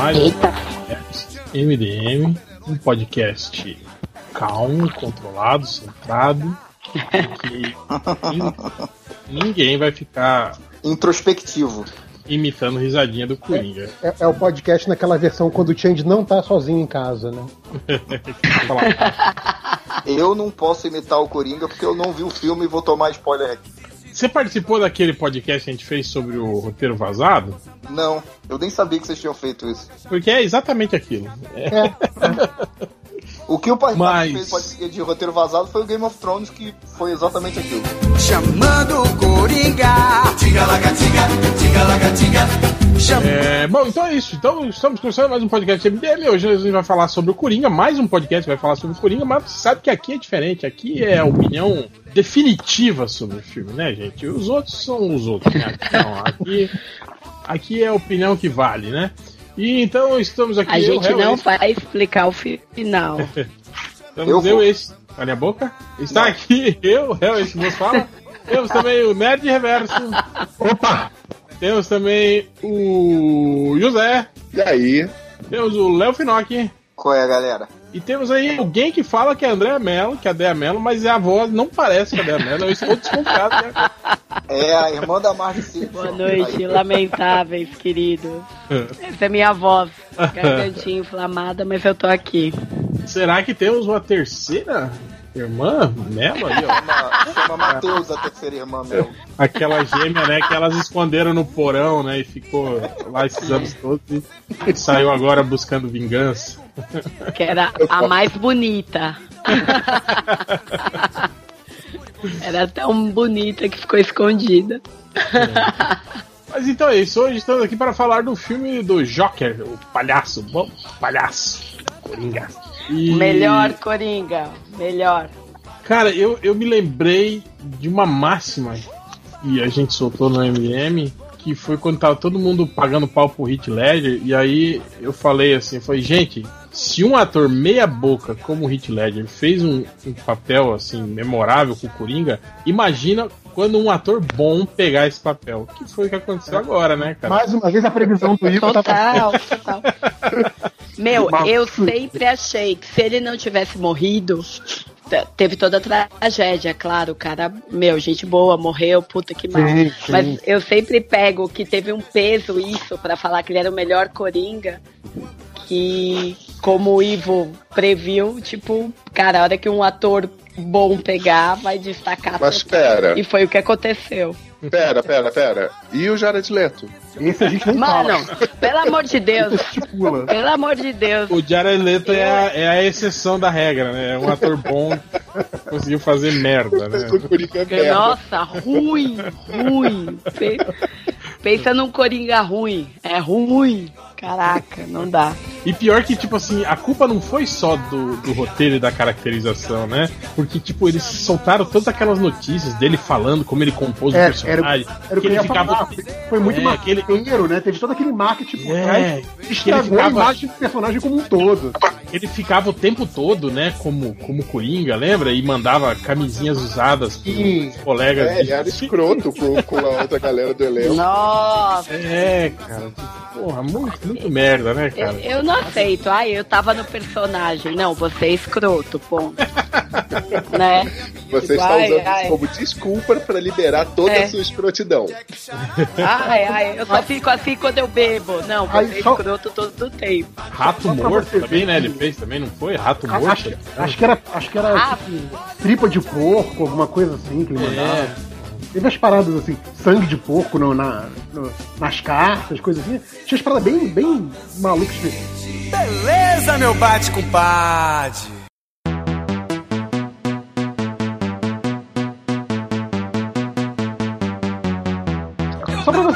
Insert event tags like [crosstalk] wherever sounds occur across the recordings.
mais Eita. um MDM, um podcast calmo, controlado, centrado, que ninguém vai ficar introspectivo imitando risadinha do Coringa. É, é, é, o podcast naquela versão quando o Change não tá sozinho em casa, né? [laughs] eu não posso imitar o Coringa porque eu não vi o filme e vou tomar spoiler aqui. Você participou daquele podcast que a gente fez sobre o roteiro vazado? Não, eu nem sabia que vocês tinham feito isso. Porque é exatamente aquilo. É. [laughs] O que o Mas... fez de roteiro vazado foi o Game of Thrones, que foi exatamente aquilo. Chamando o Coringa. Tiga laga, tiga, tiga laga, tiga. É, bom, então é isso. Então estamos começando mais um podcast MDM. Hoje a gente vai falar sobre o Coringa, mais um podcast vai falar sobre o Coringa, mas você sabe que aqui é diferente. Aqui é a opinião definitiva sobre o filme, né, gente? Os outros são os outros, né? Então, aqui, aqui é a opinião que vale, né? E então estamos aqui. A gente não vai explicar o final. [laughs] estamos eu, eu esse. Olha a boca. Está não. aqui [laughs] eu, réu, esse moço fala. Temos também o Nerd Reverso. Opa! Temos também o José. E aí? Temos o Léo Finocchi. Qual é, galera? E temos aí alguém que fala que é André Mello, que é a Dea Mello, mas a voz não parece a Dea Mello, eu estou desconfiado. Né? É a irmã da Marge Simpson. Boa noite, lamentáveis, queridos. Essa é minha voz, gargantinha inflamada, mas eu tô aqui. Será que temos uma terceira irmã ali, ó? Chama, Matheus, a terceira irmã Mello. Aquela gêmea, né, que elas esconderam no porão, né, e ficou lá esses anos todos e saiu agora buscando vingança. Que era a mais bonita. [laughs] Era tão bonita que ficou escondida. É. Mas então é isso. Hoje estamos aqui para falar do filme do Joker, o palhaço. Bom, palhaço. Coringa. E... Melhor Coringa. Melhor. Cara, eu, eu me lembrei de uma máxima que a gente soltou no MM, que foi quando tava todo mundo pagando pau pro Hit Ledger, e aí eu falei assim, foi, gente, se um ator meia boca como o Heath Ledger fez um, um, papel assim memorável com o Coringa, imagina quando um ator bom pegar esse papel. Que foi o que aconteceu agora, né, cara? Mais uma vez a previsão do Ivo total, tá total. Meu, eu sempre achei que se ele não tivesse morrido, teve toda a tragédia, claro, o cara, meu, gente boa, morreu, puta que mal. Sim, sim. Mas eu sempre pego que teve um peso isso para falar que ele era o melhor Coringa que, como o Ivo previu, tipo, cara, a hora que um ator bom pegar, vai destacar. Mas pera. E foi o que aconteceu. Pera, pera, pera. E o Jared Leto? Esse a gente não Mano, fala. pelo amor de Deus. [laughs] pelo amor de Deus. O Jared Leto é a, é a exceção da regra, né? É um ator bom conseguiu fazer merda, né? Nossa, ruim, ruim. Pensa num Coringa ruim. É ruim. Caraca, não dá. E pior que, tipo assim, a culpa não foi só do, do roteiro e da caracterização, né? Porque, tipo, eles soltaram todas aquelas notícias dele falando como ele compôs é, o personagem. Era, era que ele ficava. Falar. Foi muito é, marketing, aquele... né? Teve todo aquele marketing por é, trás. Estragou ficava... a imagem do personagem como um todo. Ele ficava o tempo todo, né? Como, como Coringa, lembra? E mandava camisinhas usadas pros colegas. É, ele era escroto com, com a outra galera do elenco. Nossa! É, cara. Tipo, porra, muito muito merda, né, cara? Eu, eu, não aceito. Ai, eu tava no personagem. Não, você é escroto, ponto. [laughs] né? Você tipo, está ai, usando ai. como desculpa para liberar toda é. a sua escrotidão. Ai, ai, eu só fico assim quando eu bebo. Não, você ai, é só... escroto todo o tempo. Rato morto também, né? Ele fez também, não foi? Rato morto? Acho, acho que era, acho que era ah. tipo, tripa de porco, alguma coisa assim que ele mandava. É. Teve as paradas assim, sangue de porco no, na, no, nas cartas, coisas assim. Tinha as paradas bem, bem malucas. Beleza, meu bate-compadre! Só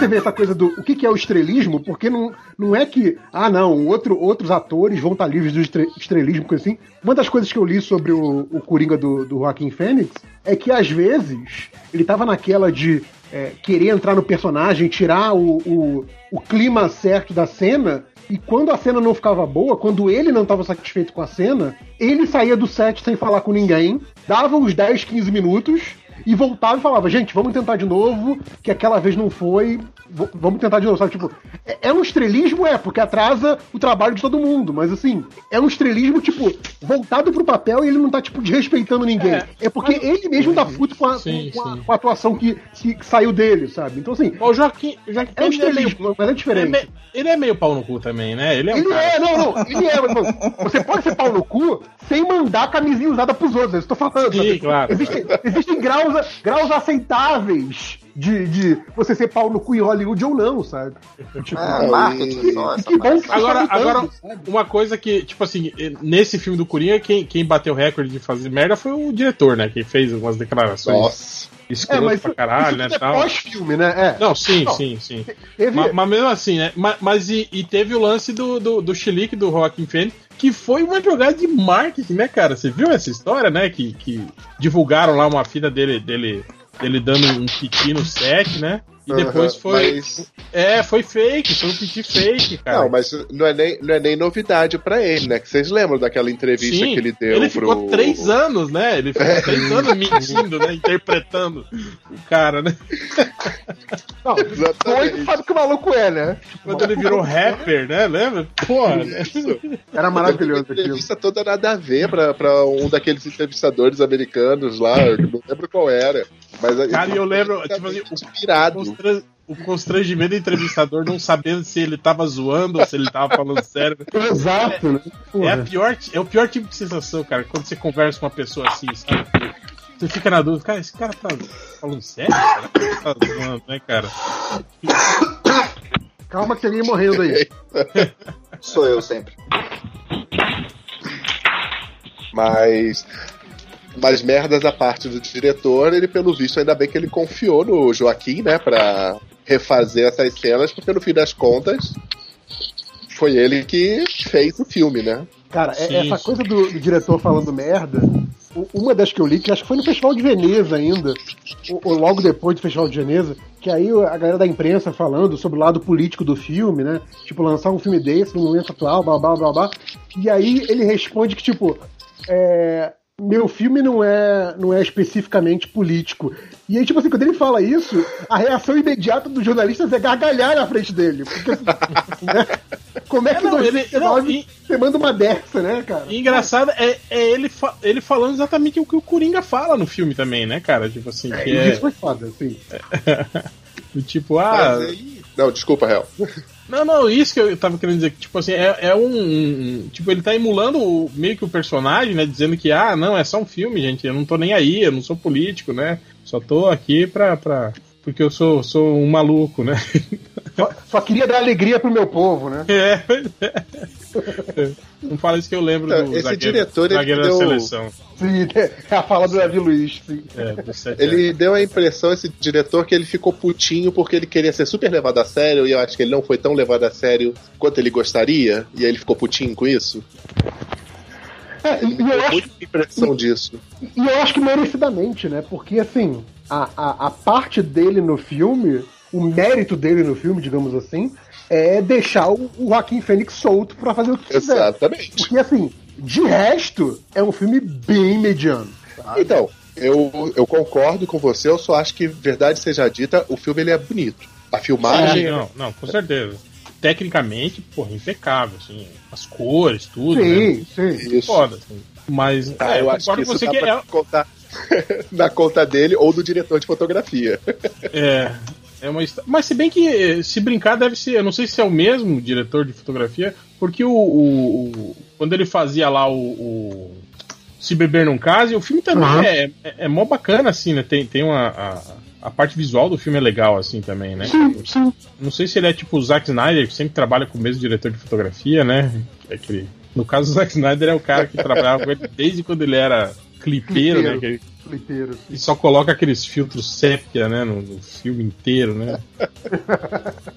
você ver essa coisa do o que, que é o estrelismo, porque não, não é que, ah, não, outro, outros atores vão estar livres do estrelismo, coisa assim. Uma das coisas que eu li sobre o, o Coringa do, do Joaquim Fênix é que, às vezes, ele tava naquela de é, querer entrar no personagem, tirar o, o, o clima certo da cena, e quando a cena não ficava boa, quando ele não estava satisfeito com a cena, ele saía do set sem falar com ninguém, dava uns 10, 15 minutos, e voltava e falava, gente, vamos tentar de novo, que aquela vez não foi, vamos tentar de novo, sabe? Tipo, é, é, um estrelismo, é, porque atrasa o trabalho de todo mundo, mas assim, é um estrelismo, tipo, voltado pro papel e ele não tá, tipo, desrespeitando ninguém. É, é porque mas... ele mesmo dá puto com a, sim, com, a, com a atuação que, que, saiu dele, sabe? Então, assim. O Joaquim, Joaquim é um estrelismo, meio, mas é diferente. É ele é meio pau no cu também, né? Ele é, um ele é não, não, [laughs] ele é. Você pode ser pau no cu sem mandar camisinha usada pros outros, eu estou falando. Sim, claro. Existem, existem graus, graus aceitáveis de, de você ser pau no cu em Hollywood ou não, sabe? Tipo, é, marketing só. Que bom que agora, agora uma coisa que, tipo assim, nesse filme do Coringa, quem, quem bateu o recorde de fazer merda foi o diretor, né? Que fez umas declarações. Nossa. Escroto é, mas pra caralho, né? É pós-filme, né? É. Não, sim, não, sim, sim. Teve... Mas, mas, mesmo assim, né? Mas, mas e, e, teve o lance do, do, do Chilique, do Joaquim Fênix, que foi uma jogada de marketing, né, cara? Você viu essa história, né? Que, que divulgaram lá uma fita dele, dele ele dando um piti no set, né? E depois foi. Mas... É, foi fake, foi um piti fake, cara. Não, mas não é nem, não é nem novidade pra ele, né? Que vocês lembram daquela entrevista Sim, que ele deu ele pro. Ele ficou três anos, né? Ele ficou três anos mentindo, né? Interpretando o cara, né? Não, [laughs] Exatamente. sabe que o maluco é, né? Quando ele virou rapper, né? Lembra? Porra, né? Era maravilhoso. A entrevista toda nada a ver pra, pra um daqueles entrevistadores americanos lá, não lembro qual era. Mas, cara, eu lembro, tipo assim, inspirado o constrangimento do entrevistador não sabendo se ele tava zoando ou se ele tava falando sério. [laughs] Exato, né? É, a pior, é o pior tipo de sensação, cara, quando você conversa com uma pessoa assim, sabe? Você fica na dúvida, cara, esse cara tá falando sério? Será que ele tá zoando, né, cara? Calma que tem alguém morrendo aí. Sou eu sempre. Mas mas merdas à parte do diretor, ele, pelo visto, ainda bem que ele confiou no Joaquim, né, pra refazer essas cenas, porque no fim das contas foi ele que fez o filme, né? Cara, é, sim, essa sim. coisa do, do, diretor falando merda, uma das que eu li, que acho que foi no Festival de Veneza ainda, ou, ou, logo depois do Festival de Veneza, que aí a galera da imprensa falando sobre o lado político do filme, né? Tipo, lançar um filme desse no momento atual, blá blá blá blá. E aí ele responde que, tipo, é, meu filme não é, não é especificamente político. E aí, tipo assim, quando ele fala isso, a reação imediata dos jornalistas é gargalhar na frente dele. Porque, assim, [laughs] né? Como é que é, não, ele, não, e, você manda uma dessa, né, cara? Engraçado é, é ele, fa ele falando exatamente o que o Coringa fala no filme também, né, cara? Tipo assim, é, que é... Isso foi foda, assim. [laughs] tipo, ah... Não, desculpa, Real. Não, não, isso que eu tava querendo dizer, que, tipo assim, é, é um, um, Tipo, ele tá emulando o, meio que o personagem, né? Dizendo que, ah, não, é só um filme, gente, eu não tô nem aí, eu não sou político, né? Só tô aqui pra. pra porque eu sou, sou um maluco, né? [laughs] Só, só queria dar alegria pro meu povo, né? É, é. Não fala isso que eu lembro do Esse zagueiro, diretor zagueiro deu... da seleção. Sim, é a fala do Davi Luiz. Sim. É, ele deu a impressão, esse diretor, que ele ficou putinho porque ele queria ser super levado a sério e eu acho que ele não foi tão levado a sério quanto ele gostaria. E aí ele ficou putinho com isso. É, e eu acho, impressão disso. E eu acho que merecidamente, né? Porque assim, a, a, a parte dele no filme, o mérito dele no filme, digamos assim, é deixar o, o Joaquim Fênix solto para fazer o que quiser. Exatamente. Porque assim, de resto, é um filme bem mediano. Sabe? Então, eu, eu concordo com você, eu só acho que, verdade seja dita, o filme ele é bonito. A filmagem. É, não, não, com certeza. Tecnicamente, porra, impecável, assim. As cores, tudo. Sim, né? sim. Isso. Foda, assim. Mas ah, é, eu, eu acho que isso você que é... contar [laughs] na conta dele ou do diretor de fotografia. É. É uma Mas se bem que se brincar deve ser, eu não sei se é o mesmo diretor de fotografia, porque o, o, o quando ele fazia lá o, o, Se Beber Não Case, o filme também uhum. é, é, é mó bacana, assim, né? Tem, tem uma. A, a, parte visual do filme é legal, assim, também, né? Sim, sim. Não sei se ele é tipo o Zack Snyder, que sempre trabalha com o mesmo diretor de fotografia, né? É que, no caso, o Zack Snyder é o cara que trabalhava com ele desde quando ele era clipeiro, né? Que, clipeiro e só coloca aqueles filtros sépia, né? No, no filme inteiro, né? [laughs]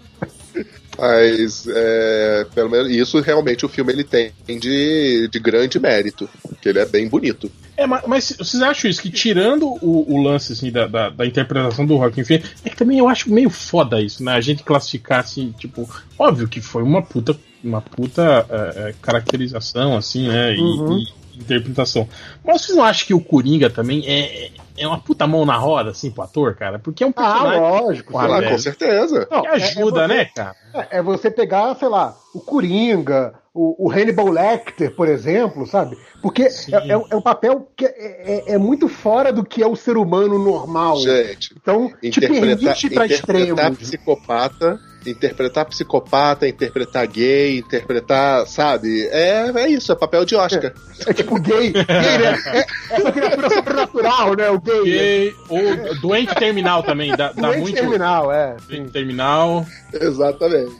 Mas, é, pelo menos, isso realmente o filme ele tem de, de grande mérito, que ele é bem bonito. É, mas, mas vocês acham isso? Que tirando o, o lance assim, da, da, da, interpretação do Joaquim Phoenix, é que também eu acho meio foda isso, né? A gente classificar assim, tipo, óbvio que foi uma puta, uma puta é, é caracterização, assim, né? E, uhum. e interpretação. Mas vocês não acham que o Coringa também é, é uma puta mão na roda, assim, pro ator, cara? Porque é um ah, personagem. Ah, lógico. Ah, com certeza. Não, que ajuda, é, é você, né, cara? É, é, você pegar, sei lá, o Coringa, o, o Hannibal Lecter, por exemplo, sabe? Porque é, é, é, um papel que é, é, é, muito fora do que é o ser humano normal. Gente, então, te permite extremos. psicopata interpretar psicopata, interpretar gay, interpretar, sabe? É, é isso, é papel de Oscar. É, é tipo gay, gay, né? É, essa criatura sobrenatural, né? O gay. Gay, ou doente terminal também, dá, dá doente muito. terminal, é. Doente terminal. Exatamente.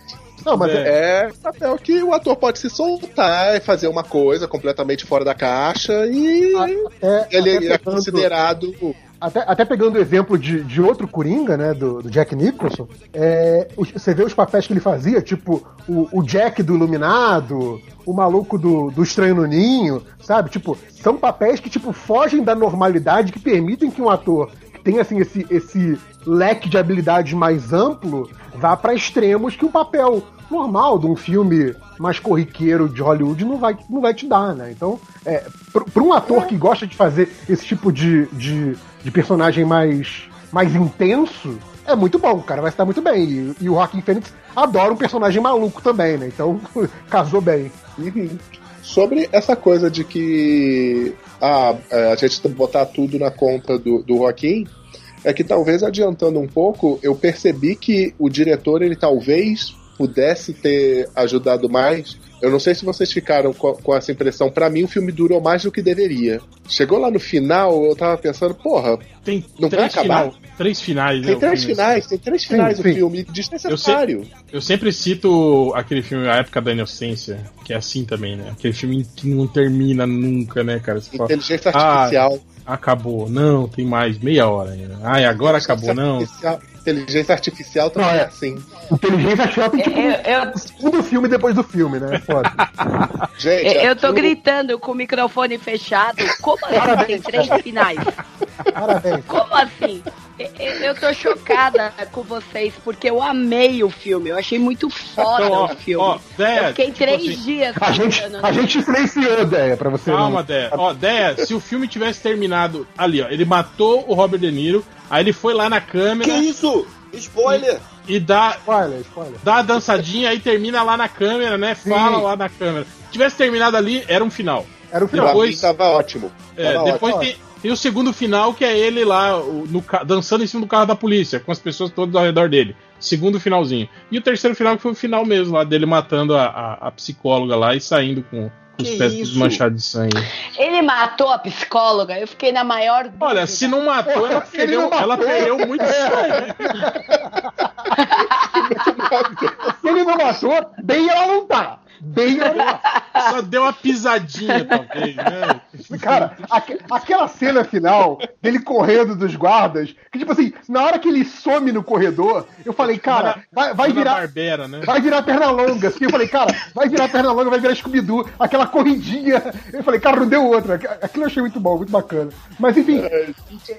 Não, mas é. é papel que o ator pode se soltar e fazer uma coisa completamente fora da caixa e é, ele é considerado até, até pegando o exemplo de, de outro Coringa, né, do, do Jack Nicholson, é, você vê os papéis que ele fazia, tipo o, o Jack do Iluminado, o maluco do, do Estranho no Ninho, sabe? Tipo, são papéis que, tipo, fogem da normalidade, que permitem que um ator que tenha, assim, esse, esse leque de habilidades mais amplo vá para extremos que um papel normal de um filme mais corriqueiro de Hollywood não vai, não vai te dar, né? Então, é, para um ator que gosta de fazer esse tipo de, de, de, personagem mais, mais intenso, é muito bom, cara vai estar muito bem. E, e o Joaquim Fênix adora um personagem maluco também, né? Então, [laughs] casou bem. Sobre essa coisa de que ah, é, a gente botar tudo na conta do, do Joaquim, é que talvez adiantando um pouco, eu percebi que o diretor, ele talvez pudesse ter ajudado mais. Eu não sei se vocês ficaram com, com essa impressão. Para mim, o filme durou mais do que deveria. Chegou lá no final, eu tava pensando, porra, tem não vai acabar? Final, três finais, Tem né, três finais, assim. tem três finais sim, do sim. filme, desnecessário. Eu, se, eu sempre cito aquele filme A Época da Inocência, que é assim também, né? Aquele filme que não termina nunca, né, cara? Você Inteligência fala, artificial. Ah, acabou. Não, tem mais meia hora ainda. Ai, agora acabou, não inteligência artificial também é assim. Inteligência artificial tem tipo eu, eu... o segundo filme depois do filme, né? Foda. [laughs] Gente, eu tô gritando com o microfone fechado. Como assim Parabéns, tem três finais? Parabéns. Como assim? Eu tô chocada com vocês, porque eu amei o filme. Eu achei muito foda então, ó, o filme. Ó, Deia, eu fiquei tipo três tipo assim, dias. A gente, a gente influenciou, Deia, pra você. Calma, não... Deia. Ó, Deia, se o filme tivesse terminado ali, ó, ele matou o Robert De Niro, aí ele foi lá na câmera. Que isso? Spoiler! E, e dá. Spoiler, spoiler. Dá a dançadinha, aí termina lá na câmera, né? Sim. Fala lá na câmera. Se tivesse terminado ali, era um final. Era o final. Depois, tava ótimo. É, tava depois ótimo. tem e o segundo final, que é ele lá no, dançando em cima do carro da polícia, com as pessoas todas ao redor dele. Segundo finalzinho. E o terceiro final, que foi o final mesmo, lá dele matando a, a, a psicóloga lá e saindo com, com os pés desmanchados de sangue. Ele matou a psicóloga? Eu fiquei na maior. Dúvida. Olha, se não matou, ela perdeu, matou. ela perdeu muito [laughs] sangue. se ele não matou, bem ela não tá. Bem Só deu uma pisadinha, talvez, né? [laughs] Cara, aqu aquela cena final dele correndo dos guardas, que tipo assim, na hora que ele some no corredor, eu falei, cara, vai, vai virar. Barbera, né? Vai virar perna longa. Assim, eu falei, cara, vai virar perna longa, vai virar scooby aquela corridinha. Eu falei, cara, não deu outra. Aquilo eu achei muito bom, muito bacana. Mas enfim,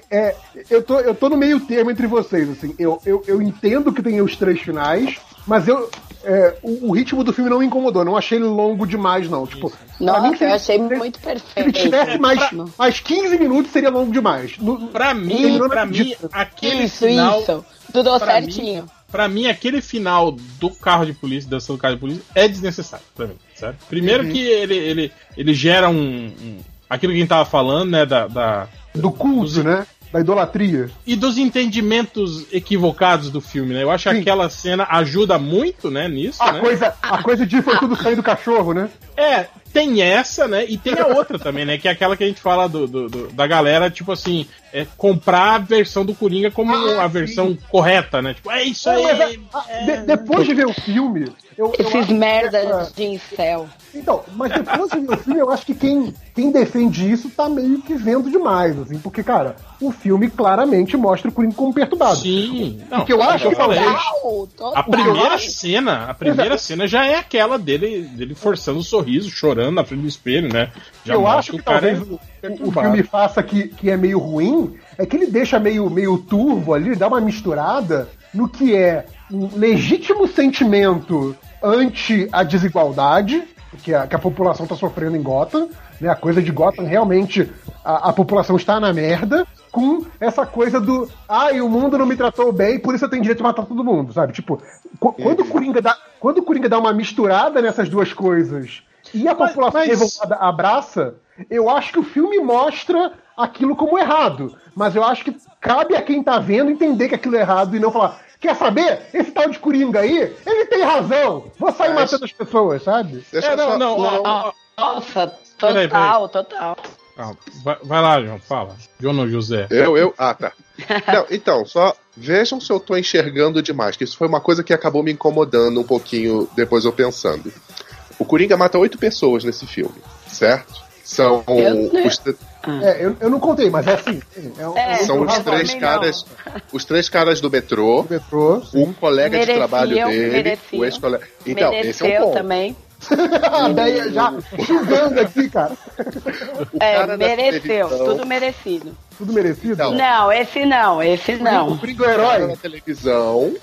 é, eu, tô, eu tô no meio termo entre vocês, assim. Eu, eu, eu entendo que tem os três finais, mas eu, é, o, o, ritmo do filme não me incomodou, não achei ele longo demais, não. Tipo, Nossa, mim, eu achei muito perfeito. Se ele tivesse mais, mais 15 minutos, seria longo demais. No, pra mim, pra mim, aquele isso, final. Isso. Tudo certinho. Mim, pra mim, aquele final do carro de polícia, dançando do carro de polícia, é desnecessário pra mim, certo? Primeiro uhum. que ele, ele, ele gera um, um, Aquilo que a gente tava falando, né? Da, da do culto, né? Da idolatria. E dos entendimentos equivocados do filme, né? Eu acho que aquela cena ajuda muito, né, nisso, a né? Coisa, a coisa de foi tudo sair do cachorro, né? É, tem essa, né? E tem a outra também, né? Que é aquela que a gente fala do, do, do da galera, tipo assim, é, comprar a versão do Coringa como ah, a versão correta, né? Tipo, é isso aí. É, é... De, depois de ver o filme, eu, Esses merdas de incel. Então, mas depois do filme, eu acho que quem, quem defende isso tá meio que vendo demais, assim, porque, cara, o filme claramente mostra o Coringa como perturbado. Sim. Não, o que eu acho, talvez. A primeira cena, a primeira Exato. cena já é aquela dele, dele forçando o sorriso, chorando na frente do espelho, né? Já eu acho que, que talvez é o, o filme faça que, que é meio ruim, é que ele deixa meio, meio turvo ali, dá uma misturada no que é um legítimo sentimento ante a desigualdade que a, que a população tá sofrendo em Gotham, né? A coisa de Gotham realmente a, a população está na merda, com essa coisa do ai, ah, o mundo não me tratou bem, por isso eu tenho direito de matar todo mundo, sabe? Tipo, quando o Coringa dá, quando o Coringa dá uma misturada nessas duas coisas e a mas, população mas... revoltada abraça, eu acho que o filme mostra aquilo como errado. Mas eu acho que cabe a quem tá vendo entender que aquilo é errado e não falar. Quer saber? Esse tal de Coringa aí, ele tem razão. Vou sair mas... matando as pessoas, sabe? Deixa é, não, não, não, não, Nossa, total, peraí, peraí. total. Ah, vai, vai, lá, João, fala. João José. Eu, eu. Ah, tá. [laughs] Não, então, só vejam se eu tô enxergando demais, que isso foi uma coisa que acabou me incomodando um pouquinho depois eu pensando. O Coringa mata oito pessoas nesse filme, certo? São os. É, eu, eu não contei, mas é assim. É, é, são os três caras. [laughs] Os três caras do metrô. Do metrô um colega Mereciam, de trabalho dele. Mereciam. O ex-colega. Então, Mereceu esse é um ponto. também. [laughs] a ideia já [laughs] julgando aqui, cara. É, mereceu, tudo merecido. Tudo merecido? Não, não esse não, esse não. O brinco herói. Na televisão.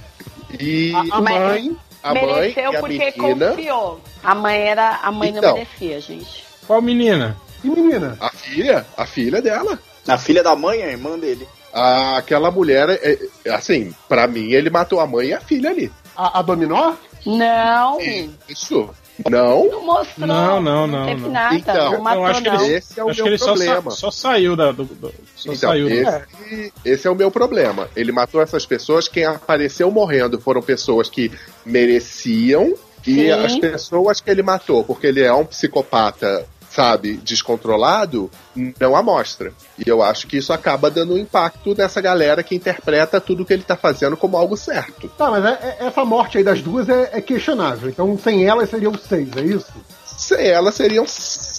E a, a mãe. A mãe mereceu e a porque menina. confiou. A mãe era. A mãe então, não merecia, gente. Qual menina? Que menina? A filha. A filha dela. A filha da mãe, a irmã dele. Ah, aquela mulher, é, é, assim, para mim ele matou a mãe e a filha ali. A, a Dominó? Não. Isso. Não? Não mostrou. Não, não, não. Não teve nada. Então, não matou, acho que não. esse é o acho meu problema. Só, só, saiu da. Do, do, só então, saiu esse, esse é o meu problema. Ele matou essas pessoas. Quem apareceu morrendo foram pessoas que mereciam. E Sim. as pessoas que ele matou, porque ele é um psicopata sabe, descontrolado, não amostra. E eu acho que isso acaba dando um impacto nessa galera que interpreta tudo que ele tá fazendo como algo certo. Tá, mas é, é, essa morte aí das duas é, é, questionável. Então, sem elas seriam seis, é isso? Sem elas seriam seis.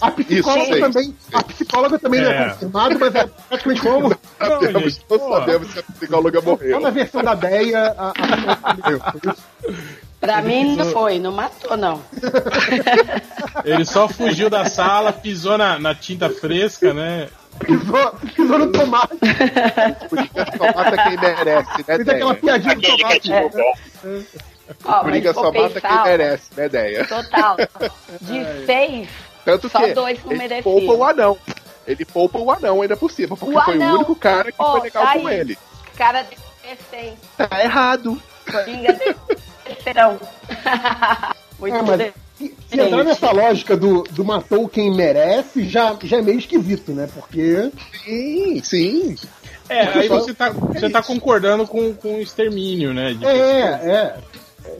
A, a, a psicóloga isso, também, a psicóloga também é. não é confirmado, mas é praticamente como. Não, [laughs] sabemos, não sabemos se a psicóloga morreu. Na versão da Deia, a, a, [laughs] Pra mim não foi, não matou, não. [laughs] Ele só fugiu da sala, pisou na, na tinta fresca, né? Pisou, pisou no tomate. tomate é quem merece, né? Fez aquela piadinha do tomate. É. Ó, Coringa só mata quem merece, né, ideia? Total. [laughs] De seis, Tanto só que dois não ele poupa o anão. Ele poupa o anão ainda por cima, porque o foi anão. o único cara que oh, foi legal tá com aí. ele. Cara decente. Tá errado. Coringa serão. [laughs] Muito é, mas se, se entrar nessa lógica do, do matou quem merece, já, já é meio esquisito, né? Porque. Sim, sim. É, aí você tá, você tá concordando com, com o extermínio, né? De é, é.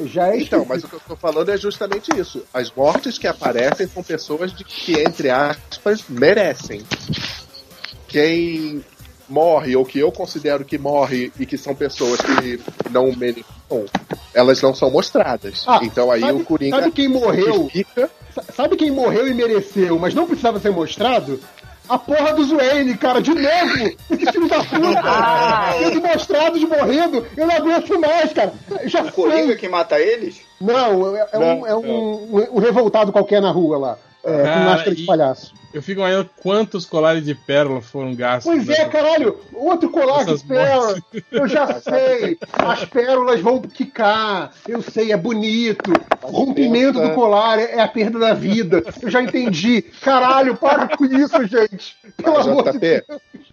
Já é então, mas o que eu tô falando é justamente isso. As mortes que aparecem são pessoas de que, entre aspas, merecem. Quem morre, ou que eu considero que morre e que são pessoas que não mereciam, elas não são mostradas. Ah, então aí sabe, o Coringa. Sabe quem morreu? Sabe quem morreu e mereceu, mas não precisava ser mostrado? A porra do Zuene, cara, de novo! Esse filho da puta! [laughs] Ah. Sendo mostrados morrendo, eu não aguento mais, cara! Já o Coringa que mata eles? Não, é, é não, um, é um, um, revoltado qualquer na rua lá. É, com máscara de palhaço. Eu fico imaginando quantos colares de pérola foram gastos. Pois é, caralho! Outro colar de pérola! [laughs] Eu já sei! As pérolas vão quicar! Eu sei, é bonito! O rompimento do colar é, é a perda da vida! Eu já entendi! Caralho, para com isso, gente! Pelo amor de Deus!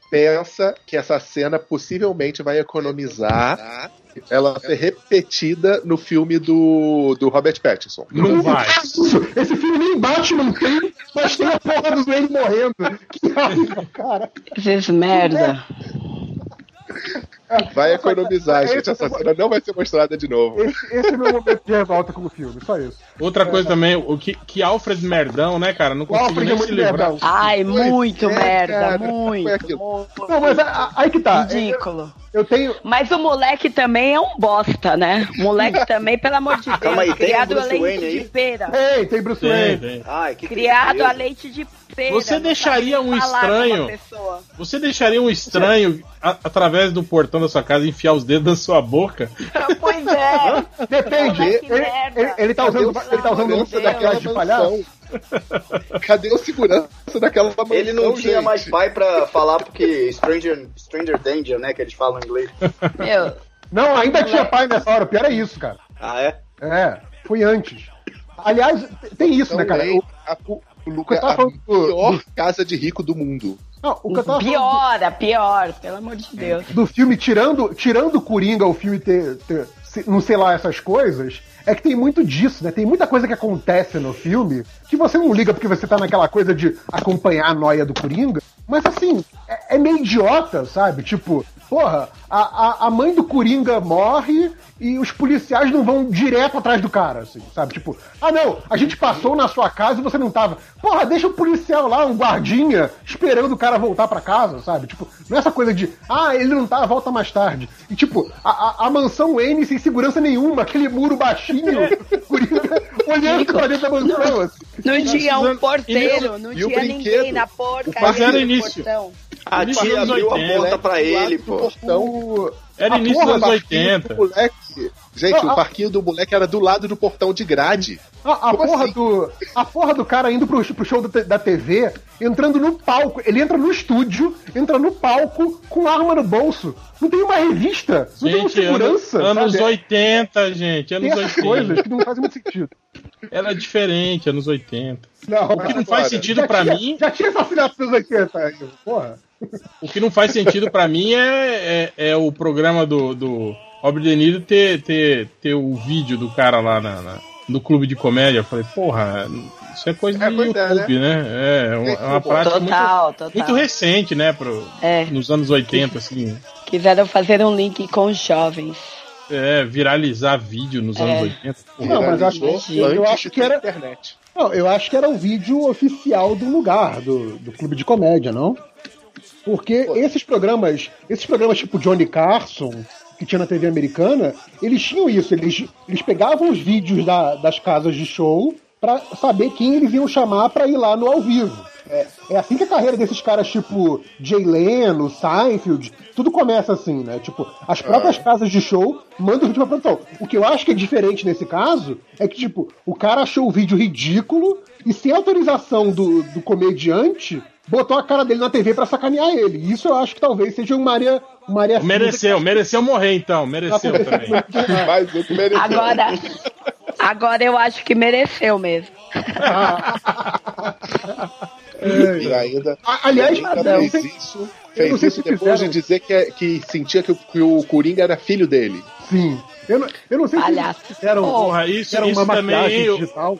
Pensa que essa cena possivelmente vai economizar ela ser repetida no filme do, do Robert Pattinson. Não vai. Esse filme nem Batman tem, mas tem a porra do Wayne morrendo. Que raiva, cara. Esses merda. Vai economizar, gente. Essa cena não vai ser mostrada de novo. Esse, esse é o meu momento de revolta com o filme, só isso. Outra coisa também, o que, que Alfred Merdão, né, cara? Não consigo nem é se livrar. Merdão. Ai, muito é, merda, cara, muito. Não, mas aí que tá. Ridículo. Eu tenho. Mas o moleque também é um bosta, né? O moleque [laughs] também, pelo amor de Deus, Calma aí, criado a leite Wayne de pera. Tem, tem Bruce Wayne. Ai, que criado a leite de pera. Você deixaria um estranho. Você deixaria um estranho a, através do portão da sua casa enfiar os dedos na sua boca? [laughs] pois é. Depende. Ele, ele, ele, tá usando, ele tá usando um daquela de palhaço. Cadê o segurança daquela mansão, Ele não tinha gente? mais pai pra falar porque Stranger, Stranger Danger, né, que eles falam em inglês. Meu, não, ainda tinha pai nessa hora, o pior é isso, cara. Ah, é? É. Foi antes. Aliás, tem isso, né, cara? O, a, o, Luca é a pior casa de rico do mundo. Não, o que eu tava pior, do... pior, pelo amor de Deus. Do filme, tirando, tirando o Coringa, o filme ter, ter, não sei lá, essas coisas, é que tem muito disso, né? Tem muita coisa que acontece no filme que você não liga porque você tá naquela coisa de acompanhar a noia do Coringa. Mas assim, é, é meio idiota, sabe? Tipo, porra, a, a, a mãe do Coringa morre e os policiais não vão direto atrás do cara, assim, sabe? Tipo, ah não, a gente passou na sua casa e você não tava. Porra, deixa o policial lá, um guardinha, esperando o cara voltar para casa, sabe? Tipo, não é essa coisa de, ah, ele não tá, volta mais tarde. E tipo, a, a, a mansão N sem segurança nenhuma, aquele muro baixinho, [laughs] Coringa olhando pra dentro da mansão, assim. Não tinha um porteiro, não tinha ninguém na porta. Mas era início. A tia abriu a porta pra ele, pô. Portão, era início dos anos 80. Moleque, gente, ah, o parquinho do moleque era do lado do portão de grade. A, a porra, assim? do, a porra do cara indo pro, pro show da, da TV, entrando no palco. Ele entra no estúdio, entra no palco com arma no bolso. Não tem uma revista, não gente, tem uma segurança. Anos, anos 80, gente. Anos tem 80. coisas que não fazem muito sentido. Era diferente, anos 80. Não, o que não faz sentido para mim. Já tinha assassinato nos 80, porra. O que não faz sentido para mim é, é, é, o programa do, do Robert De Niro ter, ter, ter o vídeo do cara lá na, na no clube de comédia. Eu falei, porra, isso é coisa é, de YouTube, né? né? É, uma, é uma prática total, muito, total. muito recente, né? Pro, é. Nos anos 80, assim. Quiseram fazer um link com os jovens. É, viralizar vídeo nos é. anos 80. Não, mas eu acho, eu, eu acho que era. Internet. Não, eu acho que era o vídeo oficial do lugar, do, do clube de comédia, não? Porque esses programas, esses programas tipo Johnny Carson, que tinha na TV americana, eles tinham isso, eles, eles pegavam os vídeos da, das casas de show para saber quem eles iam chamar para ir lá no ao vivo. É, é, assim que a carreira desses caras, tipo Jay Leno, Seinfeld, tudo começa assim, né? Tipo, as próprias é. casas de show mandam o vídeo pra produção. O que eu acho que é diferente nesse caso é que, tipo, o cara achou o vídeo ridículo e sem autorização do, do comediante, botou a cara dele na TV para sacanear ele. Isso eu acho que talvez seja uma área. Uma área mereceu, que... mereceu morrer então, mereceu também. Mas eu mereceu. Agora, agora eu acho que mereceu mesmo. é, [laughs] e ainda, aliás, ainda fez isso, fez isso depois fizeram... de dizer que, é, que sentia que o, que o Coringa era filho dele. Sim. Eu não, eu não sei Palhaço. se eram, Porra, isso, era uma também, digital.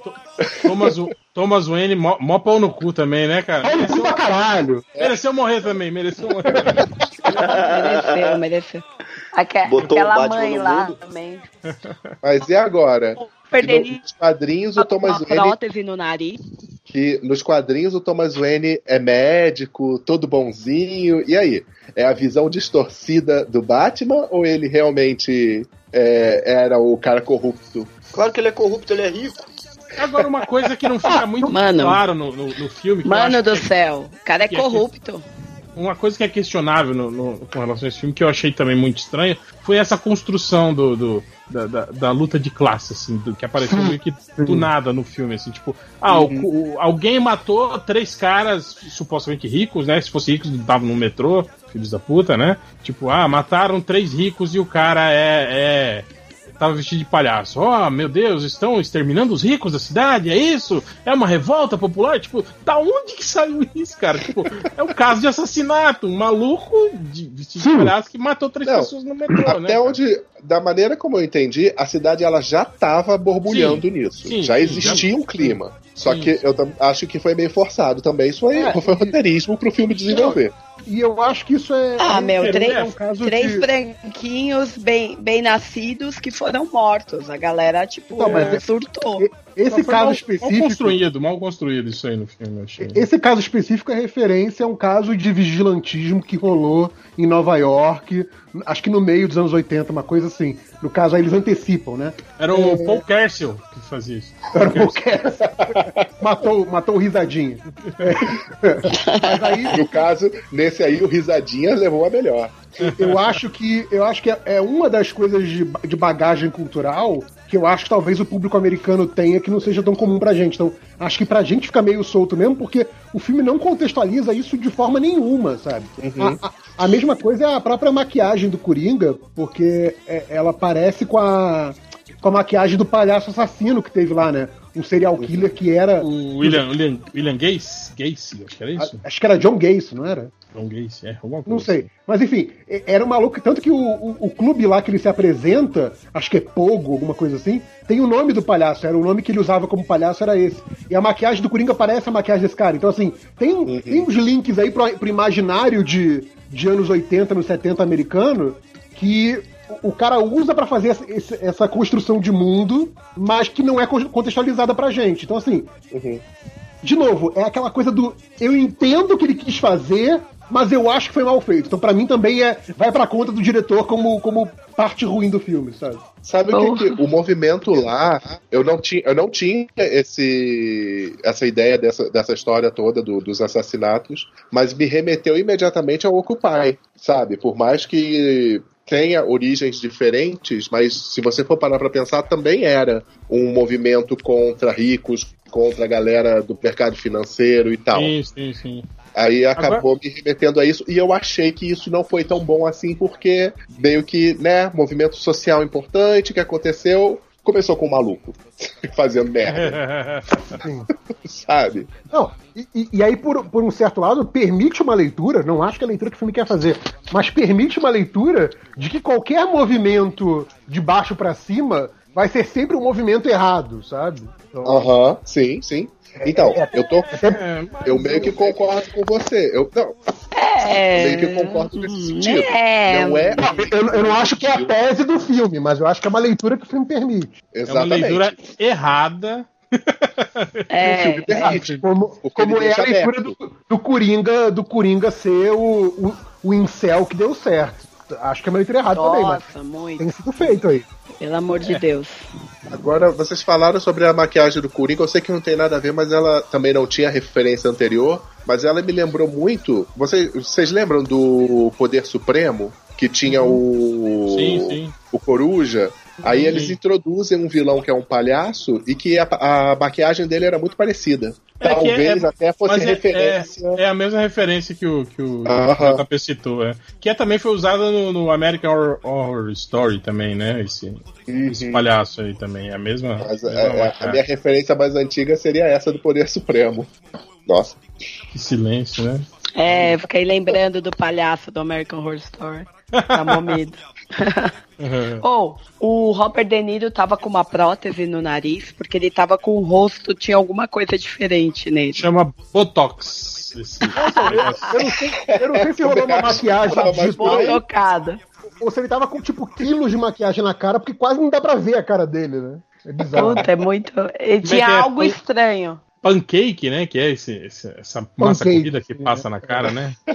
Thomas, Thomas Wayne, mó, mó pau no cu também, né, cara? Pau no cu pra caralho. Mereceu morrer também, mereceu morrer. mereceu, mereceu. Aque, Botou aquela mãe lá mundo. também. Mas e agora? Nos quadrinhos, o Thomas Wayne. prótese no nariz. Que nos quadrinhos, o Thomas Wayne é médico, todo bonzinho. E aí? É a visão distorcida do Batman ou ele realmente é, era o cara corrupto? Claro que ele é corrupto, ele é rico. Agora, uma coisa que não fica [laughs] muito mano, claro no, no, no filme. Mano do é, céu, o cara é, é corrupto. É, uma coisa que é questionável no, no, com relação a esse filme, que eu achei também muito estranha, foi essa construção do, do da, da, da, luta de classe, assim, do, que apareceu meio que do nada no filme, assim, tipo, ah, o, o, alguém matou três caras supostamente ricos, né? Se fosse ricos, estavam no metrô, filhos da puta, né? Tipo, ah, mataram três ricos e o cara é, é tava vestido de palhaço. Oh, meu Deus, estão exterminando os ricos da cidade, é isso? É uma revolta popular? Tipo, da onde que saiu isso, cara? Tipo, é um caso de assassinato. Um maluco de, vestido Sim. de palhaço que matou três Não, pessoas no metrô, até né? onde, da maneira como eu entendi, a cidade ela já tava borbulhando sim, nisso. Sim, já existia já... um clima. Só que eu acho que foi meio forçado também. Isso foi, é, foi roteirismo pro filme desenvolver. E eu acho que isso é. Ah, meu, três, é um três de... branquinhos bem, bem nascidos que foram mortos. A galera, tipo, Não, mas é- surtou. Esse caso mal, específico. Mal construído, mal construído isso aí no filme, achei. Esse caso específico é referência a um caso de vigilantismo que rolou em Nova York, acho que no meio dos anos 80, uma coisa assim. No caso, aí eles antecipam, né? Era o é... Paul Kersel fazia isso. [laughs] Matou, matou o risadinho. É. [laughs] Mas aí... No caso, nesse aí, o risadinha levou a melhor. Eu acho que, eu acho que é, é uma das coisas de, de bagagem cultural que eu acho que talvez o público americano tenha que não seja tão comum pra gente. Então, acho que pra gente fica meio solto mesmo, porque o filme não contextualiza isso de forma nenhuma, sabe? Uhum. A, a, a, mesma coisa é a própria maquiagem do Coringa, porque é, ela parece com a com a maquiagem do palhaço assassino que teve lá, né? Um serial killer que era. O William, William, William Gacy, Gacy, acho que era isso? Acho que era John Gacy, não era? John Gacy, é, alguma coisa. Não sei. Mas enfim, era um maluco. Tanto que o, o, o, clube lá que ele se apresenta, acho que é Pogo, alguma coisa assim, tem o nome do palhaço. Era o nome que ele usava como palhaço, era esse. E a maquiagem do Coringa parece a maquiagem desse cara. Então, assim, tem, uhum. tem uns links aí pro, pro imaginário de, de anos 80, nos 70 americano, que o cara usa para fazer essa, essa, construção de mundo, mas que não é contextualizada pra gente. Então, assim, uhum. de novo, é aquela coisa do eu entendo o que ele quis fazer, mas eu acho que foi mal feito. Então, para mim, também é vai pra conta do diretor como, como parte ruim do filme, sabe? Sabe o que, que, o movimento lá, eu não tinha, eu não tinha esse, essa ideia dessa, dessa história toda do, dos assassinatos, mas me remeteu imediatamente ao Occupy, sabe? Por mais que tenha origens diferentes, mas se você for parar para pensar, também era um movimento contra ricos, contra a galera do mercado financeiro e tal. Sim, sim, sim. Aí acabou Agora... me remetendo a isso, e eu achei que isso não foi tão bom assim, porque meio que, né, movimento social importante que aconteceu, começou com um maluco [laughs] fazendo merda. [laughs] Sabe? Não, e, e, aí, por, por um certo lado, permite uma leitura, não acho que é a leitura que o filme quer fazer, mas permite uma leitura de que qualquer movimento de baixo para cima vai ser sempre um movimento errado, sabe? Então, Aham, então... uhum, sim, sim. Então, eu tô. Eu meio que concordo com você. Eu, não, é. Meio que concordo nesse sentido. É. Não é. Eu, eu, não acho que é a tese do filme, mas eu acho que é uma leitura que o filme permite. Exatamente. É uma leitura errada. É, é como, como é a leitura do, do, Coringa, do Coringa ser o, o, o incel que deu certo. Acho que é uma leitura errada Nossa, também, mas muito. tem sido feito aí. Pelo amor de é. Deus. Agora, vocês falaram sobre a maquiagem do Coringa, eu sei que não tem nada a ver, mas ela também não tinha referência anterior, mas ela me lembrou muito. Vocês, vocês lembram do Poder Supremo? Que tinha o. Sim, sim. O Coruja. Aí eles introduzem um vilão que é um palhaço e que a, a maquiagem dele era muito parecida. É, é Talvez é, até fosse é, referência. É, é, a mesma referência que o, que o uh -huh. Citou, é. Que é, também foi usada no, no, American Horror, Horror, Story também, né? Esse, uhum. esse palhaço aí também. É a mesma. Mas, é, a minha referência mais antiga seria essa do Poder Supremo. Nossa. Que silêncio, né? É, fiquei lembrando do palhaço do American Horror Story. Tá momido. [laughs] Ou oh, o Robert De Niro tava com uma prótese no nariz porque ele tava com o rosto, tinha alguma coisa diferente nele. Chama Botox. Esse... [laughs] eu, não sei, eu não sei se rolou uma maquiagem botocada. Ou se ele tava com tipo quilos de maquiagem na cara, porque quase não dá pra ver a cara dele, né? É bizarro. Puta, é muito. Ele tinha é algo estranho pancake, né? Que é esse, esse essa massa pancake, corrida que passa na cara, né? [laughs]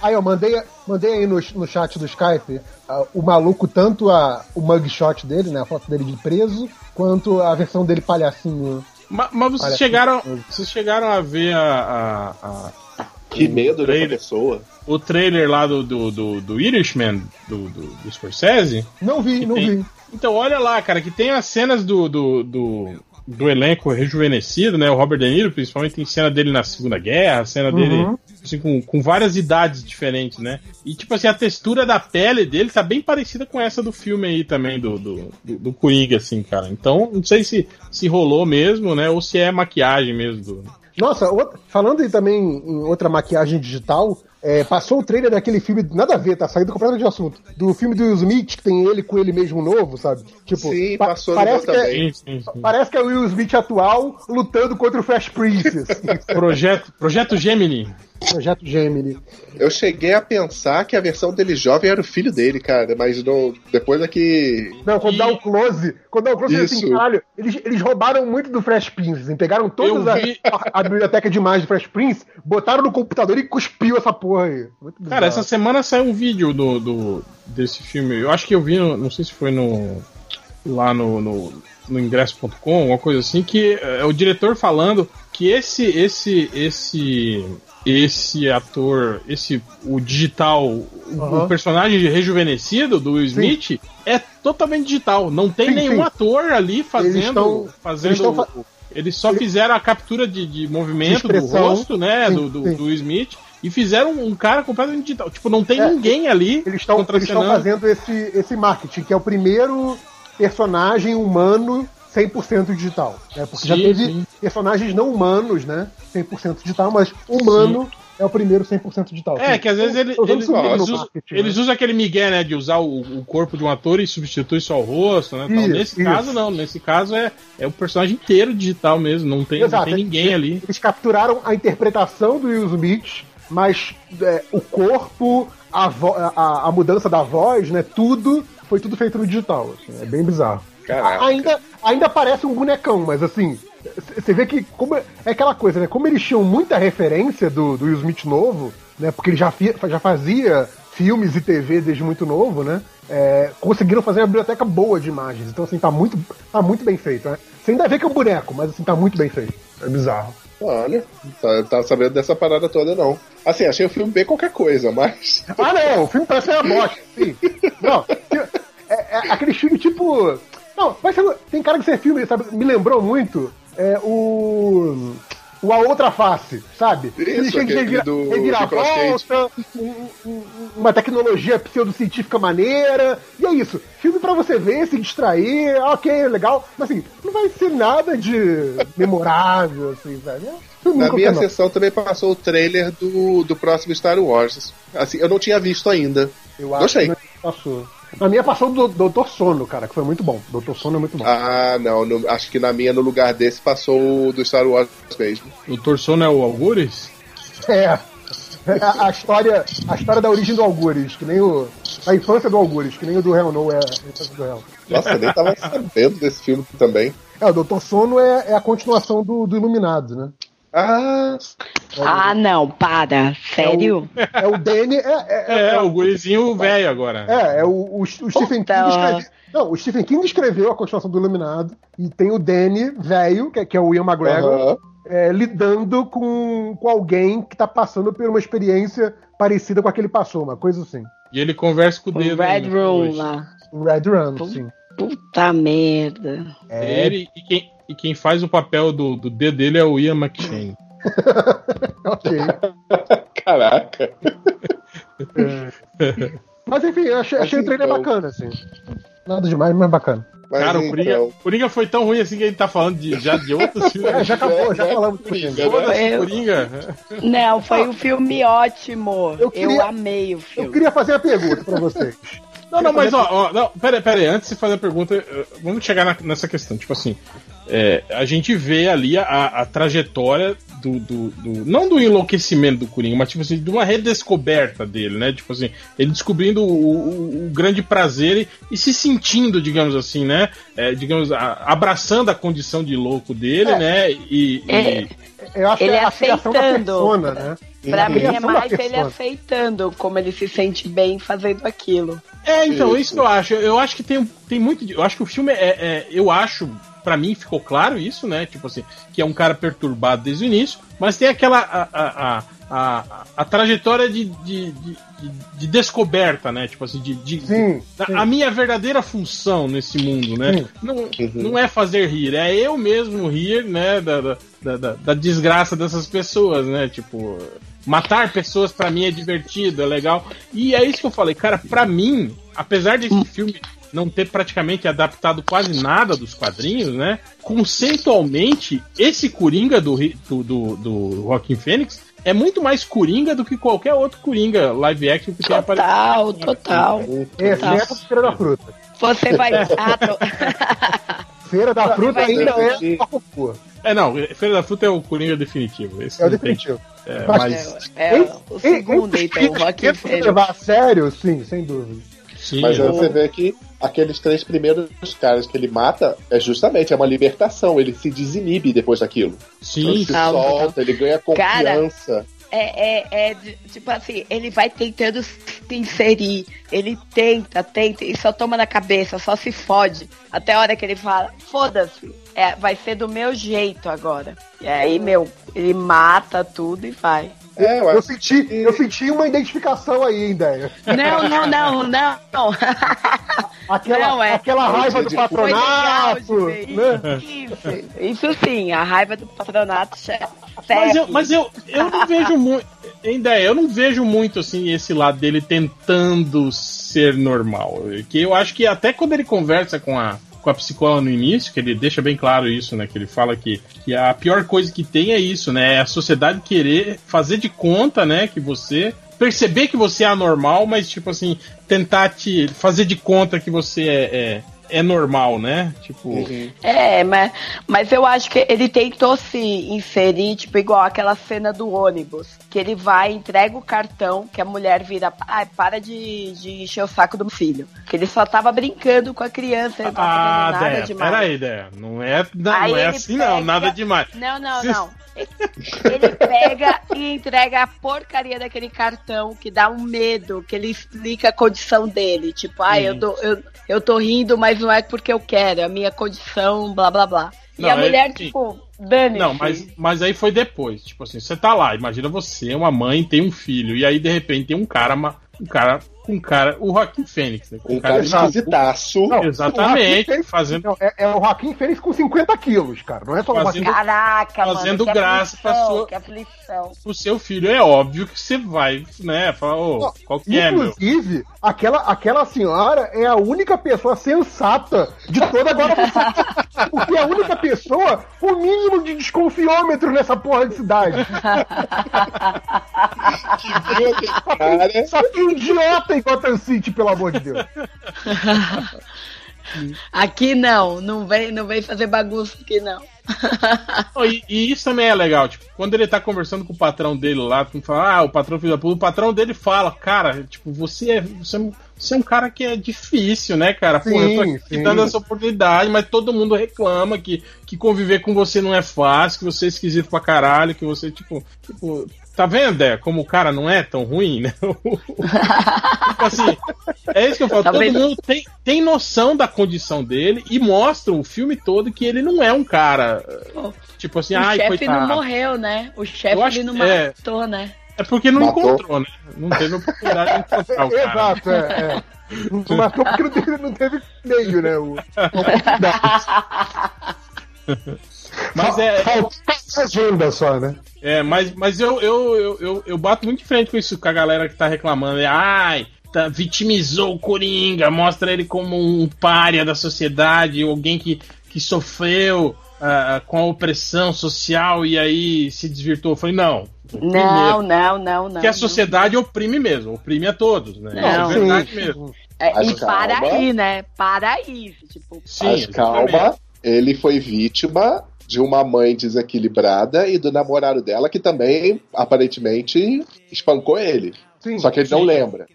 Aí, eu mandei, mandei aí no, no chat do Skype uh, o maluco, tanto a, o mugshot dele, né? A foto dele de preso, quanto a versão dele palhacinho. Mas, mas vocês, palhacinho. chegaram, vocês chegaram a ver a. a, a que medo trailer, dessa pessoa. O trailer lá do, do, do, do Irishman, do, do, do Scorsese? Não vi, não tem... vi. Então, olha lá, cara, que tem as cenas do, do, do, do elenco rejuvenescido, né? O Robert De Niro, principalmente, tem cena dele na Segunda Guerra, cena uhum. dele assim, com, com várias idades diferentes, né? E, tipo assim, a textura da pele dele tá bem parecida com essa do filme aí também, do, do, do, do Coringa, assim, cara. Então, não sei se, se rolou mesmo, né? Ou se é maquiagem mesmo. Do... Nossa, falando aí também em outra maquiagem digital, é, passou o trailer daquele filme, nada a ver, tá saindo completamente de assunto. Do filme do Will Smith, que tem ele com ele mesmo novo, sabe? Tipo, sim, passou pa parece, que é, sim, sim, sim. parece que é o Will Smith atual lutando contra o Fresh Princess. [laughs] projeto, projeto Gemini. Projeto Gemini. Eu cheguei a pensar que a versão dele jovem era o filho dele, cara, mas não, depois daqui. Não, quando e... dá o close, quando dá o close, assim, Isso. assim, caralho, eles, eles roubaram muito do Fresh Prince, assim, pegaram toda vi... a, a, biblioteca de imagens do Fresh Prince, botaram no computador e cuspiu essa porra aí. Cara, essa semana saiu um vídeo do, do, desse filme. Eu acho que eu vi, no, não sei se foi no. lá no, no no ingresso.com, uma coisa assim, que é o diretor falando que esse esse esse esse ator, esse o digital, uhum. o personagem rejuvenescido do Will Smith sim. é totalmente digital. Não tem sim, nenhum sim. ator ali fazendo. Eles, tão, fazendo eles, eles só fizeram a captura de, de movimento de do rosto, né? do, do, do Smith e fizeram um cara completamente digital. Tipo, não tem é, ninguém ali. Eles estão fazendo esse, esse marketing, que é o primeiro personagem humano 100% digital. Né? Porque sim, já teve sim. personagens não humanos, né? 100% digital, mas humano sim. é o primeiro 100% digital. É, que às vezes ele, ele, eles, usam, eles, né? usam, aquele migué, né? De usar o, o, corpo de um ator e substitui só o rosto, né? Isso, nesse isso. caso, não. Nesse caso é, é o personagem inteiro digital mesmo. Não tem, não tem ninguém ali. Eles capturaram a interpretação do Will Smith, mas é, o corpo, a, a, a mudança da voz, né? Tudo foi tudo feito no digital. Assim, é bem bizarro. Caraca. Ainda, ainda parece um bonecão, mas assim, você vê que como é, é aquela coisa, né? Como eles tinham muita referência do, do Will Smith novo, né? Porque ele já, já fazia filmes e TV desde muito novo, né? É, conseguiram fazer uma biblioteca boa de imagens. Então, assim, tá muito, tá muito bem feito, né? Você ainda vê que é um boneco, mas assim, tá muito bem feito. É bizarro. Olha, tá, tá sabendo dessa parada toda, não. Assim, achei o filme bem qualquer coisa, mas. Ah, não, o filme parece uma bosta, sim. [laughs] Não, é, é aquele filme tipo. Não, mas tem cara que você filme, sabe? Me lembrou muito é, o. O A Outra Face, sabe? Isso, Ele revira, do, volta, um, um, uma tecnologia pseudocientífica maneira. E é isso. Filme para você ver, se distrair, ok, legal. Mas assim, não vai ser nada de memorável, assim. É Na minha sessão também passou o trailer do, do próximo Star Wars. Assim, eu não tinha visto ainda. Eu acho Gostei. que passou. Na minha passou do Doutor Sono, cara, que foi muito bom. Doutor Sono é muito bom. Ah, não. No, acho que na minha, no lugar desse, passou o do Star Wars mesmo. Doutor Sono é o Algures? É. A, a, história, a história da origem do Algures, que nem o. A infância do Algures, que nem o do Hell No é a infância do Hell. Nossa, eu nem tava sabendo desse filme também. É, o Doutor Sono é, é a continuação do, do Iluminado, né? Ah, ah não, para. Sério? É o, é o Danny. É, é, é, é o gurizinho velho agora. É, é o, o, o Stephen King escreveu. Não, o Stephen King escreveu a continuação do Iluminado. E tem o Danny velho, que, é, que é o Ian McGregor, é, lidando com, com alguém que tá passando por uma experiência parecida com a que ele passou, uma coisa assim. E ele conversa com o dedo. Red Room lá. Red Room, sim. Puta merda. É. Ele, e, quem, e quem faz o papel do, do D dele é o Ian McShane. [laughs] ok. Caraca. É. Mas enfim, achei, achei o trailer então... bacana, assim. Nada demais, mas bacana. Mas Cara, então... o Coringa, Coringa foi tão ruim assim que a gente tá falando de, já de outros filmes. É, já acabou, já falamos do Coringa. Né? Coringa. Não, foi um filme ótimo. Eu, queria, eu amei o filme. Eu queria fazer uma pergunta pra vocês. Não, não, mas ó, ó não, pera, pera aí, antes de fazer a pergunta, vamos chegar na, nessa questão. Tipo assim, é, a gente vê ali a, a trajetória do, do, do, Não do enlouquecimento do Coringa, mas tipo assim, de uma redescoberta dele, né? Tipo assim, ele descobrindo o, o, o grande prazer e, e, se sentindo, digamos assim, né? É, digamos, a, abraçando a condição de louco dele, é. né? E. É. e... Eu acho ele que é a aceitando. Persona, né? Pra mim é mais ele aceitando como ele se sente bem fazendo aquilo. É, então, isso, isso que eu acho. Eu acho que tem, tem muito. Eu acho que o filme é. é eu acho para mim ficou claro isso, né? Tipo assim, que é um cara perturbado desde o início, mas tem aquela a, a, a, a trajetória de, de, de, de, descoberta, né? Tipo assim, de, de, sim, sim. a minha verdadeira função nesse mundo, né? Não, uhum. não é fazer rir, é eu mesmo rir, né? Da, da, da, da desgraça dessas pessoas, né? Tipo, matar pessoas para mim é divertido, é legal. E é isso que eu falei, cara, para mim, apesar desse hum. filme não ter praticamente adaptado quase nada dos quadrinhos, né? Conceitualmente, esse Coringa do, do, do, do Joaquim Fênix é muito mais Coringa do que qualquer outro Coringa live action que tenha aparecido. Total, total. Exceto Feira da Fruta. Você vai. [laughs] Feira da Fruta ainda é É, não, Feira da Fruta é o Coringa definitivo. Esse é o definitivo. É, mas... é, é, o segundo, então, o Joaquim Fênix. levar a sério, sim, sem dúvida. Sim, Mas aí você vê que aqueles três primeiros caras que ele mata é justamente é uma libertação. Ele se desinibe depois daquilo. Sim, ele se solta, ele ganha confiança. Cara, é, é, é, tipo assim, ele vai tentando se inserir, ele tenta, tenta, e só toma na cabeça, só se fode. Até a hora que ele fala, foda-se, é, vai ser do meu jeito agora. E aí, meu, ele mata tudo e vai. É, eu, eu, senti, eu senti uma identificação aí, ideia. Não, não, não, não. [laughs] Aquela, não, é, aquela raiva do patronato. Né? Isso, isso sim, a raiva do patronato. Mas eu, mas eu, eu não vejo muito. ainda é, eu não vejo muito assim esse lado dele tentando ser normal. Que eu acho que até quando ele conversa com a, com a psicóloga no início, que ele deixa bem claro isso, né? Que ele fala que, que a pior coisa que tem é isso, né? É a sociedade querer fazer de conta, né? Que você perceber que você é anormal, mas tipo assim, tentar te fazer de conta que você é, é é normal, né? Tipo. Uhum. É, mas, mas eu acho que ele tentou se inserir, tipo, igual aquela cena do ônibus. Que ele vai, entrega o cartão, que a mulher vira. Ai, para de, de encher o saco do filho. Que ele só tava brincando com a criança, ele tava ah, nada Dé, demais. Peraí, Dé. Não é, não, não é assim, pega... não, nada demais. Não, não, não. Ele pega e entrega a porcaria daquele cartão que dá um medo, que ele explica a condição dele. Tipo, ah, eu, tô, eu, eu tô rindo, mas não é porque eu quero, é a minha condição, blá blá blá. Não, e a é, mulher, tipo, dane Não, mas, mas aí foi depois. Tipo assim, você tá lá, imagina você, uma mãe, tem um filho, e aí de repente tem um cara, um cara com cara. O Joaquim Fênix, né? Com um cara esquisitaço. Exatamente. fazendo... Não, é, é, o Joaquim Fênix com 50 quilos, cara. Não é só fazendo, Joaquim Caraca, Fazendo mano, graça pra sua. Que aflição. O seu filho é óbvio que você vai, né? Falar, ô, qual que é, meu? Inclusive, aquela, aquela senhora é a única pessoa sensata de toda agora. [laughs] Porque é a única pessoa com o mínimo de desconfiômetro nessa porra de cidade. [laughs] que cara. Só que idiota em Gotham City, pelo amor de Deus. [laughs] Aqui não, não vem, não vem fazer bagunça aqui não. e, e, isso também é legal, tipo, quando ele tá conversando com o patrão dele lá, tu fala, ah, o patrão filho da puta, o patrão dele fala, cara, tipo, você é, você, é você é um cara que é difícil, né, cara? Sim, Pô, eu tô aqui dando essa oportunidade, mas todo mundo reclama que, que conviver com você não é fácil, que você é esquisito pra caralho, que você, tipo, tipo, Tá vendo, é, como o cara não é tão ruim, né? [laughs] tipo assim, é isso que eu falo. Tá todo vendo? mundo tem, tem noção da condição dele e mostra o filme todo que ele não é um cara. Tipo assim, o ai, chefe não morreu, né? O chefe não é, matou, né? É porque não matou. encontrou, né? Não teve oportunidade de encontrar o [laughs] cara. Exato, é. é. Não [laughs] matou porque não teve, não teve meio, né? O, Mas é. Agenda só, né? É, mas, mas eu, eu, eu, eu, eu bato muito de frente com isso, com a galera que tá reclamando. É, ai, tá, vitimizou o Coringa, mostra ele como um párea da sociedade, alguém que, que sofreu uh, com a opressão social e aí se desvirtuou. Eu falei, não. Não, não, não, não. Que a sociedade oprime mesmo, oprime a todos, né? Não, é verdade sim. mesmo. É, e calma. para aí, né? Para aí. Tipo, sim, Mas calma, ele foi vítima de uma mãe desequilibrada e do namorado dela que também aparentemente espancou ele. Sim, Só que ele sim. não lembra.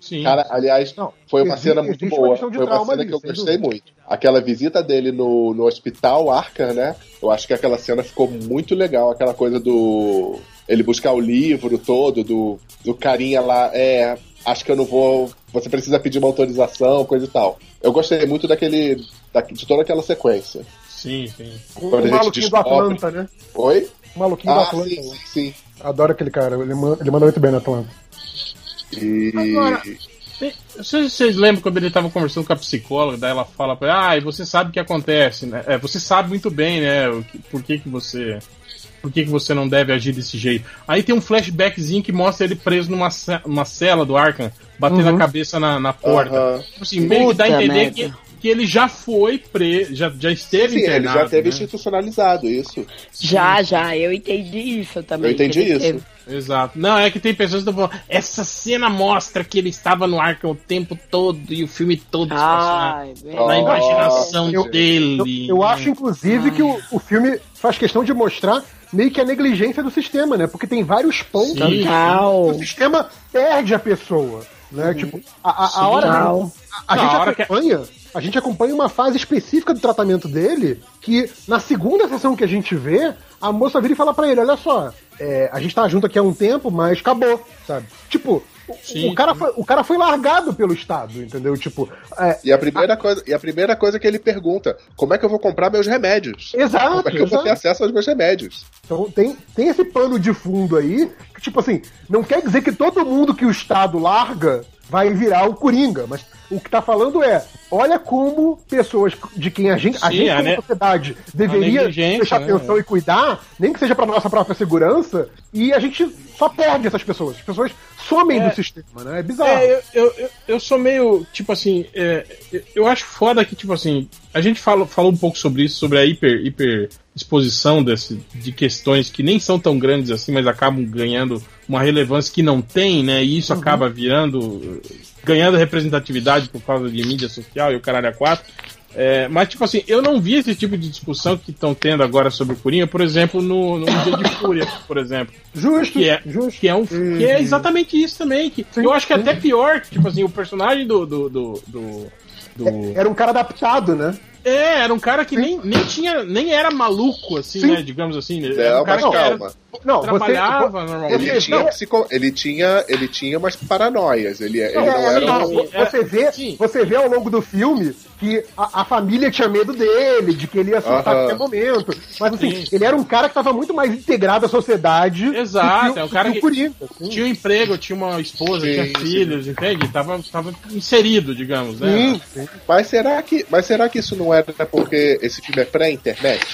Sim. Cara, aliás, não, foi uma existe, cena muito boa. Foi uma cena ali, que eu gostei dúvida. muito. Aquela visita dele no, no hospital Arkham, né? Eu acho que aquela cena ficou muito legal. Aquela coisa do. Ele buscar o livro todo, do, do carinha lá. É, acho que eu não vou. Você precisa pedir uma autorização, coisa e tal. Eu gostei muito daquele. Da, de toda aquela sequência. Sim, sim. O, o maluquinho do Atlanta, né? Oi? O maluquinho ah, do Atlanta. Sim, sim, sim. Adoro aquele cara, ele manda, ele manda muito bem no Atlanta. E. Agora, vocês, vocês lembram quando ele estava conversando com a psicóloga, daí ela fala pra ele, ah, e você sabe o que acontece, né? É, você sabe muito bem, né? O que, por que, que você. Por que, que você não deve agir desse jeito? Aí tem um flashbackzinho que mostra ele preso numa, numa cela do Arkham, batendo uhum. a cabeça na, na porta. Uhum. Assim, meio que dá a entender que que ele já foi preso, já, já esteve Sim, internado. ele já teve né? institucionalizado isso. Já, já, eu entendi isso também. Eu entendi isso. Teve. Exato. Não, é que tem pessoas que estão falando, essa cena mostra que ele estava no Arkham o tempo todo e o filme todo Ai, na, na imaginação eu, dele. Eu, eu, acho, inclusive, Ai. que o, o filme faz questão de mostrar meio que a negligência do sistema, né? Porque tem vários pontos que o sistema perde a pessoa. Né? Uhum. Tipo, a, a, a hora. A, a, gente hora acompanha. Que a gente acompanha uma fase específica do tratamento dele, que na segunda sessão que a gente vê, a moça vira e fala para ele, olha só, é, a gente tá junto aqui há um tempo, mas acabou, sabe? Tipo, Sim, o, cara foi, o cara foi largado pelo Estado, entendeu? Tipo. É, e, a primeira a... Coisa, e a primeira coisa que ele pergunta: como é que eu vou comprar meus remédios? Exato. Como é que eu vou ter acesso aos meus remédios? Então tem, tem esse pano de fundo aí, que, tipo assim, não quer dizer que todo mundo que o Estado larga vai virar o Coringa, mas O que tá falando é, olha como pessoas de quem a gente, Sim, a gente como sociedade deveria prestar né? atenção e cuidar, nem que seja para nossa própria segurança, e a gente só perde essas pessoas. As pessoas somem é, do sistema, né? É bizarro. É, eu, eu, eu sou meio, tipo assim, é, eu acho foda que, tipo assim, a gente fala, falou um pouco sobre isso, sobre a hiper, hiper exposição desse, de questões que nem são tão grandes assim, mas acabam ganhando uma relevância que não tem, né? E isso uhum. acaba virando. Ganhando representatividade por causa de mídia social e o caralho a quatro. É, mas, tipo assim, eu não vi esse tipo de discussão que estão tendo agora sobre o Coringa, por exemplo, no, no Dia de Fúria, por exemplo. Justo, que é, justo. Que é, um, uhum. que é exatamente isso também. Que sim, eu acho que é até pior, tipo assim, o personagem do, do, do, do do... Era um cara adaptado, né? É, era um cara que nem, nem tinha, nem era maluco, assim, Sim. né? Digamos assim. Né? Era um cara que calma. Era, não, trabalhava você, normalmente. Ele tinha, psico, ele, tinha, ele tinha umas paranoias. Ele, ele não, não era não, um... você, vê, você vê ao longo do filme que a, a, família tinha medo dele, de que ele ia assustar uh a qualquer momento. Mas assim, Sim. ele era um cara que estava muito mais integrado à sociedade. Exato, é um cara que, que tinha um emprego, tinha uma esposa, sim, tinha filhos, entende? Tava, tava inserido, digamos, né? Sim, Mas será que, mas será que isso não era porque esse filme é pré-internet?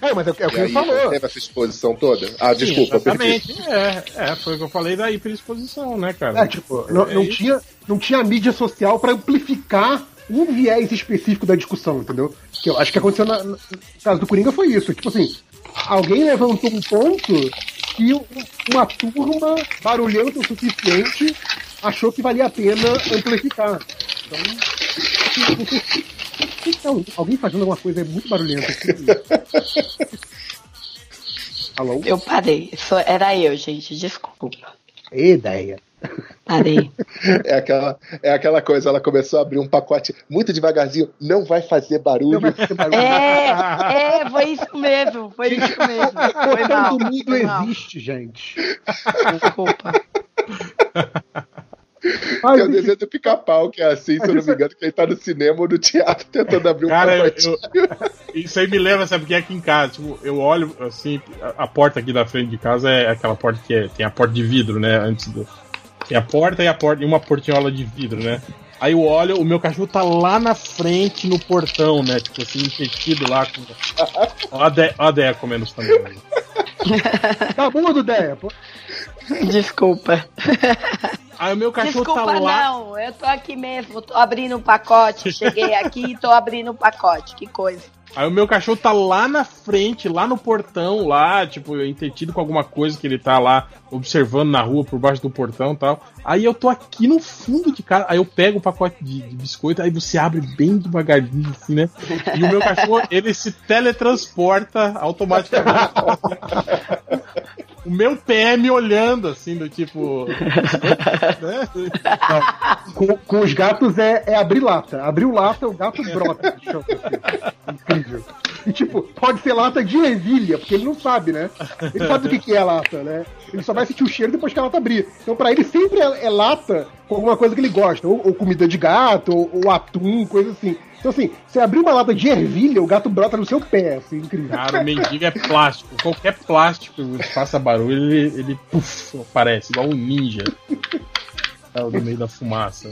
É, mas é, é o que ele falou. Teve essa exposição toda? Ah, desculpa, Sim, Exatamente. É, é, foi o que eu falei da hiperexposição, né, cara? É, tipo, não, é não tinha, não tinha mídia social para amplificar um viés específico da discussão, entendeu? Que eu acho que aconteceu na, no caso do Coringa foi isso. Tipo assim, alguém levantou um ponto que uma turma barulhenta o suficiente achou que valia a pena amplificar. Então, então alguém fazendo alguma coisa é muito barulhenta. Assim. [laughs] Alô? Eu parei. Era eu, gente. Desculpa. Ideia. Parei. É aquela, é aquela coisa, ela começou a abrir um pacote muito devagarzinho, não vai fazer barulho. Vai fazer barulho. É, é, foi isso mesmo, foi isso mesmo. Foi mal, Todo mundo existe, gente. Desculpa. Tem o desenho do pica-pau, que é assim, se eu não me engano, que ele tá no cinema ou no teatro tentando abrir um Cara, eu, Isso aí me lembra, sabe, porque aqui em casa, tipo, eu olho assim, a, a, porta aqui da frente de casa é aquela porta que é, tem a porta de vidro, né? Antes do, tem a porta e a porta e uma portinhola de vidro, né? Aí eu olho, o meu cachorro tá lá na frente no portão, né? Tipo assim, entendido lá com. Ó a, Deia, ó a Deia comendo os também. Tá bom, do Deia, pô. Desculpa. Aí o meu cachorro Desculpa, tá lá. Não, eu tô aqui mesmo, tô abrindo um pacote. Cheguei aqui e tô abrindo um pacote. Que coisa. Aí o meu cachorro tá lá na frente, lá no portão, lá, tipo, entretido com alguma coisa que ele tá lá observando na rua por baixo do portão e tal. Aí eu tô aqui no fundo de casa, aí eu pego o pacote de, de biscoito, aí você abre bem devagarzinho, assim, né? E o meu cachorro, ele se teletransporta automaticamente. [laughs] o meu pé me olhando, assim, do tipo. né? com, com, os gatos é, é abrir lata. Abriu lata, o gato brota. Incrível. E tipo, pode ser lata de ervilha, porque ele não sabe, né? Ele sabe o que, que é lata, né? Ele só vai sentir o cheiro depois que a lata abrir. Então, pra ele sempre é, é lata com alguma coisa que ele gosta. Ou, ou comida de gato, ou, ou atum, coisa assim. Então, assim, você abrir uma lata de ervilha, o gato brota no seu pé, assim, incrível. Cara, o mendigo é plástico. Qualquer plástico que faça barulho, ele, ele puff, aparece, igual um ninja. É no meio da fumaça.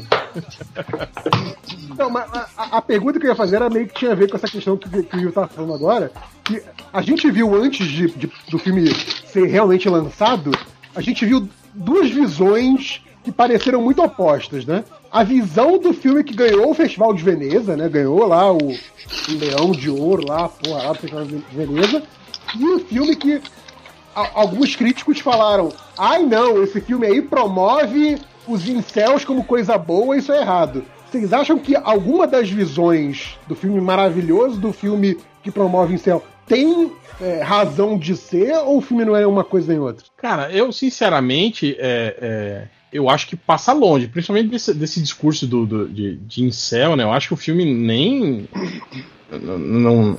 Não, mas a, a, pergunta que eu ia fazer era meio que tinha a ver com essa questão que, que o Will tá falando agora. Que a gente viu antes de, de, do filme ser realmente lançado, a gente viu duas visões que pareceram muito opostas, né? a visão do filme que ganhou o Festival de Veneza, né? Ganhou lá o, Leão de Ouro, lá, porra, lá do Festival de Veneza. E o filme que a, alguns críticos falaram: ai não, esse filme aí promove os incels como coisa boa, isso é errado. Vocês acham que alguma das visões do filme maravilhoso, do filme que promove incel, tem é, razão de ser ou o filme não é uma coisa nem outra? Cara, eu sinceramente é, é eu acho que passa longe, principalmente desse, desse discurso do, do, de, de incel, né? Eu acho que o filme nem. Não,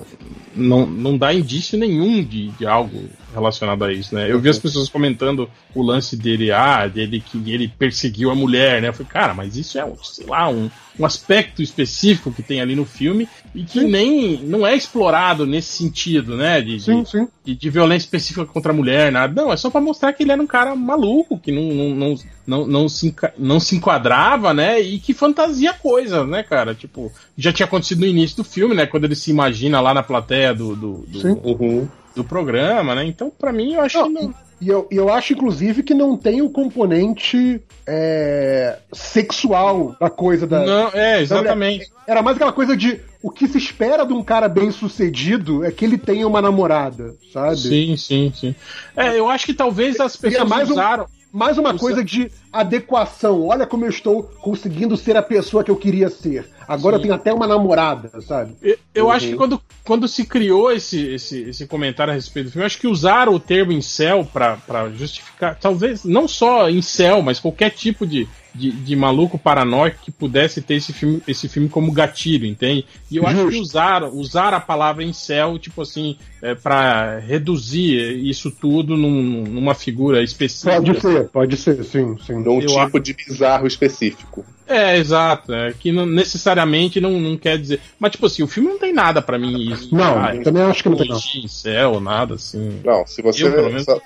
não, não dá indício nenhum de, de algo relacionado a isso, né? Eu vi as pessoas comentando o lance dele, ah, dele que ele perseguiu a mulher, né? Eu falei, cara, mas isso é, sei lá, um, um aspecto específico que tem ali no filme e que sim. nem não é explorado nesse sentido, né? De, sim, de, sim. de, de violência específica contra a mulher, nada. Não, é só para mostrar que ele era um cara maluco, que não, não, não não, não, se, não se enquadrava, né? E que fantasia coisa, né, cara? Tipo, já tinha acontecido no início do filme, né? Quando ele se imagina lá na plateia do, do, do, uhum. Do programa, né? Então, para mim, eu acho não, que não. E eu, eu acho, inclusive, que não tem o componente é, sexual da coisa da. Não, é, exatamente. Era mais aquela coisa de o que se espera de um cara bem sucedido é que ele tenha uma namorada, sabe? Sim, sim, sim. É, eu acho que talvez as pessoas mais usaram. Um, mais uma coisa de adequação. Olha como eu estou conseguindo ser a pessoa que eu queria ser. Agora Sim. eu tenho até uma namorada, sabe? Eu, eu uhum. acho que quando, quando se criou esse, esse, esse comentário a respeito do filme, eu acho que usaram o termo incel para justificar, talvez não só incel, mas qualquer tipo de, de, de, maluco paranoico que pudesse ter esse filme, esse filme como gatilho, entende? E eu Justo. acho que usar, usar a palavra incel, tipo assim, é, para reduzir isso tudo num, numa figura específica. Pode ser, pode ser, sim, sim. Num eu tipo acho... de bizarro específico. É, exato. É, que não, necessariamente não, não quer dizer. Mas, tipo assim, o filme não tem nada para mim isso. Não, ah, também acho que não tem. Não. nada assim. Não, se você. Eu, pelo menos, só...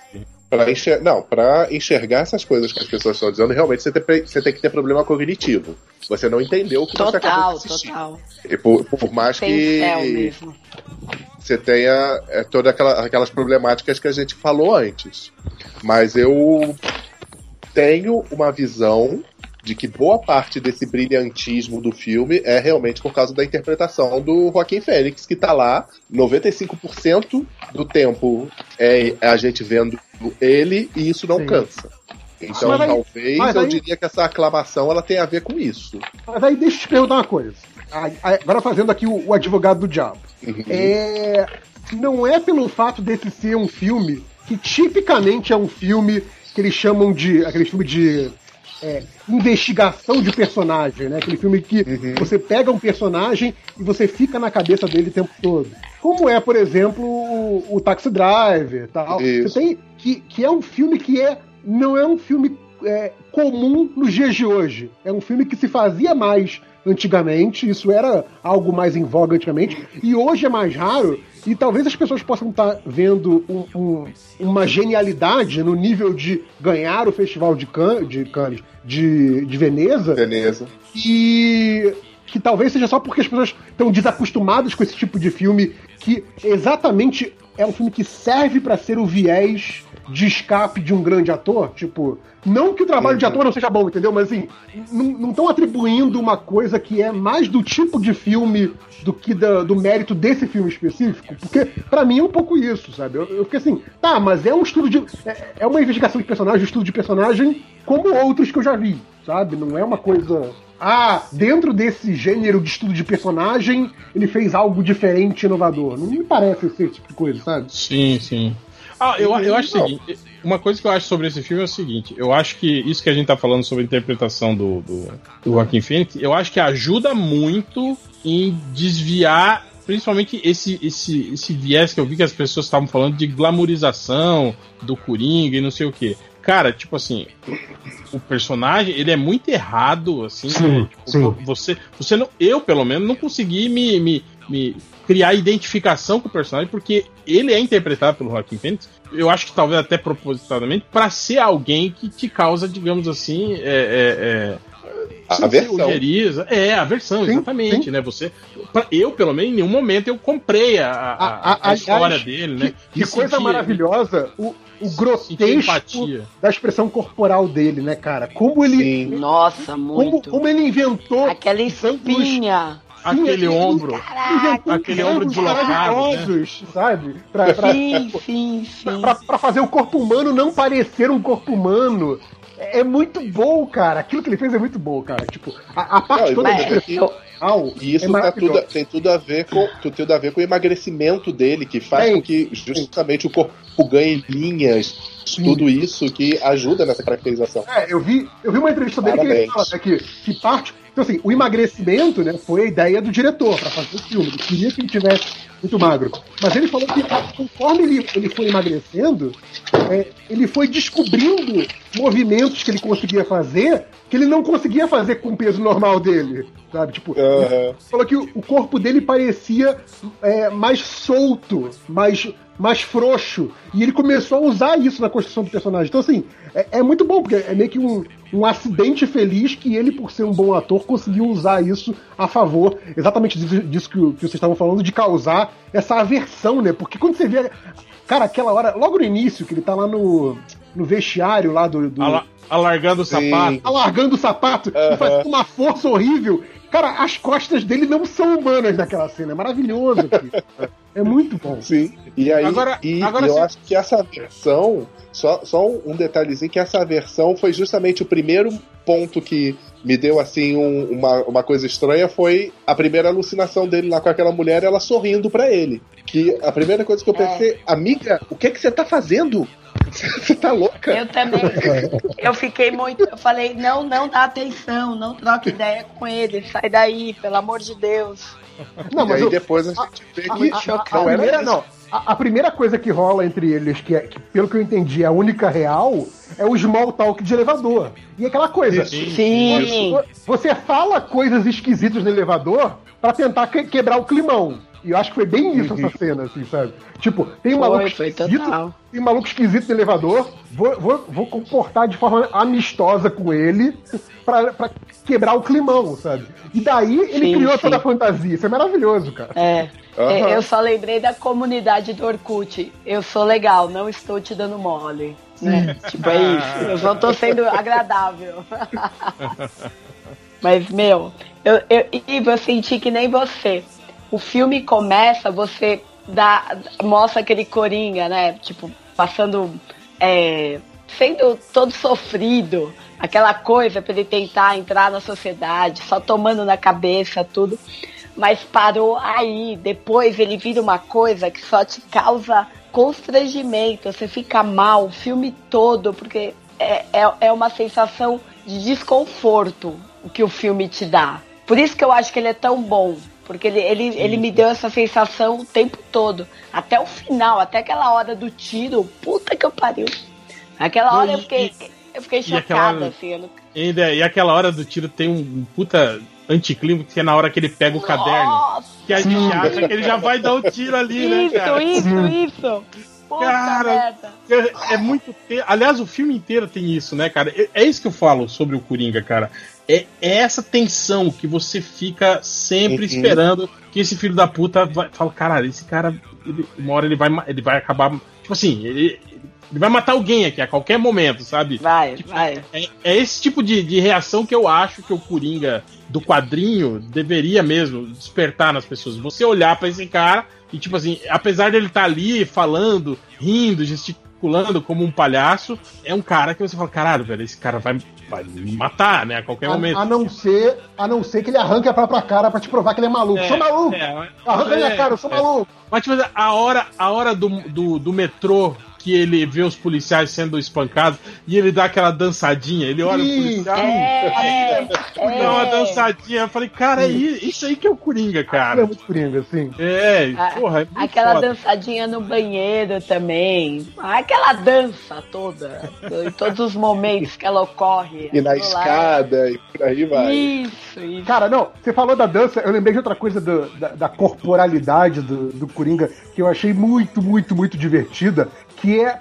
Pra enxer... Não, para enxergar essas coisas que as pessoas estão dizendo, realmente você tem, você tem que ter problema cognitivo. Você não entendeu o que total, você acabou de assistir. Total. E por, por mais tem que você tenha é, todas aquela, aquelas problemáticas que a gente falou antes. Mas eu tenho uma visão de que boa parte desse brilhantismo do filme é realmente por causa da interpretação do Joaquim Fênix, que tá lá 95% do tempo é a gente vendo ele e isso não Sim. cansa. Então, aí, talvez eu diria que essa aclamação ela tem a ver com isso. Mas aí deixa eu te perguntar uma coisa. Agora fazendo aqui o, o advogado do diabo. Uhum. É, não é pelo fato desse ser um filme que tipicamente é um filme que eles chamam de. aquele filme de é, investigação de personagem, né? Aquele filme que uhum. você pega um personagem e você fica na cabeça dele o tempo todo. Como é, por exemplo, o, o Taxi Driver tal. Isso. Você tem. Que, que é um filme que é. Não é um filme é, comum nos dias de hoje. É um filme que se fazia mais antigamente, isso era algo mais em voga antigamente, e hoje é mais raro, e talvez as pessoas possam estar vendo um, um, uma genialidade no nível de ganhar o Festival de Cannes, de, de Veneza. Veneza. E que talvez seja só porque as pessoas estão desacostumadas com esse tipo de filme, que exatamente é um filme que serve para ser o viés de escape de um grande ator. Tipo, não que o trabalho uhum. de ator não seja bom, entendeu? Mas assim, não estão atribuindo uma coisa que é mais do tipo de filme do que da, do mérito desse filme específico. Porque, para mim, é um pouco isso, sabe? Eu, eu fiquei assim, tá, mas é um estudo de. É, é uma investigação de personagem, um estudo de personagem como outros que eu já vi, sabe? Não é uma coisa ah, dentro desse gênero de estudo de personagem, ele fez algo diferente, inovador. Não me parece ser esse tipo de coisa, sabe? Sim, sim. Ah, eu, eu acho o seguinte. Uma coisa que eu acho sobre esse filme é o seguinte: eu acho que isso que a gente tá falando sobre a interpretação do, do, do Joaquim Phoenix, eu acho que ajuda muito em desviar principalmente esse, esse, esse viés que eu vi que as pessoas estavam falando de glamorização do Coringa e não sei o que. Cara, tipo assim, o personagem, ele é muito errado, assim. Sim, tipo, sim. Você, você não, eu, pelo menos, não consegui me, me, me criar identificação com o personagem, porque ele é interpretado pelo Joaquim Phoenix, eu acho que talvez até propositadamente, para ser alguém que te causa, digamos assim, é, é, é a versão. É, a versão, sim, exatamente, sim. né? Você, pra, eu, pelo menos, em nenhum momento eu comprei a, a, a, a história dele, né? Que, que coisa maravilhosa, o, o grotesco da expressão corporal dele, né, cara? Como ele. Sim. Nossa, muito. Como, como ele inventou. Aquela espinha aquele ombro. Caraca, aquele ombro deslocado. Né? sabe? Pra, pra, sim, sim, sim. Pra, pra, fazer o corpo humano não parecer um corpo humano. É, é muito bom, cara. Aquilo que ele fez é muito bom, cara. Tipo, a, a parte não, toda da expressão. E isso é tá tudo, tem tudo a ver com tudo a ver com o emagrecimento dele, que faz com que justamente o corpo ganhe linhas, Sim. tudo isso que ajuda nessa caracterização. É, eu vi, eu vi uma entrevista dele Parabéns. que ele fala né, que, que parte então, assim, o emagrecimento né, foi a ideia do diretor para fazer o filme. Ele queria que ele tivesse muito magro. Mas ele falou que conforme ele, ele foi emagrecendo, é, ele foi descobrindo movimentos que ele conseguia fazer que ele não conseguia fazer com o peso normal dele. sabe? Tipo, uhum. falou que o corpo dele parecia é, mais solto, mais, mais frouxo. E ele começou a usar isso na construção do personagem. Então, assim, é, é muito bom, porque é meio que um, um acidente feliz que ele, por ser um bom ator, conseguiu usar isso a favor, exatamente disso, disso que, que vocês estavam falando, de causar essa aversão, né? Porque quando você vê. Cara, aquela hora, logo no início, que ele tá lá no, no vestiário lá do. do... alargando o sapato. Alargando o sapato uhum. e faz uma força horrível. Cara, as costas dele não são humanas naquela cena. É maravilhoso. [laughs] é muito bom. Sim. E aí, agora, e, agora eu acho que essa versão. Só, só um detalhezinho que essa versão foi justamente o primeiro ponto que me deu assim um, uma, uma coisa estranha foi a primeira alucinação dele lá com aquela mulher, ela sorrindo para ele. Que a primeira coisa que eu pensei, é. amiga, o que é que você tá fazendo? [laughs] Você tá louca? Eu também. Eu fiquei muito. Eu falei, não, não dá atenção, não troca ideia com ele, sai daí, pelo amor de Deus. Não, mas e aí eu, depois a gente vê que. A, a, a, primeira, não. A, primeira coisa que rola entre eles, que, é, que pelo que eu entendi é a única real, é o small talk de elevador. E aquela coisa. Sim. sim. Você, você fala coisas esquisitas no elevador para tentar que, quebrar o climão. E eu acho que foi bem isso essa cena, assim, sabe? Tipo, tem um foi, maluco esquisito. Tem um maluco esquisito no elevador. Vou, vou, vou comportar de forma amistosa com ele pra, pra quebrar o climão, sabe? E daí ele sim, criou sim. toda a fantasia. Isso é maravilhoso, cara. É. Uhum. Eu só lembrei da comunidade do Orkut. Eu sou legal, não estou te dando mole. Né? tipo, é isso. Eu só tô sendo [laughs] agradável. [laughs] Mas, meu, eu, eu, eu senti que nem você o filme começa, você dá, mostra aquele coringa, né? Tipo, passando. É, sendo todo sofrido, aquela coisa para ele tentar entrar na sociedade, só tomando na cabeça tudo. Mas parou aí. Depois ele vira uma coisa que só te causa constrangimento. Você fica mal o filme todo, porque é, é, é uma sensação de desconforto o que o filme te dá. Por isso que eu acho que ele é tão bom. Porque ele, ele, ele me deu essa sensação o tempo todo. Até o final, até aquela hora do tiro. Puta que eu pariu. Aquela hora e, eu fiquei. Eu fiquei chocada, assim. Não... E, e aquela hora do tiro tem um puta anticlima que é na hora que ele pega o Nossa. caderno. Que a gente acha que ele já vai dar o um tiro ali, né, isso, né, cara? Isso, isso, isso. cara, é, é, muito. Aliás, o filme inteiro tem isso, né, cara? É, é, isso que eu falo sobre o Coringa, cara é essa tensão que você fica sempre uhum. esperando que esse filho da puta vai, fala, caralho, esse cara, ele, uma hora ele vai, ele vai acabar. Tipo assim, ele, ele vai matar alguém aqui a qualquer momento, sabe? Vai, tipo, vai. É, é, esse tipo de, de reação que eu acho que o Coringa do quadrinho deveria mesmo despertar nas pessoas. Você olhar para esse cara e, tipo assim, apesar dele estar tá ali falando, rindo, gesticulando como um palhaço, é um cara que você fala, caralho, velho, esse cara vai, vai me matar, né? A qualquer a, momento. A não ser, a não ser que ele arranque a própria cara pra te provar que ele é maluco. É, sou maluco! É, Arranca é, minha cara, eu sou é. maluco! Mas tipo, a hora, a hora do, do, do metrô que ele vê os policiais sendo espancados e ele dá aquela dançadinha, ele olha Sim, o policial, é, [laughs] é, dá uma dançadinha. Eu falei, cara, é isso aí que é o Coringa, cara. É muito Coringa, sim. É, a, porra, é Aquela foda. dançadinha no banheiro também. Aquela dança toda, em todos os momentos que ela ocorre. E na escada, e por aí vai. Isso, isso. Cara, não, você falou da dança, eu lembrei de outra coisa do, da, da corporalidade do, do Coringa que eu achei muito, muito, muito divertida, que é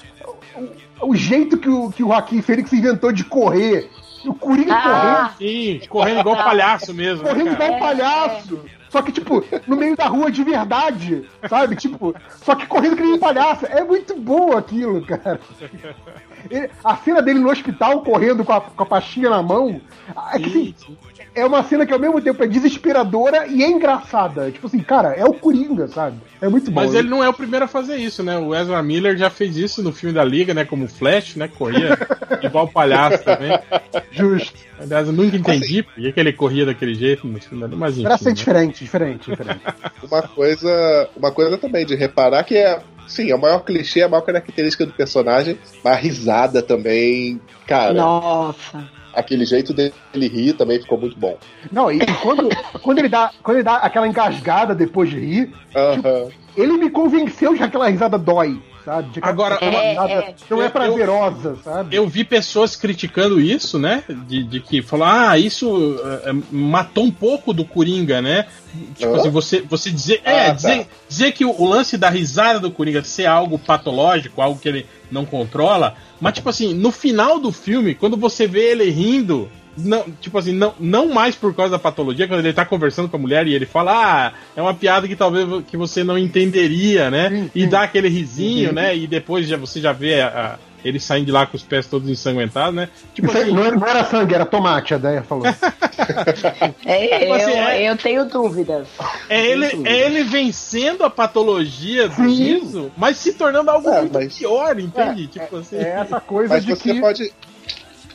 o, o jeito que o, que o Joaquim Fênix inventou de correr. O Coringa ah, correndo. Sim, correndo igual palhaço mesmo. Né, correndo né, igual palhaço. Só que, tipo, no meio da rua de verdade, sabe? Tipo, só que correndo que nem um palhaço. É muito bom aquilo, cara. [laughs] Ele, a cena dele no hospital correndo com a, com a pastinha na mão. É que, assim, é uma cena que ao mesmo tempo é desesperadora e é engraçada. Tipo assim, cara, é o Coringa, sabe? É muito bom. Mas ele não é o primeiro a fazer isso, né? O Ezra Miller já fez isso no filme da Liga, né? Como Flash, né? Corria [laughs] igual palhaço também. Justo. Aliás, eu nunca entendi assim, por que ele corria daquele jeito no filme da Liga, mas enfim. Pra ser né? diferente, diferente, diferente. [laughs] uma coisa, uma coisa também de reparar que é Sim, é o maior clichê, a maior característica do personagem, mas a risada também, cara. Nossa aquele jeito dele rir também ficou muito bom. Não, e quando, quando, ele, dá, quando ele dá aquela engasgada depois de rir, uh -huh. tipo, ele me convenceu de que aquela risada dói. Sabe? De Agora, é, é, não é prazerosa, sabe? Eu vi pessoas criticando isso, né? De, de que falar, ah, isso é, matou um pouco do Coringa, né? Tipo assim, você, você dizer. É, ah, tá. dizer, dizer que o, o, lance da risada do Coringa ser algo patológico, algo que ele não controla. Mas, tipo assim, no final do filme, quando você vê ele rindo, não, tipo assim, não, não mais por causa da patologia, quando ele tá conversando com a mulher e ele fala, ah, é uma piada que talvez que você não entenderia, né? E dá aquele risinho, sim. né? E depois já, você já vê a, a ele saindo de lá com os pés todos ensanguentados, né? Tipo [laughs] assim, não, era sangue, era tomate, a ideia falou. [laughs] é, tipo assim, eu, é, eu tenho dúvidas. É ele, dúvidas. é ele vencendo a patologia do riso, mas se tornando algo é, muito mas... pior, entende? É, tipo assim. É essa coisa mas de você que... pode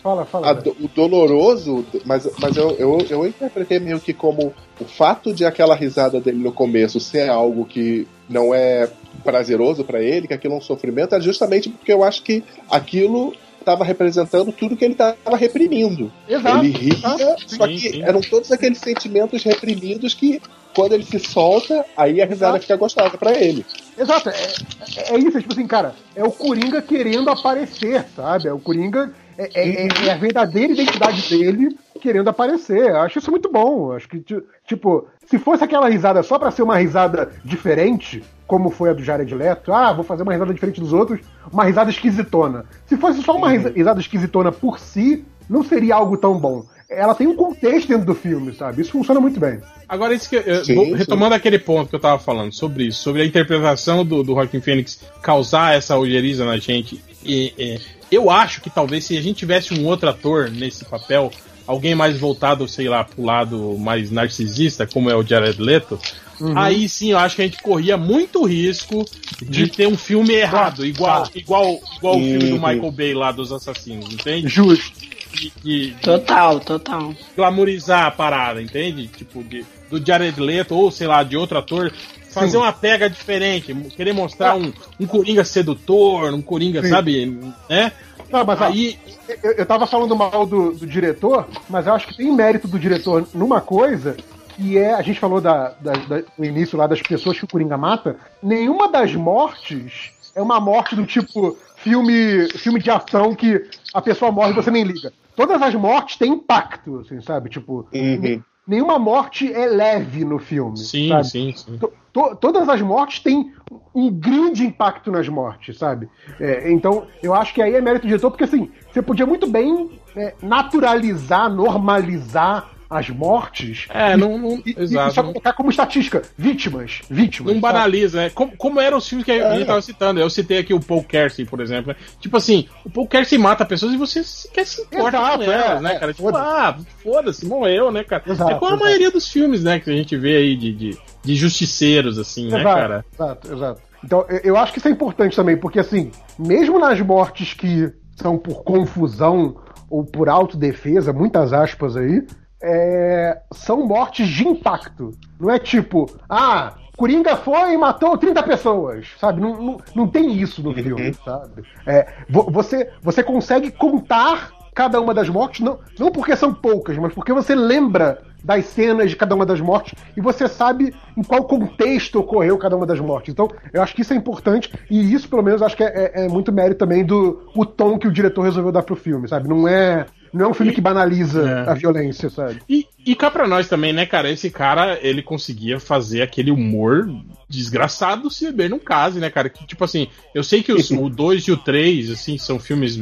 Fala, fala. Do, o doloroso, mas, mas eu, eu, eu interpretei meio que como o fato de aquela risada dele no começo ser algo que não é prazeroso para ele, que aquilo é um sofrimento, é justamente porque eu acho que aquilo estava representando tudo que ele estava reprimindo. Exato. Ele ria, só que sim. eram todos aqueles sentimentos reprimidos que quando ele se solta, aí a risada Exato. fica gostosa para ele. Exato, é, é, isso, é tipo assim, cara, é o Coringa querendo aparecer, sabe? É o Coringa é, é, é, a verdadeira identidade dele querendo aparecer. Eu acho isso muito bom. acho que, tipo, se fosse aquela risada só para ser uma risada diferente, como foi a do Jared Leto, ah, vou fazer uma risada diferente dos outros, uma risada esquisitona. Se fosse só uma risada esquisitona por si, não seria algo tão bom. Ela tem um contexto dentro do filme, sabe? Isso funciona muito bem. Agora, isso que eu, sim, retomando sim. aquele ponto que eu tava falando sobre isso, sobre a interpretação do, do Joaquim Fênix causar essa ojeriza na gente. E, e, eu acho que talvez se a gente tivesse um outro ator nesse papel, alguém mais voltado, sei lá, pro lado mais narcisista, como é o Jared Leto, uhum. aí sim eu acho que a gente corria muito risco de ter um filme errado, igual, igual, igual o filme do Michael Bay lá dos assassinos, entende? Justo. De, de, total, total. Glamorizar a parada, entende? Tipo, de, do Jared Leto, ou sei lá, de outro ator, fazer Sim. uma pega diferente, querer mostrar um, um Coringa sedutor, um Coringa, Sim. sabe, né? Não, mas aí. Eu, eu tava falando mal do, do diretor, mas eu acho que tem mérito do diretor numa coisa que é, a gente falou da, da, da, no início lá das pessoas que o Coringa mata, nenhuma das mortes é uma morte do tipo filme, filme de ação que a pessoa morre e você nem liga. Todas as mortes têm impacto, assim, sabe? Tipo, uhum. nenhuma morte é leve no filme. Sim, sabe? sim, sim to, todas as mortes têm um grande impacto nas mortes, sabe? É, então, eu acho que aí é mérito do diretor, porque assim, você podia muito bem é, naturalizar, normalizar as mortes. É, não. não e, exato. E só colocar como estatística. Vítimas. Vítimas. Não banaliza, né? Como, como eram os filmes que a gente é. tava citando. Eu citei aqui o Paul Kersey, por exemplo. Né? Tipo assim, o Paul Kersey mata pessoas e você quer se importa exato, com elas, é, né, cara? Tipo, foda ah, foda-se, morreu, né, cara? Exato, é como a maioria dos filmes, né, que a gente vê aí de, de, de justiceiros, assim, né, exato, né, cara? Exato, exato. Então, eu acho que isso é importante também, porque assim, mesmo nas mortes que são por confusão ou por autodefesa, muitas aspas aí, é, são mortes de impacto. Não é tipo, ah, Coringa foi e matou 30 pessoas, sabe? Não, não, não tem isso no filme, uhum. sabe? É, você, você consegue contar cada uma das mortes, não, não porque são poucas, mas porque você lembra das cenas de cada uma das mortes e você sabe em qual contexto ocorreu cada uma das mortes. Então, eu acho que isso é importante e isso, pelo menos, acho que é, é, é muito mérito também do o tom que o diretor resolveu dar pro filme, sabe? Não é não é um filme e, que banaliza é. a violência, sabe? E, e cá pra nós também, né, cara? Esse cara, ele conseguia fazer aquele humor desgraçado se beber num case, né, cara? Que, tipo assim, eu sei que os, o 2 e o 3, assim, são filmes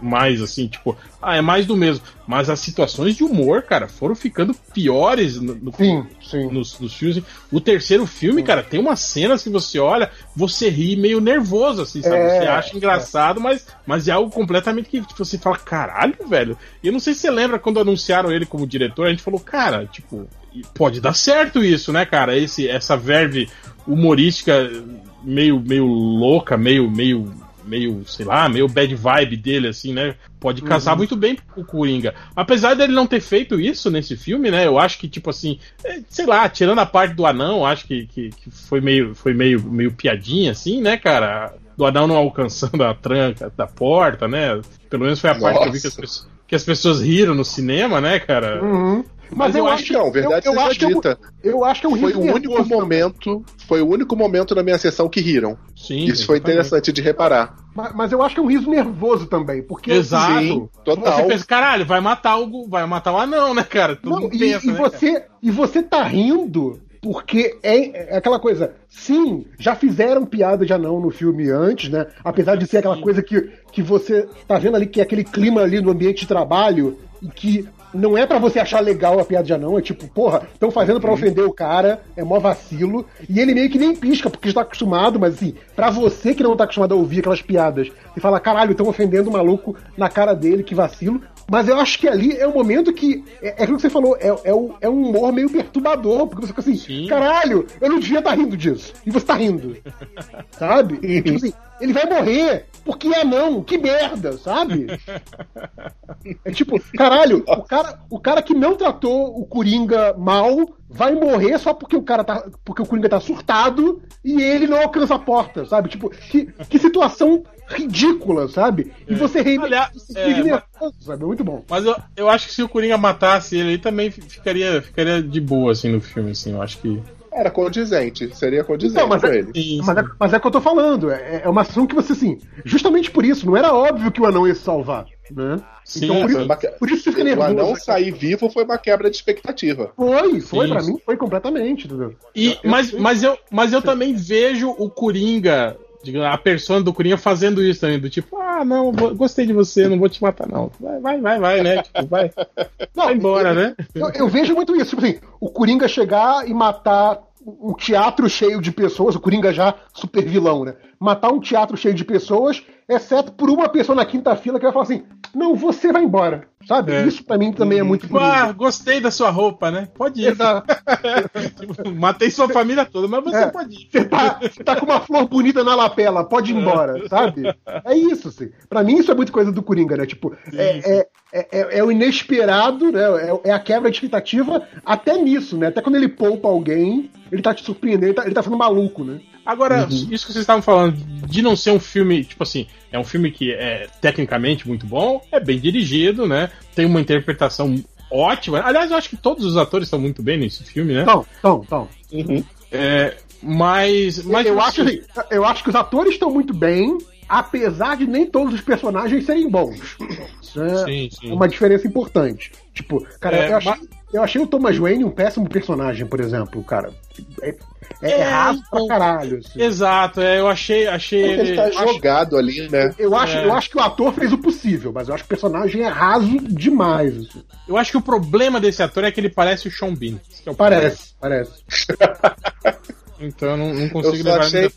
mais, assim, tipo, ah, é mais do mesmo. Mas as situações de humor, cara, foram ficando piores no, no, sim, sim. Nos, nos, filmes. O terceiro filme, sim. cara, tem umas cenas que você olha, você ri meio nervoso, assim, sabe? É, você acha engraçado, é. mas, mas é algo completamente que tipo, você fala, caralho, velho. E eu não sei se você lembra quando anunciaram ele como diretor, a gente falou, cara, tipo, pode dar certo isso, né, cara? Esse, essa verve humorística meio, meio louca, meio, meio, meio, sei lá, meio bad vibe dele, assim, né? Pode casar uhum. muito bem com o Coringa. Apesar dele não ter feito isso nesse filme, né? Eu acho que, tipo assim, é, sei lá, tirando a parte do anão, acho que, que, que foi, meio, foi meio, meio piadinha, assim, né, cara? Do anão não alcançando a tranca da porta, né? Pelo menos foi a Nossa. parte que eu vi que as, pessoas, que as pessoas riram no cinema, né, cara? Uhum. Mas, eu, acho que não, verdade eu, eu acho dita. Que eu, eu acho que é um foi o único momento, foi o único momento na minha sessão que riram. Sim, Isso foi interessante de reparar. Mas, mas, eu acho que é um riso nervoso também, porque Exato. Sim, total. Você pensa, caralho, vai matar o vai matar o anão, né, cara? Não, e, pensa, e né, você cara? e você tá rindo porque é, é, aquela coisa. Sim, já fizeram piada de anão no filme antes, né? Apesar de ser aquela coisa que, que você tá vendo ali, que é aquele clima ali no ambiente de trabalho, e que não é para você achar legal a piada de anão, é tipo, porra, estão fazendo para uhum. ofender o cara, é mó vacilo, e ele meio que nem pisca, porque está acostumado, mas assim, pra você que não tá acostumado a ouvir aquelas piadas, e fala, caralho, estão ofendendo o maluco na cara dele, que vacilo. Mas eu acho que ali é o momento que. É, é aquilo que você falou, é, é, o, é um humor meio perturbador, porque você fica assim, Sim. caralho, eu não devia estar tá rindo disso. E você tá rindo. [laughs] sabe? tipo assim, ele vai morrer, porque é não, que merda, sabe? [laughs] É tipo, caralho, o cara, o cara que não tratou o Coringa mal vai morrer só porque o cara tá. Porque o Coringa tá surtado e ele não alcança a porta, sabe? Tipo, que, que situação ridícula, sabe? E é. você ri Aliás, é, mas, sabe? Muito bom. Mas eu, eu acho que se o Coringa matasse ele, ele também ficaria, ficaria de boa, assim, no filme, assim. Eu acho que. Era condizente, seria condizente então, mas, é, ele. Mas é, mas é o que eu tô falando. É, é uma ação que você, assim, justamente por isso, não era óbvio que o anão ia se salvar. Né? Sim, então, por, isso, uma... por isso fica nervoso. O anão sair vivo foi uma quebra de expectativa. Foi, foi, Sim. pra mim foi completamente. Entendeu? E, eu, mas, eu, mas, eu, mas eu também vejo o Coringa a persona do Coringa fazendo isso também, do tipo, ah, não, gostei de você, não vou te matar, não. Vai, vai, vai, vai né? [laughs] Tipo, vai. Não, vai embora, eu, né? Eu, eu, vejo muito isso, tipo assim, o Coringa chegar e matar um teatro cheio de pessoas, o Coringa já super vilão, né? Matar um teatro cheio de pessoas, exceto por uma pessoa na quinta fila que vai falar assim: não, você vai embora. Sabe? É. Isso pra mim também é muito bonito. Ah, gostei da sua roupa, né? Pode ir. [laughs] Matei sua família toda, mas você é. pode ir. Você tá, tá, com uma flor bonita na lapela, pode ir embora, sabe? É isso, assim. Pra mim isso é muito coisa do Coringa, né? Tipo, é, é, é, é, o inesperado, né? É, é, a quebra de expectativa até nisso, né? Até quando ele poupa alguém, ele tá te surpreendendo, ele tá, ele tá ficando maluco, né? Agora, uhum. isso que vocês estavam falando, de não ser um filme, tipo assim, é um filme que é tecnicamente muito bom, é bem dirigido, né? Tem uma interpretação ótima. Aliás, eu acho que todos os atores estão muito bem nesse filme, né? Estão, estão, estão. Uhum. É, mas, mas eu, acho, assim, eu acho que os atores estão muito bem, apesar de nem todos os personagens serem bons. Isso é sim, sim. uma diferença importante. Tipo, cara, é, eu, achei, mas... eu achei o Thomas Wayne um péssimo personagem, por exemplo, cara. É, é, é raso pra caralho. Assim. Exato, é, eu achei. achei Porque ele tá acho, jogado ali, né? Eu acho, é. eu acho que o ator fez o possível, mas eu acho que o personagem é raso demais. Assim. Eu acho que o problema desse ator é que ele parece o Sean Bean. É o parece, parece. então eu não, não consigo eu levar achei,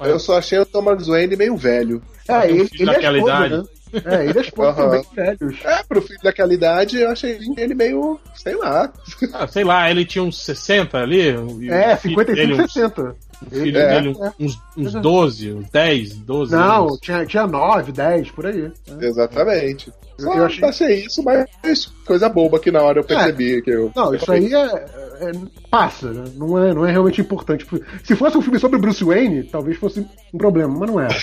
Eu só achei o Thomas Wayne meio velho. É, ele, ele é esposa, idade. né? É, ele é uhum. bem velhos. É, pro filho daquela idade, eu achei ele meio, sei lá. Ah, sei lá, ele tinha uns 60 ali. É, 55, 60. O filho é, dele, é. uns, uns 12, uns 10, 12 Não, anos. Tinha, tinha 9, 10, por aí. É. Eu, eu achei... achei isso, mas coisa boba que na hora eu percebi é. que eu. Não, isso aí é, é, passa, né? Não é, não é realmente importante. Se fosse um filme sobre Bruce Wayne, talvez fosse um problema, mas não é. [laughs]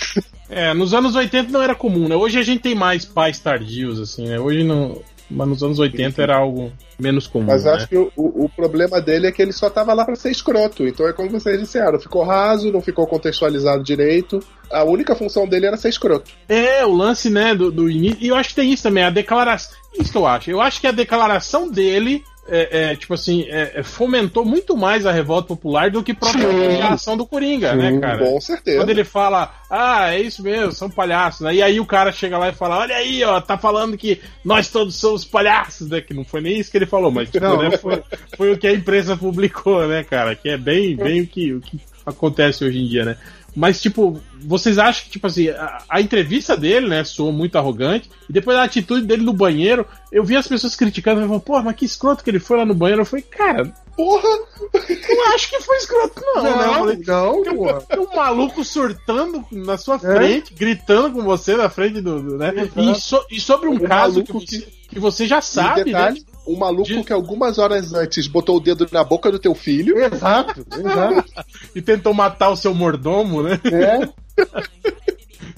É, nos anos 80 não era comum, né? Hoje a gente tem mais pais tardios, assim, né? Hoje não. Mas nos anos 80 era algo menos comum. Mas né? acho que o, o, problema dele é que ele só tava lá para ser escroto. Então é como vocês disseram, ficou raso, não ficou contextualizado direito. A única função dele era ser escroto. É, o lance, né, do, do início. E eu acho que tem isso também, a declaração. Isso que eu acho. Eu acho que a declaração dele é, é, tipo assim, é, é, fomentou muito mais a revolta popular do que propriamente a ação do Coringa, né, Sim, né, cara? Com certeza. Quando ele fala, ah, é isso mesmo, são palhaços, né? E aí o cara chega lá e fala, olha aí, ó, tá falando que nós todos somos palhaços, né? Que não foi nem isso que ele falou, mas tipo, né, foi, foi, o que a empresa publicou, né, cara? Que é bem, bem o que, o que acontece hoje em dia, né? Mas, tipo, vocês acham que, tipo assim, a, a, entrevista dele, né, soou muito arrogante, e depois a atitude dele no banheiro, eu vi as pessoas criticando, falando, porra, mas que escroto que ele foi lá no banheiro. Eu falei, cara, porra, não acho que foi escroto, não. Não, né? falei, não, tem um, um, maluco surtando na sua é? frente, é? gritando com você na frente do. do né? E, so, e, sobre um, um caso que você, que você já sabe, detalhe, né? Um maluco de... que algumas horas antes botou o dedo na boca do teu filho. Exato, exato. e tentou matar o seu mordomo, né? É.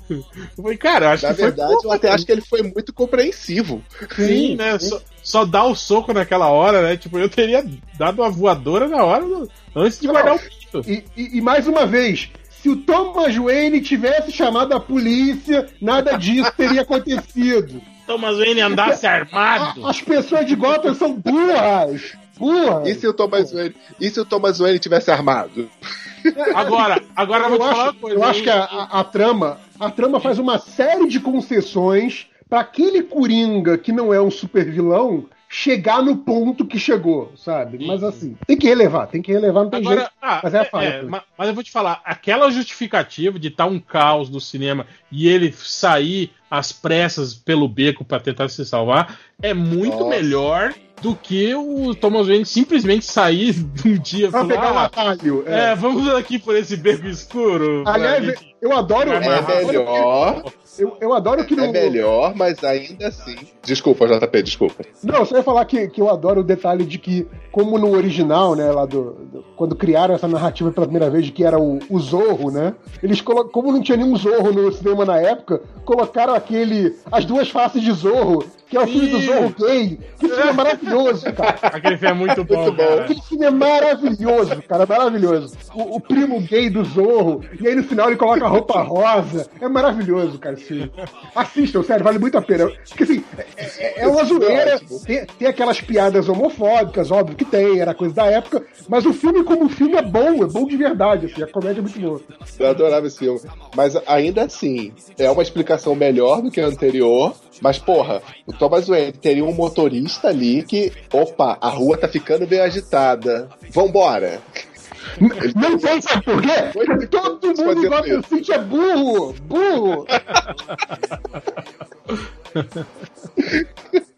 Eu falei, cara, acho Na que verdade, foi... eu até acho que ele foi muito compreensivo. Sim, sim né? Sim. só dá o soco naquela hora, né? Tipo, eu teria dado uma voadora na hora, antes de guardar o pito. E, e, e mais uma vez, se o Thomas Wayne tivesse chamado a polícia, nada disso teria acontecido. Thomas Wayne andasse armado. As pessoas de Gotham são burras. Burras. E se o Thomas Wayne, e se o Thomas Wayne tivesse armado? Agora, agora eu vou te acho, falar uma coisa. Eu acho que a, a, a, trama, a trama faz uma série de concessões para aquele Coringa que não é um super vilão chegar no ponto que chegou, sabe? Mas assim, tem que relevar, tem que relevar, não tem Agora, jeito. Ah, mas é a é, é, mas, mas, eu vou te falar, aquela justificativa de estar tá um caos no cinema e ele sair às pressas pelo beco para tentar se salvar é muito Nossa. melhor do que o Thomas Wayne simplesmente sair de um dia pra pegar um atalho. É. é. vamos aqui por esse beco escuro. Aliás, gente... eu adoro. É melhor. Eu, eu adoro que é, É melhor, mas ainda assim. Desculpa, JP, desculpa. Não, só ia falar que, que eu adoro o detalhe de que, como no original, né, lá do. do quando criaram essa narrativa pela primeira vez de que era o, o Zorro, né? Eles colocam. Como não tinha nenhum Zorro no cinema na época, colocaram aquele. as duas faces de Zorro que é o filme do Zorro Gay. Que filme é maravilhoso, cara. Aquele filme é muito bom. Muito bom. Aquele filme é maravilhoso, cara. Maravilhoso. O, o, primo gay do Zorro. E aí no final ele coloca a roupa rosa. É maravilhoso, cara, esse filme. Assistam, sério, vale muito a pena. Porque assim, é, é, é uma zoeira. Tem, tem, aquelas piadas homofóbicas, óbvio que tem, era coisa da época. Mas o filme, como filme, é bom, é bom de verdade. Assim, a comédia é muito boa. Eu adorava esse filme. Mas ainda assim, é uma explicação melhor do que a anterior. Mas, porra, o Thomas Wayne teria um motorista ali que, opa, a rua tá ficando bem agitada. Vambora. Não tem, sabe por quê? Porque todo mundo em Gotham City é burro! Burro! [laughs]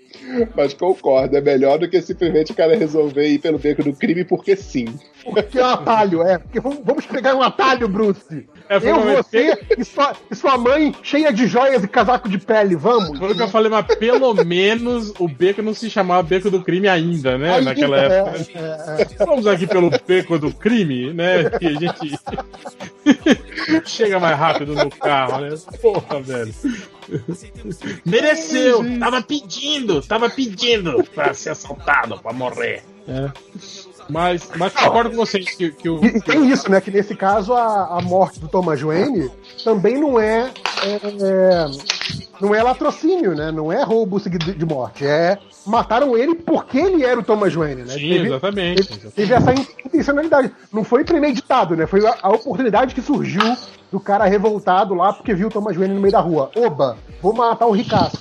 Mas concordo, é melhor do que simplesmente o cara resolver ir pelo beco do crime porque sim. Porque é um atalho, é. Porque vamos, pegar um atalho, Bruce. É, eu, você e sua, e sua mãe cheia de joias e casaco de pele, vamos? Foi o que eu falei, mas pelo menos o beco não se chamava beco do crime ainda, né? Ainda, naquela é, época. É, é. Vamos aqui pelo beco do crime, né? Que a gente [laughs] chega mais rápido no carro, né? Porra, velho. [laughs] Mereceu, tava pedindo, tava pedindo pra ser assaltado, pra morrer. É. Mas, mas concordo com vocês que, que o. E, tem isso, né? Que nesse caso a, a morte do Thomas Wayne também não é, é, é não é latrocínio, né? Não é roubo seguido de morte. É mataram ele porque ele era o Thomas Wayne, né? Sim, teve, exatamente, teve, teve, essa intencionalidade. Não foi premeditado, né? Foi a, a, oportunidade que surgiu do cara revoltado lá porque viu o Thomas Wayne no meio da rua. Oba, vou matar o ricaço.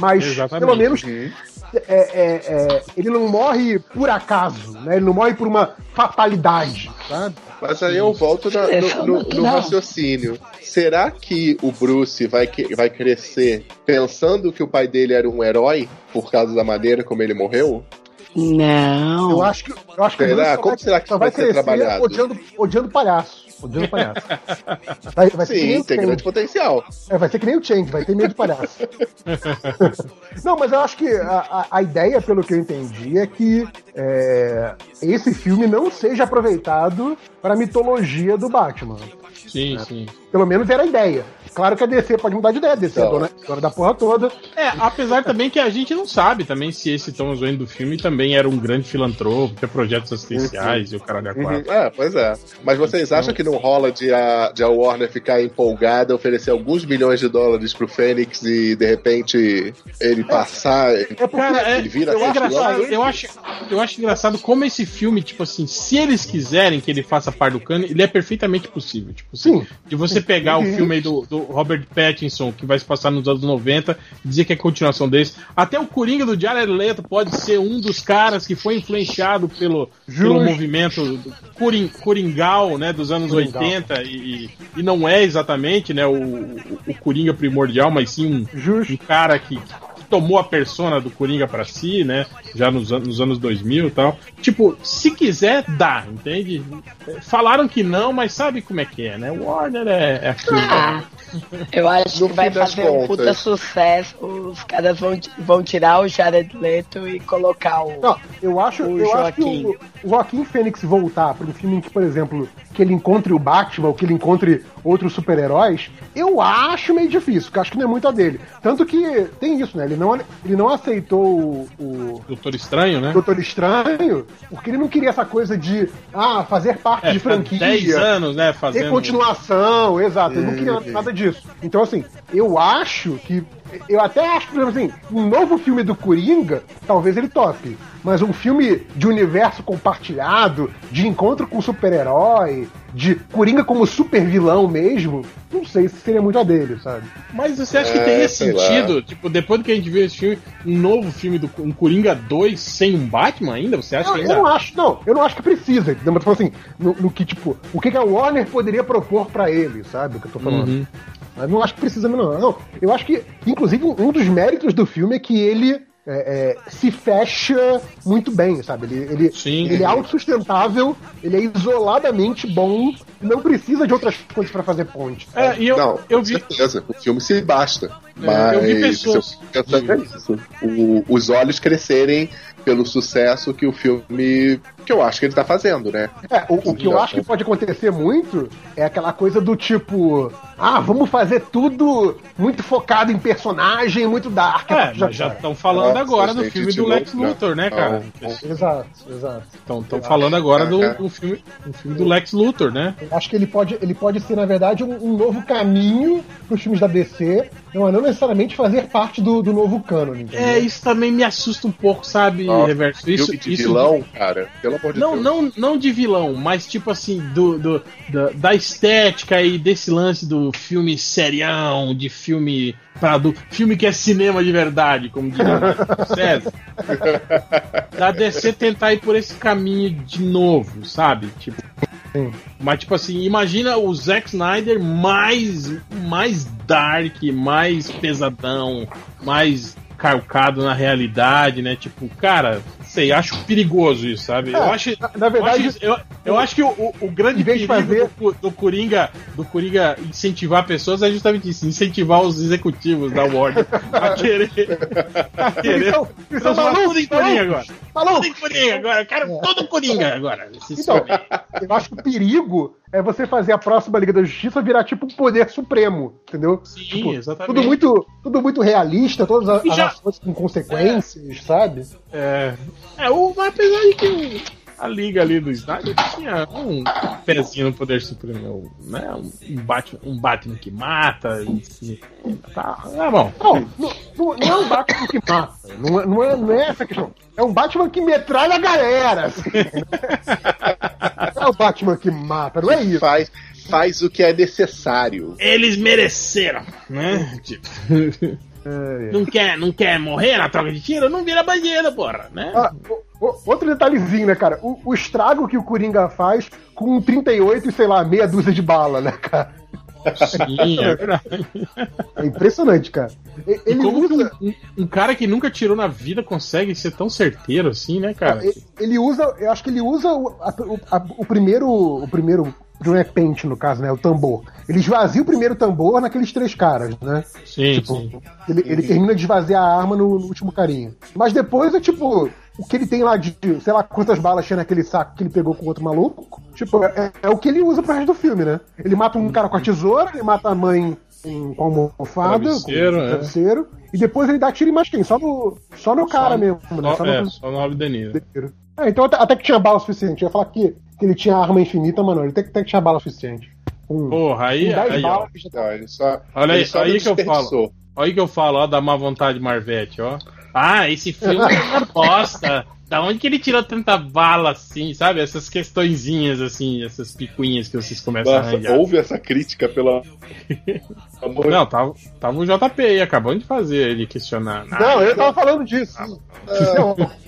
Mas, exatamente. pelo menos, uhum é, é, é, ele não morre por acaso, né? Ele não morre por uma fatalidade, sabe? Mas aí eu volto na, no, no, no raciocínio. Será que o Bruce vai, vai crescer pensando que o pai dele era um herói por causa da maneira como ele morreu? Não. Eu acho que, eu acho que será? Como vai, será que só vai, vai ser trabalhado? Odiando, odiando palhaço. Odiando palhaço. [laughs] Vai, vai Sim, tem grande potencial. É, vai ser que nem o Change, vai ter medo de palhaço. [laughs] Não, mas eu acho que a, a, a, ideia, pelo que eu entendi, é que é, esse filme não seja aproveitado para a mitologia do Batman. Sim, né? sim. Pelo menos era a ideia. Claro que a DC pode mudar de ideia, a DC é dona, dona da porra toda. É, apesar também que a gente não sabe também se esse Thomas Wayne do filme também era um grande filantropo, tinha projetos assistenciais uhum. e o cara da quatro. Uhum. É, pois é. Mas vocês então... acham que não rola de a, de a Warner ficar empolgada, oferecer alguns milhões de dólares pro Fênix e de repente ele passar, é, é cara, ele vira eu, engraçado, eu acho Eu acho engraçado como esse filme, tipo assim, se eles quiserem que ele faça par do cano, ele é perfeitamente possível. Tipo, Sim. De você pegar o filme aí do, do Robert Pattinson, que vai se passar nos anos 90, dizer que é continuação desse. Até o Coringa do Jared Leto pode ser um dos caras que foi influenciado pelo, pelo movimento Coring, Coringal, né, dos anos Coringal. 80 e, e não é exatamente, né, o, o Coringa primordial, mas sim um, um cara que, tomou a persona do Coringa para si, né? Já nos, nos anos 2000 e tal. Tipo, se quiser, dá, entende? Falaram que não, mas sabe como é que é, né? Warner é, é aquilo. Ah, eu acho no que vai fazer contas. um puta sucesso. Os caras vão, vão tirar o Jared Leto e colocar o. Não, eu acho, eu acho que o, o Joaquim Fênix voltar para um filme em que, por exemplo, que ele encontre o Batman, ou que ele encontre outros super-heróis, eu acho meio difícil, porque acho que não é muito a dele. Tanto que tem isso, né? Ele não, ele não aceitou o, o Doutor Estranho, né? Doutor Estranho, porque ele não queria essa coisa de ah, fazer parte É, de franquia. 10 anos, né, Ter fazendo... continuação, exato. Ele não queria nada disso. Então, assim, eu acho que. Eu até acho, por exemplo, assim, um novo filme do Coringa, talvez ele tope. Mas um filme de universo compartilhado, de encontro com super-herói, de Coringa como super vilão mesmo, não sei se seria muito a dele, sabe? Mas você acha que É, teria sei sentido, tipo, depois que a gente viu esse filme, um novo filme do um Coringa 2 sem um Batman ainda? Você acha Eu, que eu ainda... não acho, não, eu não acho que precisa, entendeu? Mas tô falando assim, no, no que, tipo, o que, que a Warner poderia propor pra ele, sabe? O que eu tô falando. Uhum. Mas não acho que precisa, não. não. Eu acho que, inclusive, um dos méritos do filme é que ele é, é, se fecha muito bem, sabe? Ele, ele, Sim. ele é autossustentável, ele é isoladamente bom, não precisa de outras coisas pra fazer ponte. É, e eu, não, eu com vi. certeza. O filme se basta. É, mas eu vi pessoas- se eu nisso, o- os olhos crescerem pelo sucesso que o filme. Que eu acho que ele tá fazendo, né? É, o, o que eu acho que pode acontecer muito é aquela coisa do tipo, ah, vamos fazer tudo muito focado em personagem, muito dark. É, já estão falando Nossa, agora do filme do Lex né? Luthor, né, cara? Exato, exato. Estão falando agora do, do filme, do filme do Lex Luthor, né? Eu acho que ele pode, ele pode ser, na verdade, um, um novo caminho para os filmes da DC, não, não necessariamente fazer parte do, do novo canon, entendeu? É, isso também me assusta um pouco, sabe, Nossa, Reverso? Isso, de isso vilão, cara, pelo amor de Não, Deus. não, não de vilão, mas tipo assim, do, do- da, da estética e desse lance do filme serião, de filme para do filme que é cinema de verdade, como Marcos César. Da DC tentar ir por esse caminho de novo, sabe? Tipo. Mas tipo assim, imagina o Zack Snyder mais mais dark, mais pesadão, mais calcado na realidade, né? Tipo, cara, sei, acho perigoso isso, sabe? eu acho, na- na verdade- eu acho, eu, eu acho que o, o- o grande perigo fazer- do, do Coringa, do Coringa incentivar pessoas é justamente isso, incentivar os executivos da Warner a [laughs] querer, a querer eles são transformar tudo em Coringa agora. Maluco! Tudo em Coringa agora, eu quero todo Coringa agora. Então, eu acho que o perigo é você fazer a próxima Liga da Justiça virar tipo um poder supremo, entendeu? Sim, Tipo, exatamente. Tudo muito, tudo muito realista, todas as, já- ações com consequências, sabe? É, é o, apesar de que a liga ali do Snyder tinha um pezinho no poder supremo, né? Um Batman, um Batman que mata e se- tá, é bom. Não, não, não- é um Batman que mata. Não é, não, é, não é essa questão. É um Batman que metralha a galera. assim. Não [laughs] é o Batman que mata, não é isso. Faz, faz o que é necessário. Eles mereceram, né? Tipo, [laughs] não quer, não quer morrer na troca de tiro? Não vira bandido, porra, né? Ah, o- o- outro detalhezinho, né, cara? O, o estrago que o Coringa faz com um 38 e, sei lá, meia dúzia de bala, né, cara? Sim, é. [laughs] É impressionante, cara. Ele como que usa. um, um- cara que nunca tirou na vida consegue ser tão certeiro assim, né, cara? Ele usa. Eu acho que ele usa o, a- a- o primeiro. O primeiro. Não é pente, no caso, né? O tambor. Ele esvazia o primeiro tambor naqueles três caras, né? Sim, Tipo, sim. ele, ele termina de esvaziar a arma no, no último carinha. Mas depois é tipo. O que ele tem lá de, sei lá, quantas balas tinha naquele saco que ele pegou com o outro maluco. Tipo, é, é o que ele usa pro resto do filme, né? Ele mata um cara com a tesoura, ele mata a mãe com, com a almofada, Travesseiro, com o é. travesseiro. E depois ele dá tiro em mais quem? Só no, só no cara mesmo, né? Só, Só é, no só no Robert De Niro. tiro. É, então até, até que tinha bala suficiente. Eu ia falar que, que ele tinha arma infinita, mas não, ele até, que- até que tinha bala suficiente. Com, Porra, aí, 10 aí, ó. balas, já tá- Não, ele só, Olha aí, ele só aí não que eu desperdiçou. Olha aí que eu falo, ó, da má vontade Marvete, ó. Ah, esse filme é uma [laughs] bosta. Da onde que ele tirou tanta bala assim, sabe? Essas questõezinhas assim, essas picuinhas que vocês começam a Nossa, arranjar. houve essa crítica pela. Não, tava, tava o JP aí, acabando de fazer ele questionar. Não, eu tava falando disso. Não, que, [laughs]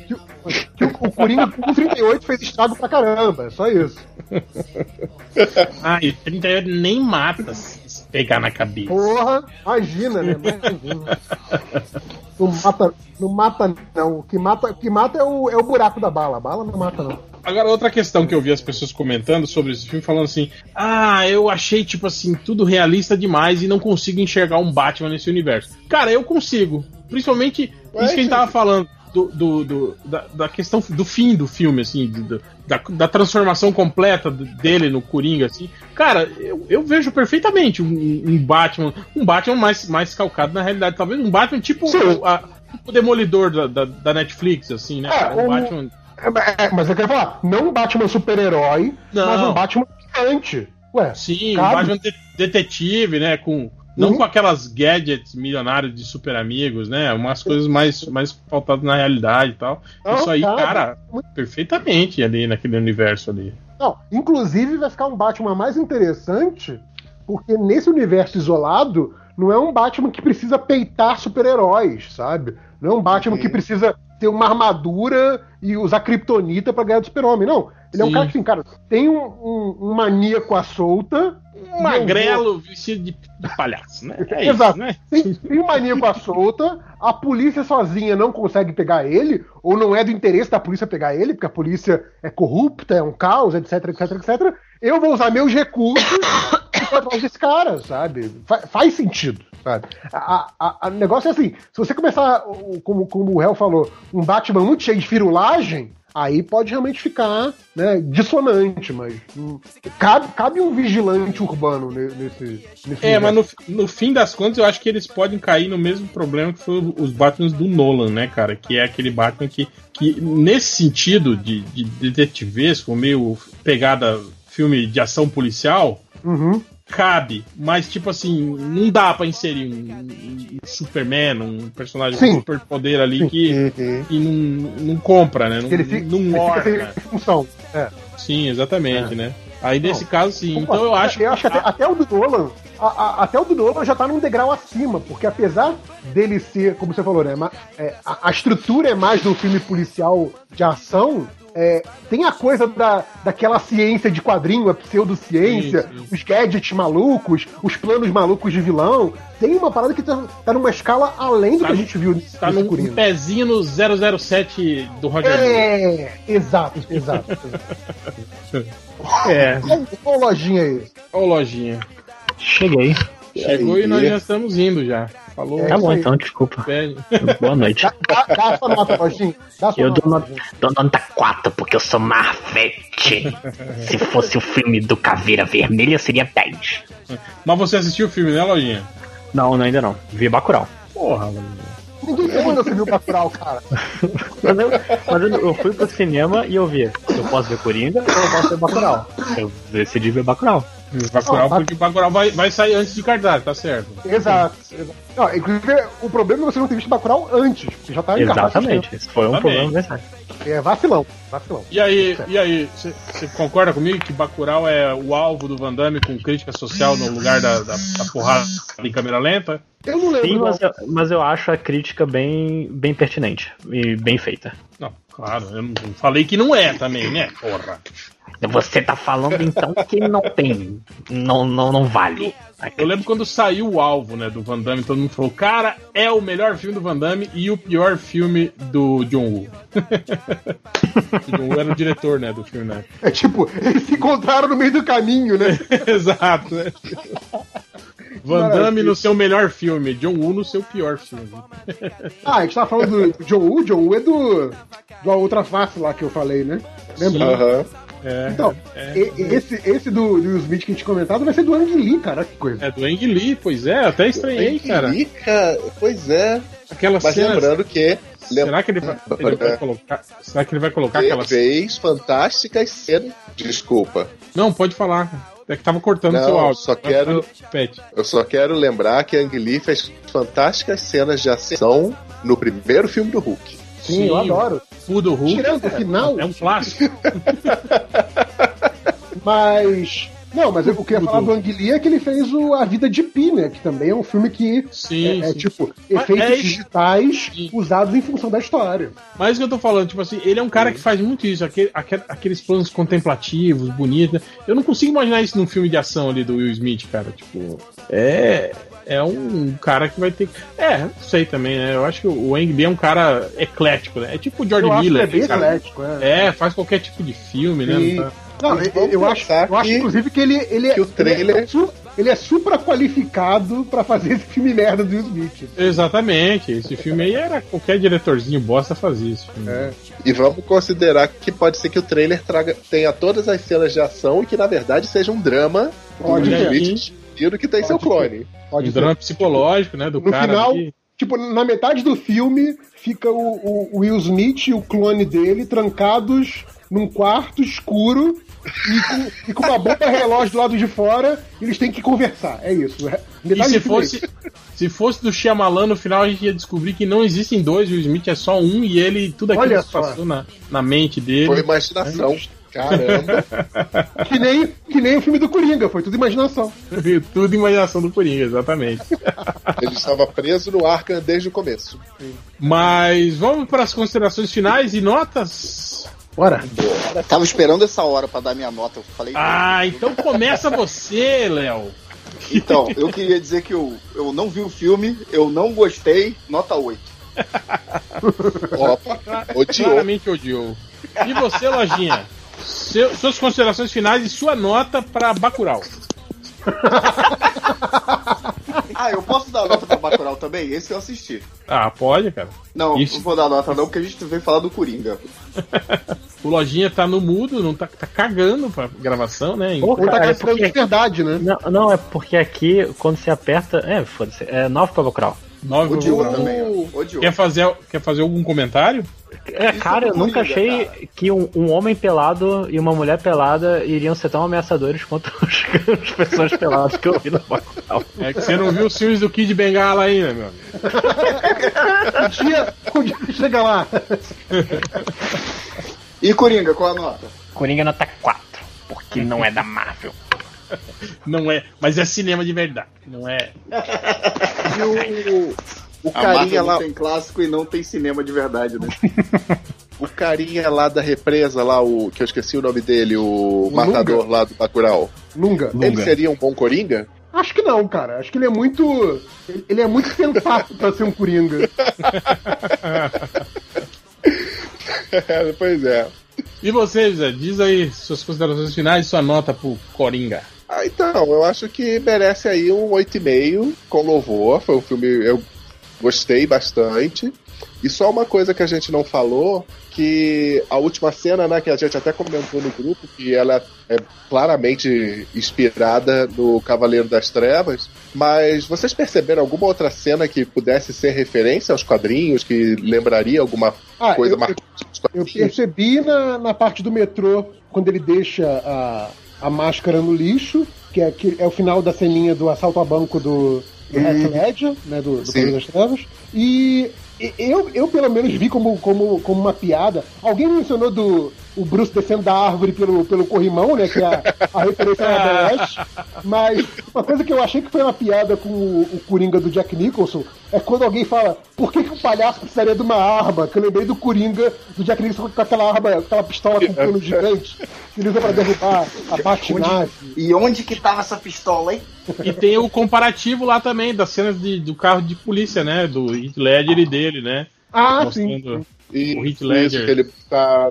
o- Coringa com 38 fez estrago pra caramba, é só isso. [laughs] Ah, e 38 nem mata se se pegar na cabeça. Porra, imagina, né? Imagina. Não mata, não mata, não. O que mata, o que mata é, o, é o buraco da bala. A bala não mata, não. Agora, outra questão que eu vi as pessoas comentando sobre esse filme, falando assim: Ah, eu achei, tipo assim, tudo realista demais e não consigo enxergar um Batman nesse universo. Cara, eu consigo. Principalmente Ué, isso que a gente tava falando. Do, do, do da, da, questão do fim do filme, assim, do, da, da, transformação completa dele no Coringa, assim. Cara, eu, eu vejo perfeitamente um, um, Batman, um Batman mais, mais calcado na realidade, talvez um Batman tipo, a, tipo o Demolidor da, da, da, Netflix, assim, né? É, um Batman. É, é, mas eu quero falar, não um Batman super-herói, mas um Batman gigante. Ué, Sim, cabe. um Batman de detetive, né? Com não uhum. com aquelas gadgets milionários de super amigos, né? Umas coisas mais, mais pautadas na realidade e tal. Não, Isso aí, cara, cara, perfeitamente ali naquele universo ali. Não, inclusive vai ficar um Batman mais interessante, porque nesse universo isolado, não é um Batman que precisa peitar super-heróis, sabe? Não é um Batman que precisa ter uma armadura e usar kryptonita para ganhar do super-homem. Não. Ele Sim. é um cara que, assim, cara, tem um, um, um maníaco à solta. Um magrelo vestido de, de, palhaço, né? [laughs] É Exato. Isso, né? Tem, tem um maníaco à solta, a polícia sozinha não consegue pegar ele, ou não é do interesse da polícia pegar ele, porque a polícia é corrupta, é um caos, etc, etc, etc. Eu vou usar meus recursos atrás desse cara, sabe? Fa faz sentido. Sabe? A, negócio é assim: se você começar, como, como o Hell falou, um Batman muito cheio de firulagem, aí pode realmente ficar né, dissonante, mas hum, cabe, cabe um vigilante urbano nesse. nesse é, mas no, no fim das contas eu acho que eles podem cair no mesmo problema que foi os Batmans do Nolan, né, cara? Que é aquele Batman que, que nesse sentido de, de detetivesco, meio pegada filme de ação policial, uhum cabe, mas tipo assim, não dá para inserir um, um, Superman, um personagem Sim. com superpoder ali Sim. que, uhum. que não, não compra, né? Não, ele fica, não morre. função. É. Sim, exatamente, é. né? Aí nesse não. caso, sim. Então eu acho. Eu que até, até o do Nolan, a, a, até o do Nolan já tá num degrau acima, porque apesar dele ser, como você falou, né? É, a, a estrutura é mais do filme policial de ação, é, tem a coisa da, daquela ciência de quadrinho, a pseudociência, os gadgets malucos, os planos malucos de vilão. Tem uma parada que tá, tá numa escala além do tá que a gente viu Tá num um pezinho no 007 do Roger É, exato, exato. [laughs] é. Qual lojinha aí? Qual lojinha? Cheguei. Chegou e nós já estamos indo já. Falou. É tá bom, então, desculpa. [laughs] Boa noite. Dá, dá, sua nota, Eu dou nota, dou nota 4, porque eu sou Marvete. Se fosse o filme do Caveira Vermelha, seria 10. Mas você assistiu o filme, né, Lojinha? Não, não, ainda não. Vi Bacurau. Porra, Lojinha. Ninguém pergunta se viu Bacurau, cara. mas eu, mas eu, eu, fui pro cinema e eu vi. Eu posso ver Coringa ou eu posso ver Bacurau? Eu decidi ver Bacurau. Bacurau, oh, porque Bacurau vai, vai sair antes de cartaz, tá certo. Exato. exato. Não, inclusive, o problema é você não ter visto Bacurau antes, porque já tá em Exatamente, esse foi um problema verdade. É vacilão, vacilão. E aí, e aí, você concorda comigo que Bacurau é o alvo do Van Damme com crítica social no lugar da, da, da porrada em câmera lenta? Eu não lembro. Sim, mas eu, mas eu acho a crítica bem, bem pertinente e bem feita. Não, claro, eu não falei que não é também, né? Porra. Você tá falando então que não tem. Não, não, não vale. Eu lembro quando saiu o alvo, né, do Van Damme, todo mundo falou, cara, é o melhor filme do Van Damme e o pior filme do John Woo. o [laughs] John Woo era o diretor, né, do filme, né? É tipo, eles se encontraram no meio do caminho, né? [laughs] Exato, né? Van Damme no seu melhor filme, John Woo no seu pior filme. ah, a gente tava falando do John Woo, John Woo é do, do A Outra Face lá que eu falei, né? Lembra? Aham. É, então, é, esse, esse do, do Smith que a gente comentado vai ser do Ang Lee, cara, que coisa. É do Ang Lee, pois é, até estranhei, cara. Lee, cara. Pois é. Aquela Mas cenas... lembrando que. Será que ele vai, ele vai colocar? Será que ele vai colocar aquelas. Fez fantásticas cenas. Desculpa. Não, pode falar. É que tava cortando Não, seu áudio. Só quero, eu só quero lembrar que Ang Lee fez fantásticas cenas de ação no primeiro filme do Hulk. Sim, Sim eu adoro. O do Hulk. Tirando o final. É um clássico. [laughs] Mas. Não, mas eu ia falar do Ang Lee é que ele fez o A Vida de Pi, né? Que também é um filme que sim, é, é tipo efeitos é digitais sim. usados em função da história. Mas o que eu tô falando, tipo assim, ele é um cara sim. que faz muito isso, aquele, aqueles planos contemplativos, bonitos. Né? Eu não consigo imaginar isso num filme de ação ali do Will Smith, cara. Tipo, é é um cara que vai ter que. É, não sei também, né? Eu acho que o Ang Lee é um cara eclético, né? É tipo o George Miller. é bem eclético, é. É, faz qualquer tipo de filme, né? Tá... Não, eu, eu acho, eu acho, inclusive, que ele, ele, que o trailer... ele é, ele é supra qualificado para fazer esse filme merda do Will Smith. Exatamente. Esse filme aí era qualquer diretorzinho bosta fazia esse filme. É. E vamos considerar que pode ser que o trailer traga, tenha todas as cenas de ação e que na verdade seja um drama pode do Will Smith que tem pode seu clone. Pode um ser. drama psicológico, né? Do no cara. Final, ali. Tipo, na metade do filme fica o, o Will Smith e o clone dele trancados num quarto escuro e com, e com uma bomba relógio do lado de fora, eles têm que conversar. É isso. e se fosse, se fosse do Shyamalan, no final a gente ia descobrir que não existem dois, o Smith é só um e ele, tudo aquilo Olha que passou na, na mente dele. Foi imaginação. É. Caramba. [laughs] que, nem, que nem o filme do Coringa, foi tudo imaginação. tudo imaginação do Coringa, exatamente. Ele estava preso no Arkham desde o começo. Mas vamos para as considerações finais e notas. Bora. Bora. Tava esperando essa hora para dar minha nota. Eu falei. Ah, então começa você, Léo. Então, eu queria dizer que eu, eu não vi o filme, eu não gostei, nota 8. [laughs] Opa, odiou. Claramente odiou. E você, Lojinha? Seu, suas considerações finais e sua nota para Bacurau. [laughs] ah, eu posso dar nota pra Bacurau também? Esse eu assisti. Ah, pode, cara. Não, Isso. não vou dar nota não, porque a gente veio falar do Coringa. [laughs] o Lojinha tá no mudo, não tá, tá cagando pra gravação, né? Ou tá cagando é porque... de verdade, né? Não, não, é porque aqui, quando você aperta. É, foda-se. É 9 pra Bacurau. 9 Odiou também. Odiou. Quer fazer, quer fazer algum comentário? É, cara, eu nunca achei cara. que um, um, homem pelado e uma mulher pelada iriam ser tão ameaçadores quanto [laughs] os, as pessoas peladas que eu vi na Bacurau. É que você não viu os filmes do Kid Bengala ainda, meu amigo. um dia, um dia chega lá. E Coringa, qual a nota? Coringa nota 4, porque não é da Marvel. [laughs] Não é, mas é cinema de verdade, não é. E o, o carinha lá. tem clássico e não tem cinema de verdade, né? [laughs] o carinha lá da represa, lá, o que eu esqueci o nome dele, o, o matador Lunga. lá do Bacurau. Lunga. Ele Lunga. seria um bom Coringa? Acho que não, cara. Acho que ele é muito. Ele é muito sensato pra ser um Coringa. [laughs] é, pois é. E você, José? Diz aí suas considerações finais e sua nota pro Coringa. Ah, então, eu acho que merece aí um 8,5 com louvor. Foi um filme. Eu Gostei bastante. E só uma coisa que a gente não falou, que a última cena, né, que a gente até comentou no grupo, que ela é claramente inspirada no Cavaleiro das Trevas, mas vocês perceberam alguma outra cena que pudesse ser referência aos quadrinhos, que lembraria alguma ah, coisa eu, marcante? Eu percebi na, na parte do metrô, quando ele deixa a, a máscara no lixo, que é, que é o final da ceninha do assalto a banco do, do Heath Ledger, né, do, do Cavaleiro das Trevas. E eu, eu pelo menos vi como, como, como uma piada. Alguém mencionou do o Bruce descendo da árvore pelo, pelo corrimão, né? Que é a, a referência da Ash. Mas uma coisa que eu achei que foi uma piada com o, o Coringa do Jack Nicholson é quando alguém fala por que, que o palhaço precisaria de uma arma? Que eu lembrei do Coringa do Jack Nicholson com aquela arma, aquela pistola com cano [laughs] gigante que ele usa pra derrubar a Batnave. E onde que tava essa pistola, hein? E tem o comparativo lá também das cenas de, do carro de polícia, né? Do Heath Ledger e dele, né? Ah, Mostrando sim. E o Heath Ledger. ele tá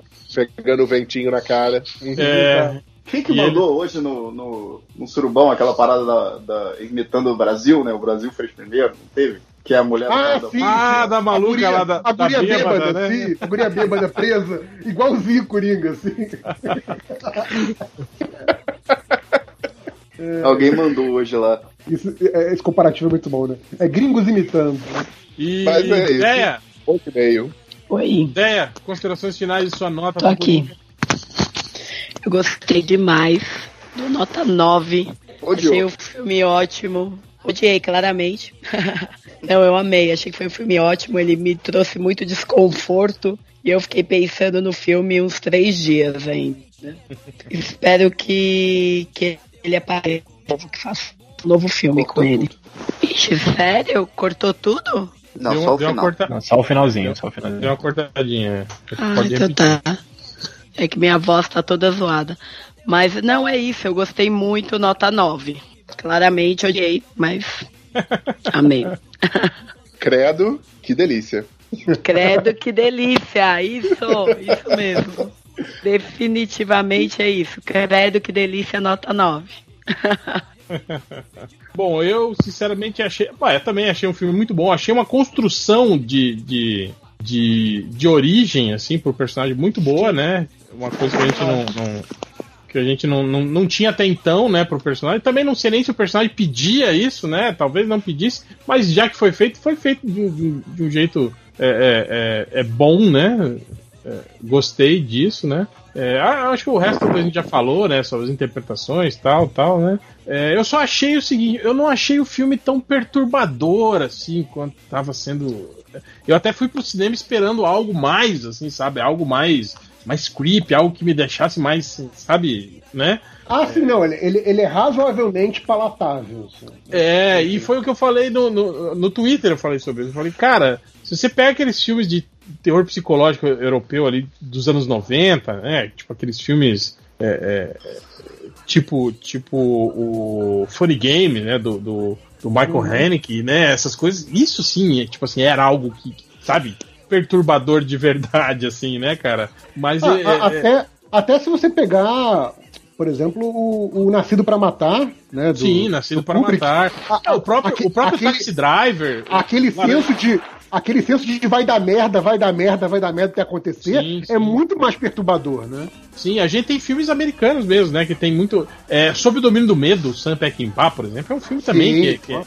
pegando o ventinho na cara. É. Quem que e mandou ele... hoje no, no, no, surubão aquela parada da, da, imitando o Brasil, né? O Brasil fez primeiro, não teve? Que é a mulher ah, da, sim, ah, da maluca guria, lá da, a guria da bêbada, bêbada né? sim, a guria bêbada presa, igualzinho Coringa, assim. [laughs] é, Alguém mandou hoje lá. Isso, é, esse comparativo é muito bom, né? É gringos imitando. E Mas é isso. Ideia? Outro meio. Oi. Ideia, considerações finais e sua nota. Tô aqui. Eu gostei demais do nota 9. Odiou. Achei o filme ótimo. Odiei, claramente. [laughs] Não, eu amei. Achei que foi um filme ótimo. Ele me trouxe muito desconforto. E eu fiquei pensando no filme uns três dias ainda. [laughs] Espero que, que ele apareça, que faça um novo filme Cortou com ele. Ixi, sério? Cortou tudo? Não, deu, só, o final. Corta... Não, só o finalzinho, deu, só o finalzinho. Deu uma cortadinha. Ah, Pode então repetir. tá. É que minha voz tá toda zoada. Mas não é isso, eu gostei muito, nota 9. Claramente odiei, mas [laughs] amei. Credo, que delícia. Credo, que delícia. Isso, isso mesmo. Definitivamente é isso. Credo que delícia, nota 9. [laughs] bom, eu sinceramente achei. Eu também achei um filme muito bom. Achei uma construção de, de, de, de origem, assim, pro personagem muito boa, né? Uma coisa que a gente não, não que a gente não, não, não tinha até então, né, pro personagem. Também não sei nem se o personagem pedia isso, né? Talvez não pedisse, mas já que foi feito, foi feito de, de, de um jeito é, é, é, é bom, né? É, gostei disso, né? É, acho que o resto a gente já falou, né? Sobre as interpretações, tal, tal, né? É, eu só achei o seguinte, eu não achei o filme tão perturbador assim quanto estava sendo. Eu até fui pro cinema esperando algo mais, assim, sabe? Algo mais mais creepy, algo que me deixasse mais, sabe, né? Ah, sim, não, ele, ele, ele é razoavelmente palatável. Assim. É, e foi o que eu falei no, no, no Twitter, eu falei sobre isso. Eu falei, cara, se você pega aqueles filmes de terror psicológico europeu ali dos anos 90, né? Tipo aqueles filmes. É, é, tipo, tipo o Funny Game, né? Do, do, do Michael uhum. Haneke, né? Essas coisas. Isso sim, é, tipo assim, era algo que, sabe? perturbador de verdade, assim, né, cara? Mas ah, é, é, até, até se você pegar, por exemplo, o, o Nascido para Matar, né? Do, Sim, Nascido para Matar. A, ah, o próprio, o próprio aquele, Taxi Driver. Aquele senso de aquele senso de vai dar merda, vai dar merda, vai dar merda até acontecer, sim, é sim. é muito mais perturbador, né? Sim, a gente tem filmes americanos mesmo, né? Que tem muito. É, Sob o Domínio do Medo, Sam Peckinpah, por exemplo, é um filme também sim, que, que, é,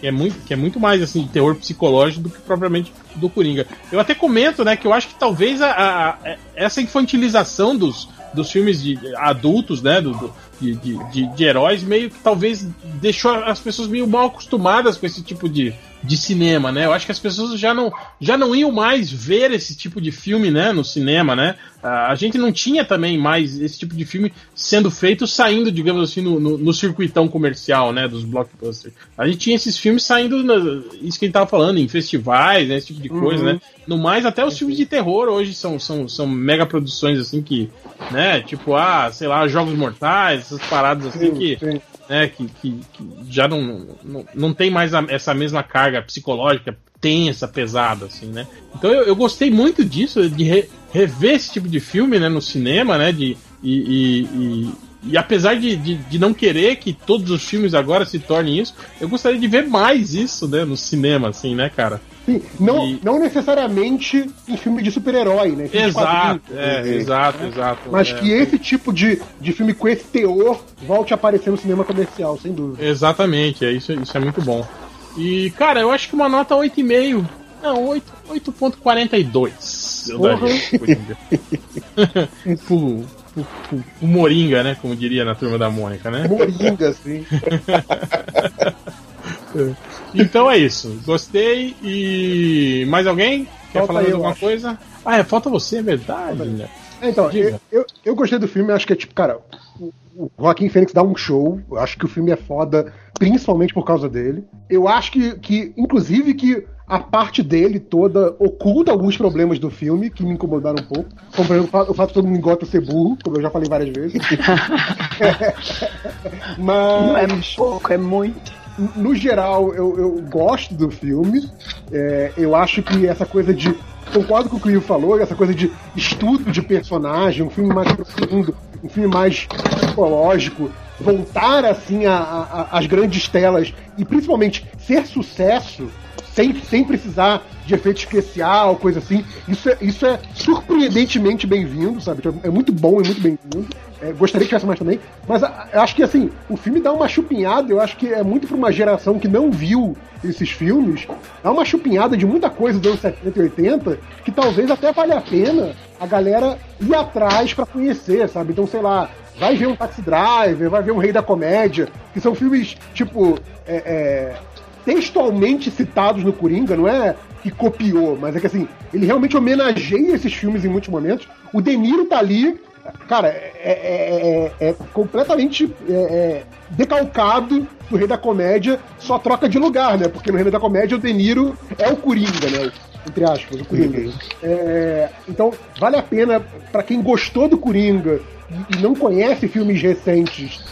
que, é muito, que é muito mais assim, de terror psicológico do que propriamente do Coringa. Eu até comento, né, que eu acho que talvez a, a, a essa infantilização dos, dos filmes de adultos, né? Do, do de, de, de, de, heróis, meio que talvez deixou as pessoas meio mal acostumadas com esse tipo de, de cinema, né? Eu acho que as pessoas já não, já não iam mais ver esse tipo de filme, né, no cinema, né? A gente não tinha também mais esse tipo de filme sendo feito saindo, digamos assim, no, no, no circuitão comercial, né, dos blockbusters. A gente tinha esses filmes saindo, na, isso que a gente tava falando, em festivais, né, esse tipo de coisa, uhum. né? No mais, até os filmes de terror hoje são, são, são mega produções, assim, que, né, tipo, ah, sei lá, Jogos Mortais, essas paradas assim sim, que... Sim né, que, que, que já não, não, não tem mais a, essa mesma carga psicológica tensa, pesada, assim, né? Então eu, eu gostei muito disso, de re, rever esse tipo de filme, né, no cinema, né, de, e, e, e, e apesar de, de, de, não querer que todos os filmes agora se tornem isso, eu gostaria de ver mais isso, né, no cinema, assim, né, cara? Sim, não, e... não necessariamente em filme de super-herói, né? Exato, é, né? exato, exato. Mas é, que esse tipo de, de filme com esse teor volte a aparecer no cinema comercial, sem dúvida. Exatamente, é, isso, isso é muito bom. E, cara, eu acho que uma nota 8,5. Não, 8,42 eu daria [laughs] [laughs] pro, pro, pro, pro Moringa, né? Como diria na turma da Mônica, né? Moringa, sim. [laughs] Então é isso. Gostei e. Mais alguém? Quer falta falar mais alguma coisa? Ah, é, falta você, é verdade, né? É, então, eu, eu, eu, gostei do filme, acho que é tipo, cara, o, o Joaquim Fênix dá um show, eu acho que o filme é foda, principalmente por causa dele. Eu acho que, que inclusive, que a parte dele toda oculta alguns problemas do filme que me incomodaram um pouco. Como, por exemplo, o fato de todo mundo em Gota ser burro, como eu já falei várias vezes. [laughs] [laughs] Mas... Não é pouco, é muito no geral, eu, eu gosto do filme. É, eu acho que essa coisa de. Concordo com o que o Will falou, essa coisa de estudo de personagem, um filme mais profundo, um filme mais psicológico, voltar assim às grandes telas e principalmente ser sucesso sem, sem precisar de efeito especial, coisa assim. Isso é, isso é surpreendentemente bem-vindo, sabe? Então, é muito bom e muito bem-vindo. É, gostaria que tivesse mais também. Mas eu acho que, assim, o filme dá uma chupinhada. Eu acho que é muito pra uma geração que não viu esses filmes. Dá uma chupinhada de muita coisa dos anos 70 e 80 que talvez até valha a pena a galera ir atrás para conhecer, sabe? Então, sei lá, vai ver um Taxi Driver, vai ver um Rei da Comédia, que são filmes, tipo, é, é, textualmente citados no Coringa, não é que copiou, mas é que assim, ele realmente homenageia esses filmes em muitos momentos. O De Niro tá ali, cara, é, é, é, é completamente é, é, decalcado do Rei da Comédia, só troca de lugar, né? Porque no Rei da Comédia o De Niro é o Coringa, né? Entre aspas, o Coringa. Uhum. então, vale a pena, para quem gostou do Coringa e não conhece filmes recentes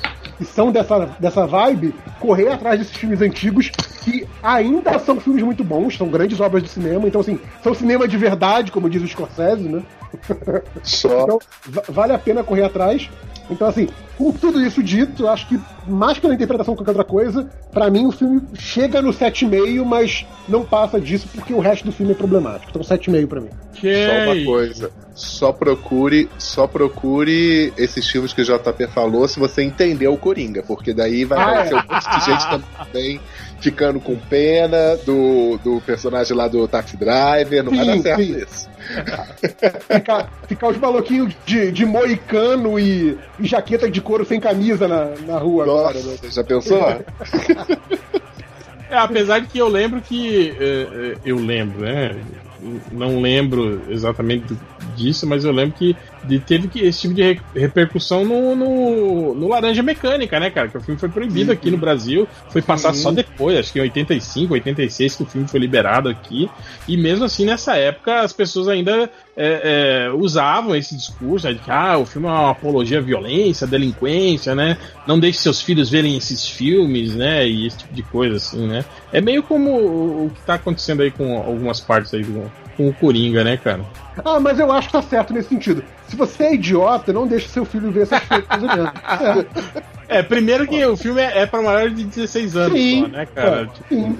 que são dessa, dessa vibe, correr atrás desses filmes antigos que ainda são filmes muito bons, são grandes obras de cinema, então assim, são cinema de verdade, como diz o Scorsese, né? Só. Então, va- vale a pena correr atrás. Então, assim, com tudo isso dito, acho que mais pela interpretação que qualquer outra coisa, pra mim o filme chega no 7,5, mas não passa disso porque o resto do filme é problemático. Então, 7,5 pra mim. Que Só uma coisa. Só procure, só procure esses filmes que o JP falou se você entender o Coringa, porque daí vai Ah, aparecer um monte de gente também [laughs] ficando com pena do, do personagem lá do Taxi Driver, não vai Sim, dar certo sim. isso. [laughs] Ficar, ficar os maluquinhos de, de moicano e, e jaqueta de couro sem camisa na, na rua agora. né? Nossa, já pensou? É, apesar de que eu lembro que. é, é, eu lembro, né? Não lembro exatamente disso, mas eu lembro que teve que, esse tipo de re- repercussão no, no, no Laranja Mecânica, né, cara? Que o filme foi proibido aqui no Brasil. Foi passar só depois, acho que em 85, 86, que o filme foi liberado aqui. E mesmo assim, nessa época, as pessoas ainda é, é, usavam esse discurso né, de que ah, o filme é uma apologia à violência, à delinquência, né? Não deixe seus filhos verem esses filmes, né? E esse tipo de coisa, assim, né? É meio como o, o que tá acontecendo aí com algumas partes aí do, com o Coringa, né, cara? Ah, mas eu acho que tá certo nesse sentido. Se você é idiota, não deixe seu filho ver essas coisas. É. É, primeiro que o filme é, é pra maior de 16 anos Sim, só, né, cara? é, sim.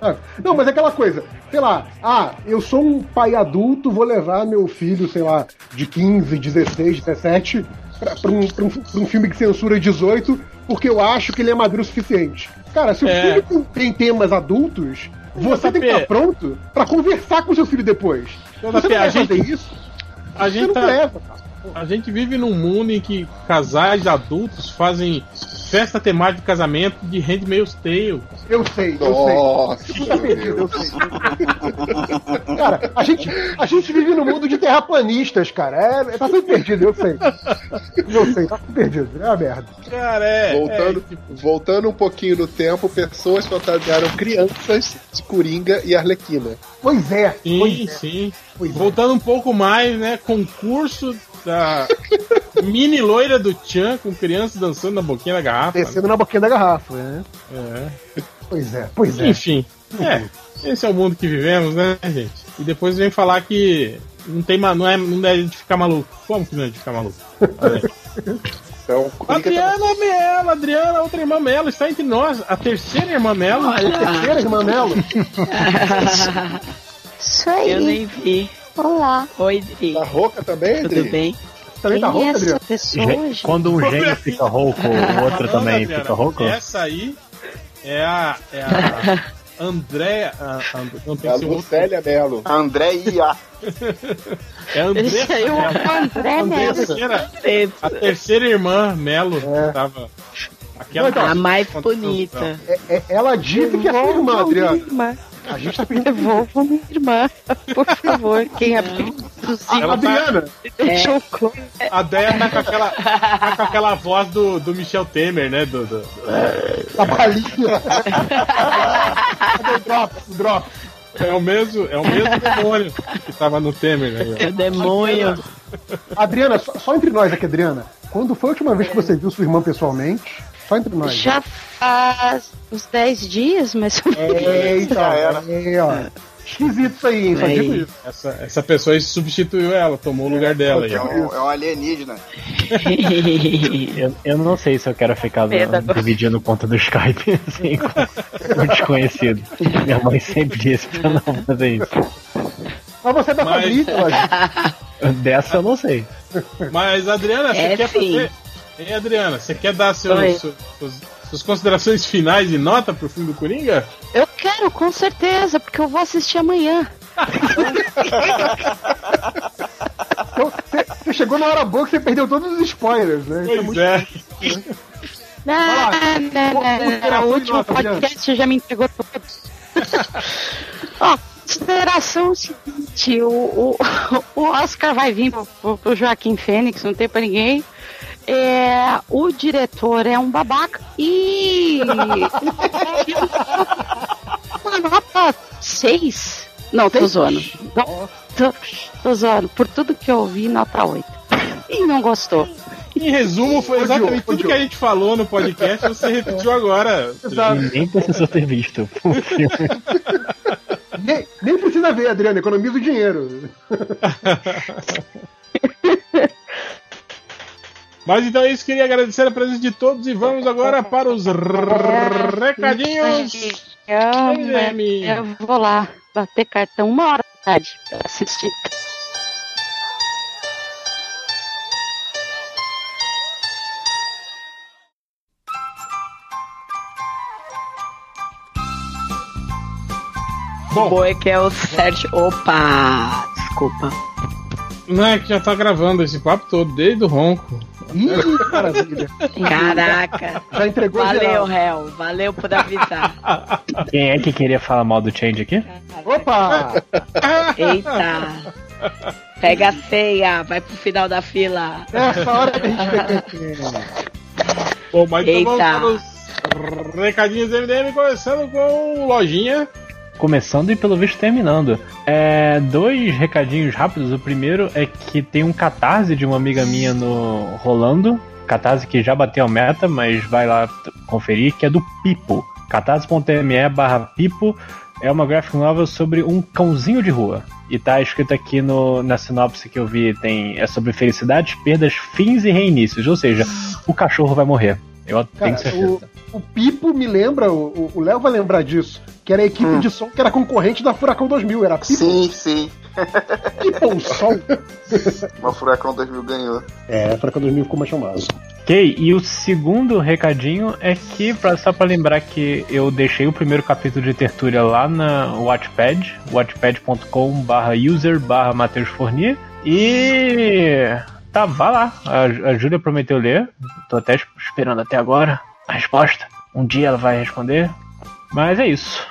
Ah, Não, mas é aquela coisa, sei lá, ah, eu sou um pai adulto, vou levar meu filho, sei lá, de 15, 16, 17, pra, pra um, pra um- pra um filme que censura 18, porque eu acho que ele é maduro o suficiente. Cara, se o É. filme tem temas adultos, você tem que estar pronto pra conversar com seu filho depois. Se você não a gente- isso, A gente, não tá, leva, cara. a gente vive num mundo em que casais adultos fazem festa temática de casamento de Handmaid's Tale. Eu sei, eu sei. Nossa, Tipo, tá perdido, eu sei. Cara, a gente, a gente vive num mundo de terraplanistas, cara. É, tá tudo perdido, eu sei. Eu sei, tá tudo perdido. É uma merda. Cara, é. Voltando, é, tipo, voltando um pouquinho no tempo, pessoas fantasiaram crianças de Coringa e Arlequina. Pois é, sim, pois é. sim. Pois é. Voltando um pouco mais, né? Concurso da mini loira do Chan com crianças dançando na boquinha da garrafa. né? Descendo na boquinha da garrafa, né? É. Pois é, pois é. Enfim, é. Esse é o mundo que vivemos, né, gente? E depois vem falar que não tem não é não deve de ficar maluco. Como que não é de ficar maluco? Olha. Então, Coringa tá- Adriana Melo, Adriana, outra irmã Melo, está entre nós. A terceira irmã Melo. Terceira irmã Melo. Isso [laughs] aí. Eu nem vi. Olá. Oi, Dri. tá rouca também, Tudo bem? Também tá Quem é rouca, essa Adriano? pessoa, gente? Quando um gênio fica rouco, o [laughs] outro também Adriana, fica rouco? Essa aí é a. É a [laughs] Andréa. a- a- Não tem A que um outro. Lucélia Mello. André Ia. [laughs] É a André. É o André a Melo. terceira, a terceira irmã Melo É. que tava. Aquela Então, A mais bonita. É- é- ela disse que é sua irmã, Adriano. A gente tá pedindo. Devolva minha irmã, por favor. Quem abriu produziu Ela tá- Adriana, deixou claro. A Deia tá com aquela, tá com aquela voz do, do Michel Temer, né? Do, do- a balinha. Cadê o drop? Drop. é, o mesmo, é o mesmo demônio que tava no Temer, né? É o demônio. Adriana, só, só entre nós aqui, Adriana. Quando foi a última vez que você viu sua irmã pessoalmente? Só entre nós. Já faz uns 10 dias, mas Eita, [laughs] Já era. é, ó. Esquisito isso aí, hein? Só Aí. digo isso. Essa, essa pessoa aí substituiu ela, tomou o lugar dela. É um, é um alienígena. [laughs] Eu, eu não sei se eu quero ficar dividindo conta do Skype [laughs] assim, com um desconhecido. Minha mãe sempre disse pra não fazer isso. Mas você é da Mas- lógico. Dessa eu não sei. Mas, Adriana, você É, quer sim. fazer. Hein, Adriana, você quer dar seus, seus- suas, considerações finais e nota pro filme do Coringa? eu quero, com certeza, porque eu vou assistir amanhã. [laughs] Então, você- você chegou na hora boa que você perdeu todos os spoilers, né? Isso é Pois muito- é. Não, lá. não, não, não, não. Consideração O último nota, podcast já me entregou todos. [laughs] Ó, consideração é o seguinte: o, o, [laughs] o Oscar vai vir pro- pro Joaquim Fênix, não tem pra ninguém. É, o diretor é um babaca e. [laughs] uma nota 6. Não, tô zoando. Não, tô, tô zoando. Por tudo que eu ouvi, nota 8. E não gostou. Em resumo, foi exatamente tudo que a gente falou no podcast, você repetiu agora. Nem precisou ter visto. [laughs] Nem, Nem precisa ver, Adriano, economiza o dinheiro. [laughs] Mas então é isso, queria agradecer a presença de todos e vamos agora para os recadinhos. Eu, eu vou lá bater cartão uma hora da tarde pra assistir. Bom, Boi que é o Sérgio. Opa! Desculpa. não é que já tá gravando esse papo todo, desde o ronco. Ih, maravilha. Caraca. Já entregou Valeu, geral. réu. Valeu por avisar. Quem é que queria falar mal do Change aqui? Opa! Eita. Pega a ceia, vai pro final da fila. Essa hora que a gente fica quietinho. Bom, mas então Eita. vamos para os recadinhos do MDM, começando com o Lojinha. Começando e pelo visto terminando. É, dois recadinhos rápidos. O primeiro é que tem um catarse de uma amiga minha no rolando. Catarse que já bateu a meta, mas vai lá conferir, que é do Pipo. catarse.me barra Pipo é uma graphic novel sobre um cãozinho de rua. E tá escrito aqui no, na sinopse que eu vi, tem, é sobre felicidades, perdas, fins e reinícios. Ou seja, o cachorro vai morrer. Eu tenho Cara, certeza. o, o Pipo me lembra, o Léo vai lembrar disso, que era a equipe de som que era concorrente da Furacão 2000. Era Pipo, Sim, sim. [laughs] Pipo Som. Uma Furacão 2000 ganhou. É, a Furacão 2000 ficou mais famosa. Ok, e o segundo recadinho é que, pra, só pra lembrar que eu deixei o primeiro capítulo de Tertúlia lá na Watchpad, watchpad.com barra user barra Matheus Fournier, e tá, vá lá, a, a Júlia prometeu ler, tô até es- esperando até agora a resposta, um dia ela vai responder, mas é isso.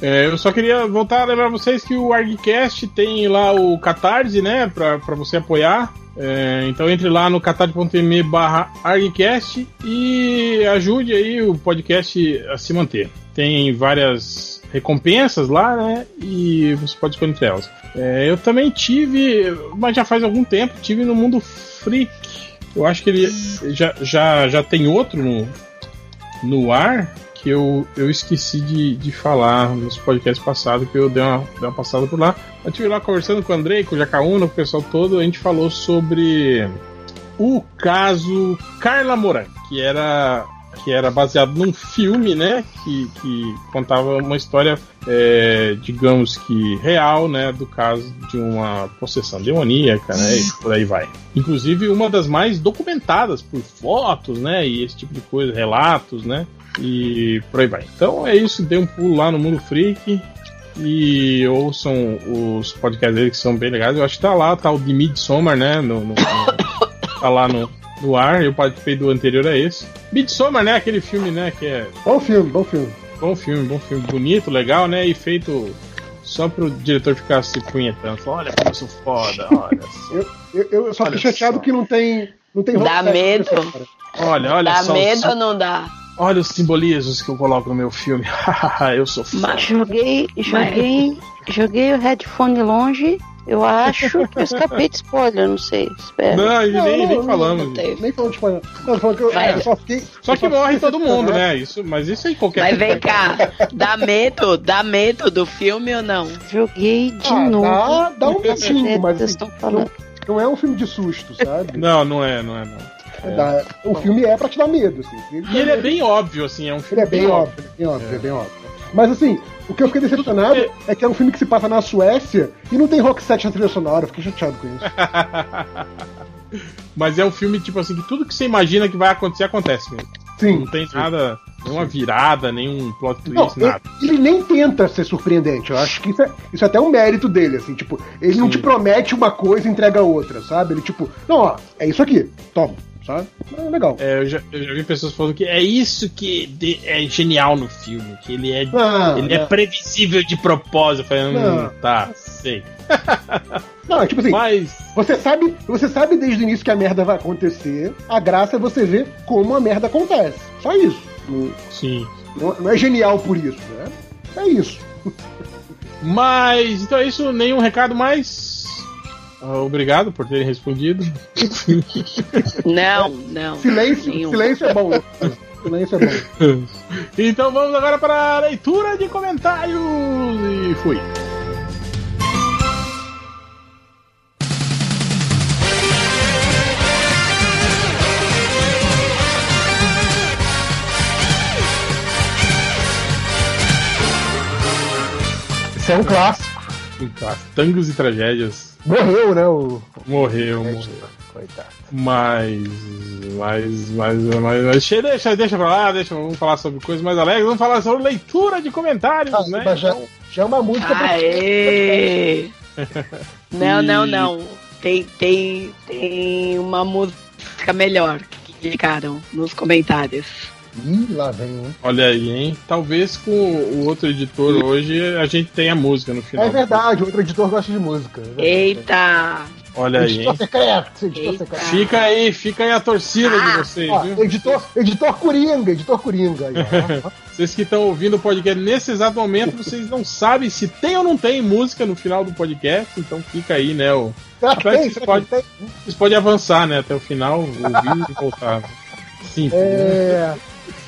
É, eu só queria voltar a lembrar vocês que o ArgCast tem lá o Catarse, né, pra, pra você apoiar. É, então entre lá no catarse.me barra ArgCast e ajude aí o podcast a se manter. Tem várias recompensas lá, né, e você pode escolher entre elas. É, eu também tive, mas já faz algum tempo, tive no Mundo Freak. Eu acho que ele já, já, já tem outro no, no ar que eu, eu esqueci de, de falar nos podcasts passados, que eu dei uma, dei uma passada por lá. Eu estive lá conversando com o Andrei, com o Jacaúna, com o pessoal todo, a gente falou sobre o caso Carla Moran, que era, que era baseado num filme, né, que, que contava uma história, é, digamos que real, né, do caso de uma possessão demoníaca, né, e por aí vai. Inclusive uma das mais documentadas por fotos, né, e esse tipo de coisa, relatos, né, e por aí vai. Então é isso, dê um pulo lá no Mundo Freak e ouçam os podcasts dele que são bem legais. Eu acho que tá lá, tá o de Midsommar, né? No, no- no- tá lá no, no ar, eu participei do anterior a esse. Midsommar, né? Aquele filme, né? Que é Bom filme, bom filme. bom filme, bom filme, bonito, legal, né? E feito só pro diretor ficar se punhetando. Falar, olha como eu sou foda, olha só. Eu, eu só fiquei Olha chateado só. que não tem. Não tem Dá roteiro medo. Olha, olha Dá só. medo os- ou não dá? Olha os simbolismos que eu coloco no meu filme. [laughs] eu sou foda. Mas- Joguei, joguei, joguei o headphone longe. Eu acho que eu escapei de spoiler, não sei. Espera. Não, e nem, Não, nem não, falamos. não. Nem falando de espanhol. Não, falando que eu, Vai. eu só fiquei. Só que morre todo mundo, né? Isso, mas isso aí qualquer Mas vem cá, dá medo? Dá medo do filme ou não? Joguei de Ah, novo. dá, dá um medinho, É, mas vocês assim, estão falando. não é um filme de susto, sabe? Não, não é, não é, não. Dá- o filme é pra te dar medo, assim. E ele é bem óbvio, assim, é um Ele filme é bem óbvio, bem óbvio, é bem óbvio. Mas assim, o que eu fiquei decepcionado é que é um filme que se passa na Suécia e não tem rock set na trilha sonora. Eu fiquei chateado com isso. [laughs] Mas é um filme, tipo assim, que tudo que você imagina que vai acontecer, acontece mesmo. Sim. Não tem nada, nenhuma virada, nenhum plot Não, twist, nada. ele, ele nem tenta ser surpreendente. Eu acho que isso é, isso é até um mérito dele, assim, tipo, ele não Sim. te promete uma coisa e entrega outra, sabe? Ele, tipo, não, ó, é isso aqui, toma, sabe? É legal. É, eu, já, eu já vi pessoas falando que é isso que de- é genial no filme, que ele é, Não, ele é não. previsível de propósito. Eu falei, hum, Não. tá, sei. [laughs] Não, é tipo assim, Mas, você sabe, você sabe desde o início que a merda vai acontecer, a graça é você ver como a merda acontece. Só isso. Não, sim. não- não é genial por isso, né? É isso. [laughs] Mas, então é isso, nenhum recado mais. Ah, obrigado por terem respondido. [laughs] Não, não. Silêncio, nenhum. silêncio é bom. Silêncio é bom. Então vamos agora para a leitura de comentários. E fui. Isso é um clássico. Tangos e Tragédias. Morreu, né? O... Morreu, É, morreu. Coitado. Mas. Mas. Mas. Mas. mas deixa, deixa pra lá, deixa. Vamos falar sobre coisas mais alegres. Vamos falar sobre leitura de comentários, Ah, né? mas já, já é uma música pra- Aê! [laughs] Não, não, não. Tem, tem, tem uma música melhor que indicaram nos comentários. Ih, lá vem, hein? Olha aí, hein? Talvez com o outro editor hoje a gente tenha música no final. É verdade, outro editor gosta de música. é. Eita! Olha aí, Editor hein? secreto, editor Eita. secreto. Fica aí, fica aí a torcida de vocês, Ó, viu? editor, editor Coringa, editor Coringa. aí. [laughs] Vocês que estão ouvindo o podcast nesse exato momento, vocês não sabem se tem ou não tem música no final do podcast, então fica aí, né? O... Será que Parece tem? que Será pode- que tem? Vocês podem avançar, né? Até o final, ouvir e voltar. Sim. É,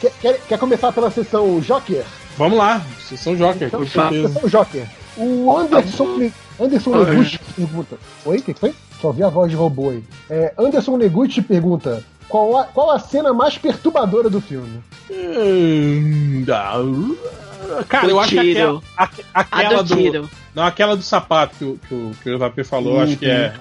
quer, quer, quer começar pela sessão Joker? Vamos lá, vocês são Joker, com Por certeza. Sessão Joker. O Anderson, Anderson Ah, é. Neguchi pergunta. Oi, o que foi? Só vi a voz de robô aí. É, Anderson Neguchi pergunta: qual a, qual a cena mais perturbadora do filme? Hum, ah, Cara, eu acho que aquela, aque- A aquela do do. tiro. Não, aquela do sapato que, o- que, o- que o JP falou, acho que é.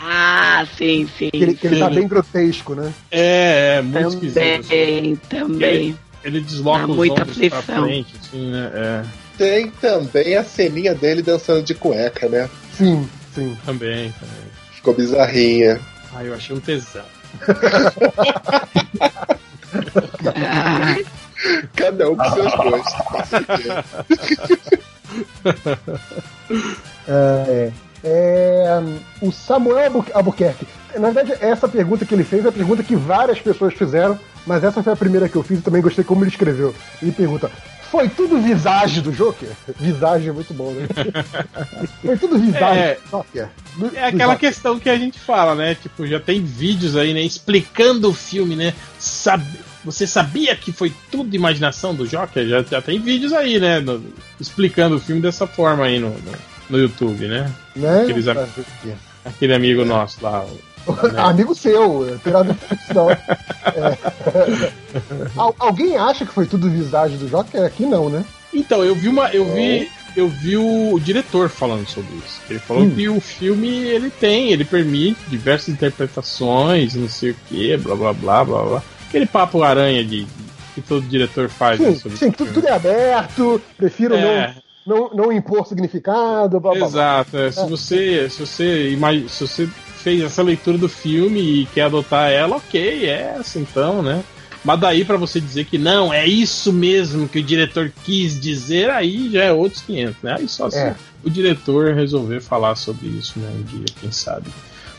Ah, sim, sim. Que ele, que ele tá Ele- bem grotesco, né? É, é muito esquisito. assim. Também, também. Ele desloca Dá os muita ombros pra aflição. frente, assim, né? É, Tem também a ceninha dele dançando de cueca, né? Sim, sim. também, também. Ficou bizarrinha. Ah, eu achei um tesão. [laughs] Cada um com seus gostos. com certeza. [laughs] É, é, o Samuel Albu- Albuquerque. Na verdade, essa pergunta que ele fez é a pergunta que várias pessoas fizeram, mas essa foi a primeira que eu fiz e também gostei como ele escreveu. Ele pergunta: Foi tudo visage do Joker? [laughs] Visage é muito bom, né? [laughs] foi tudo visage É. do Joker? Do- É aquela Joker. questão que a gente fala, né? Tipo, já tem vídeos aí, né? Explicando o filme, né? Você sabia que foi tudo imaginação do Joker? Já, já tem vídeos aí, né? no- explicando o filme dessa forma aí no, no, no YouTube, né? Né? aqueles? Aquele amigo nosso lá. [laughs] né? Amigo seu, é, tirado não. É. [laughs] Al- alguém acha que foi tudo visage do Joker? Aqui não, né? Então, eu vi uma. Eu vi. Eu vi o diretor falando sobre isso. Ele falou Hum. que o filme ele tem, ele permite diversas interpretações, não sei o que, blá blá blá blá blá. Aquele papo aranha de que todo diretor faz né, Sim, sobre sim tudo, tudo é aberto, prefiro É. não, não, não impor significado, blá, blá, blá. Exato. é, Se você, se você imag... se você fez essa leitura do filme e quer adotar ela, ok, é essa então, né? Mas daí pra você dizer que não, é isso mesmo que o diretor quis dizer, aí já é outros 500, né? Aí só se É. o diretor resolver falar sobre isso, né? Um dia, quem sabe.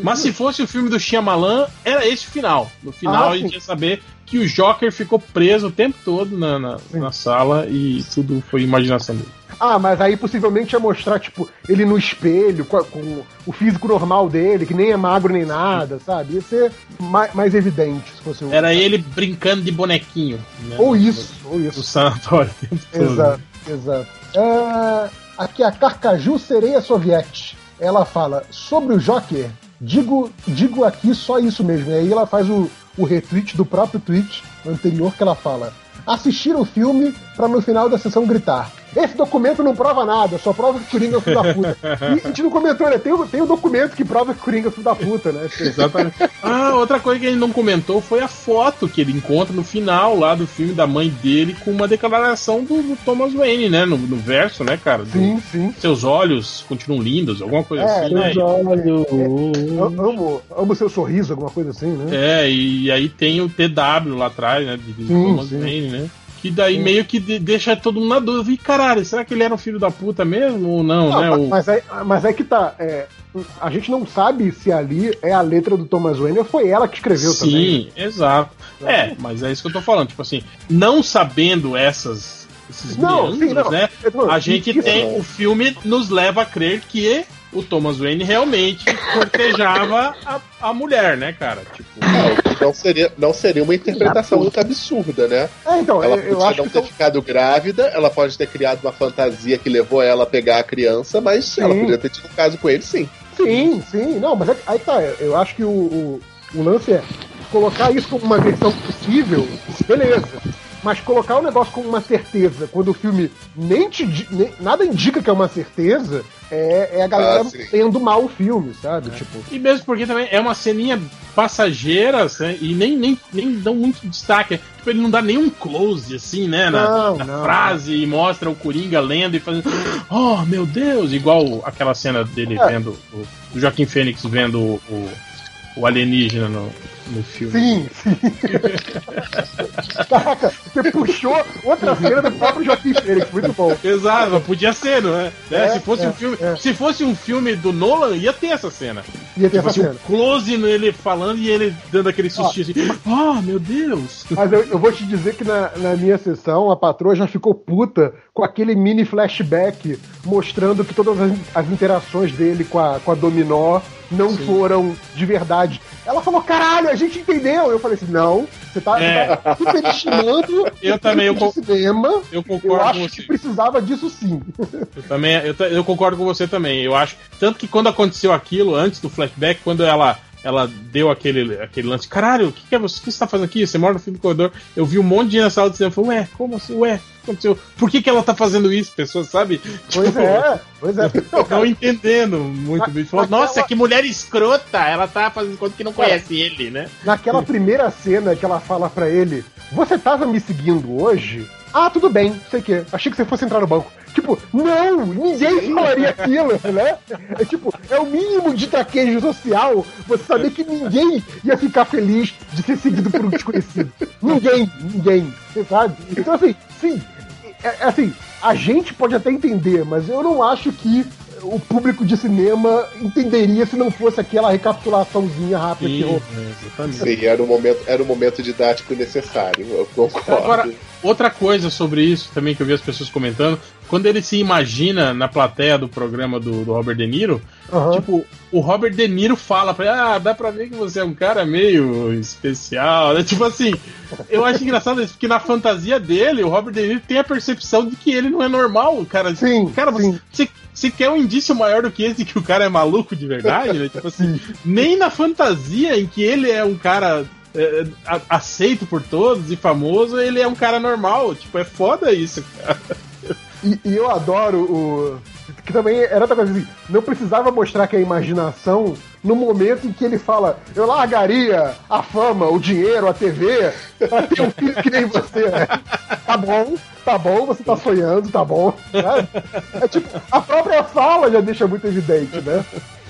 Mas se fosse o filme do Shyamalan, era esse o final. No final Ah, a gente ia saber que o Joker ficou preso o tempo todo na, na, na sala e tudo foi imaginação dele. Ah, mas aí possivelmente ia mostrar, tipo, ele no espelho, com, a- com o físico normal dele, que nem é magro nem nada, sabe? Ia ser mais, mais evidente se fosse o. Era ele brincando de bonequinho. Né? Ou isso, ou isso. sanatório o todo. Exato, exato. É, aqui a Carcaju Sereia Soviete. Ela fala sobre o Joker. Digo, digo aqui só isso mesmo. E aí ela faz o, o retweet do próprio tweet anterior que ela fala. Assistir o filme pra no final da sessão gritar. Esse documento não prova nada, só prova que o Coringa é o filho da puta. E a gente não comentou, né? Tem, o- tem o documento que prova que o Coringa é o filho da puta, né? Exatamente. Ah, outra coisa que ele não comentou foi a foto que ele encontra no final lá do filme da mãe dele com uma declaração do, do Thomas Wayne, né? No, no verso, né, cara? Do- Sim, sim. Seus olhos continuam lindos, alguma coisa É, assim, né? Eu amo, amo seu sorriso, alguma coisa assim, né? É, e aí tem o TW lá atrás, né? De, de Sim, Thomas sim. Wayne, né? Que daí meio que de- deixa todo mundo na dúvida. E caralho, será que ele era um filho da puta mesmo ou não, Não, né? O- mas, é, mas é que tá. é, a gente não sabe se ali é a letra do Thomas Wayne ou foi ela que escreveu Sim, também. exato. É, mas é isso que eu tô falando. Tipo assim, não sabendo essas, esses Não, sim, meandros, não. né? A gente tem. O filme nos leva a crer que o Thomas Wayne realmente cortejava a, a mulher, né, cara? Tipo. Não, não seria, não seria uma interpretação muito absurda, né? É, então, Ela eu, eu podia acho não que ter ficado grávida, ela pode ter criado uma fantasia que levou ela a pegar a criança, mas ela Sim. podia ter tido um caso com ele, sim. Sim, sim. Não, mas é, que- aí tá. Eu acho que o, o, o lance é colocar isso como uma versão possível, beleza. Mas colocar o negócio como uma certeza, quando o filme nem te nem, nada indica que é uma certeza, é, é a galera ah, tendo mal o filme, sabe? É. Tipo... E mesmo porque também é uma ceninha passageira né? e nem, nem, nem dão muito destaque. Tipo, ele não dá nenhum close, assim, né? Na, não, na não, frase não. e mostra o Coringa lendo e fazendo. Oh, meu Deus! Igual aquela cena dele é. vendo. O, o Joaquim Fênix vendo o, o alienígena no, no filme. Sim, sim. [laughs] Caraca, você puxou outra cena do próprio Joaquim Fênix, muito bom. Exato, podia ser, não é? é se, fosse é, um filme, é. se fosse um filme do Nolan, ia ter essa cena. Ia ter essa cena. Um close nele falando e ele dando aquele sustinho assim. Oh, meu Deus! Mas eu, eu, vou te dizer que na, na minha sessão, a patroa já ficou puta com aquele mini flashback mostrando que todas as, as interações dele com a, com a Dominó não Sim. foram de verdade. Ela falou, caralho, a gente entendeu. Eu falei assim, não, você tá, é. tá superestimando [laughs] [laughs] eu também, eu cinema. Eu concordo eu acho que precisava disso sim. Eu também, eu, eu concordo com você também. Eu acho, tanto que quando aconteceu aquilo, antes do flashback, quando ela ela deu aquele, aquele lance, caralho, o que, que é você? O que você tá fazendo aqui? Você mora no fim do corredor. Eu vi um monte de gente na sala de cinema e falei, ué, como assim? Ué, aconteceu? Por que, que ela tá fazendo isso? Pessoas, sabe? Pois tipo, é, pois é. [laughs] Não, não entendendo muito bem. Naquela... nossa, que mulher escrota! Ela tá fazendo conta que não conhece ele, né? Naquela primeira cena que ela fala para ele, você tava me seguindo hoje? Ah, tudo bem, sei que. Achei que você fosse entrar no banco. Tipo, não, ninguém falaria [laughs] aquilo, né? É tipo, é o mínimo de traquejo social você saber que ninguém ia ficar feliz de ser seguido por um desconhecido. [laughs] ninguém, ninguém, você sabe? Então, assim, sim, é, é assim, a gente pode até entender, mas eu não acho que o público de cinema entenderia se não fosse aquela recapitulaçãozinha rápida Sim, que Sim, era um momento, era um momento didático necessário, eu concordo. Agora, outra coisa sobre isso também que eu vi as pessoas comentando, quando ele se imagina na plateia do programa do, do Robert De Niro, uhum. tipo, o Robert De Niro fala pra ele, ah, dá pra ver que você é um cara meio especial, né? Tipo assim, eu acho engraçado isso, porque na fantasia dele, o Robert De Niro tem a percepção de que ele não é normal, cara. Sim, cara, sim. Você, você quer um indício maior do que esse de que o cara é maluco de verdade, né? Tipo assim, [laughs] nem na fantasia em que ele é um cara é, aceito por todos e famoso, ele é um cara normal. Tipo, é foda isso, cara. E, e, eu adoro o. Que também era outra coisa assim, não precisava mostrar que a imaginação no momento em que ele fala, eu largaria a fama, o dinheiro, a TV, pra ter um filho que nem você. Né? [laughs] Tá bom, tá bom, você tá sonhando, tá bom. Né? É tipo, a própria fala já deixa muito evidente, né?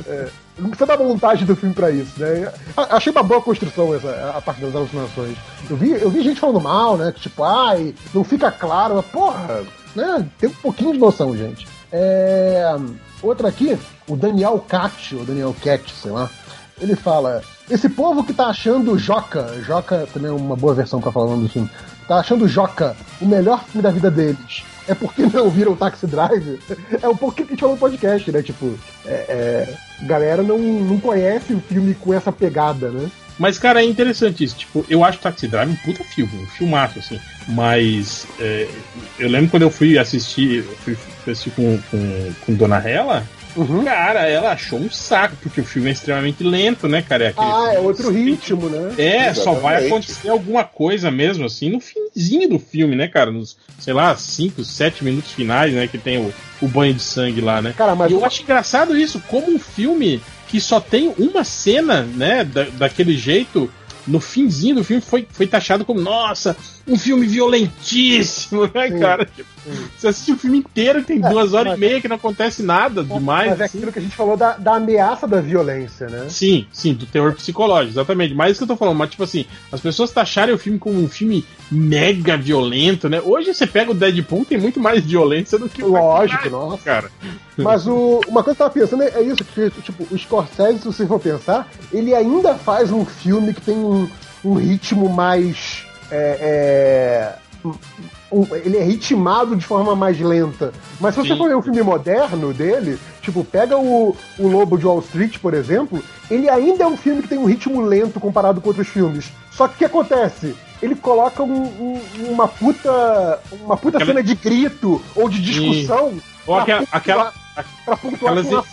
É, não precisa da montagem do filme pra isso, né? Achei uma boa construção essa, a parte das alucinações. Eu vi, eu vi gente falando mal, né? Que tipo, ai, não fica claro, mas porra, né? Tem um pouquinho de noção, gente. É... Outra aqui, o Daniel Cat, ou Daniel Cat, sei lá, ele fala: Esse povo que tá achando Joca, Joca também é uma boa versão para falar o nome do filme, tá achando Joca o melhor filme da vida deles. É porque não viram o Taxi Drive? É um pouco que a gente falou no podcast, né? Tipo, é, é, galera não, não conhece o filme com essa pegada, né? Mas, cara, é interessante isso. Tipo, eu acho Taxi Drive um puta filme, um filmaço, assim. Mas é, eu lembro quando eu fui assistir, fui assistir com, com, com Dona Hela, Uhum. Cara, ela achou um saco, porque o filme é extremamente lento, né, cara? É ah, é outro ritmo, né? É, Exatamente. só vai acontecer alguma coisa mesmo, assim, no finzinho do filme, né, cara? Nos, sei lá, 5, 7 minutos finais, né? Que tem o, o banho de sangue lá, né? Cara, mas e eu acho engraçado isso, como um filme que só tem uma cena, né, da, daquele jeito, no finzinho do filme foi, foi taxado como, nossa, um filme violentíssimo, né, sim, cara? Sim. Você assiste o filme inteiro, tem é, duas horas mas, e meia que não acontece nada demais. Mas é assim. aquilo que a gente falou da, da ameaça da violência, né? Sim, sim, do terror psicológico, exatamente. Mas isso que eu tô falando, mas tipo assim, as pessoas taxarem o filme como um filme mega violento, né? Hoje você pega o Deadpool, tem muito mais violência do que o Lógico, nossa. Cara. Mas o, uma coisa que eu tava pensando é, é isso, que tipo, o Scorsese, se você for pensar, ele ainda faz um filme que tem um, um ritmo mais é, é, um, ele é ritmado de forma mais lenta. Mas se você Sim. for ver um filme moderno dele, tipo, pega o, o Lobo de Wall Street, por exemplo, ele ainda é um filme que tem um ritmo lento comparado com outros filmes. Só que o que acontece? Ele coloca um, um, uma puta. uma puta aquela... cena de grito ou de discussão. Ou aquela, aquela, pra pontuar aquelas,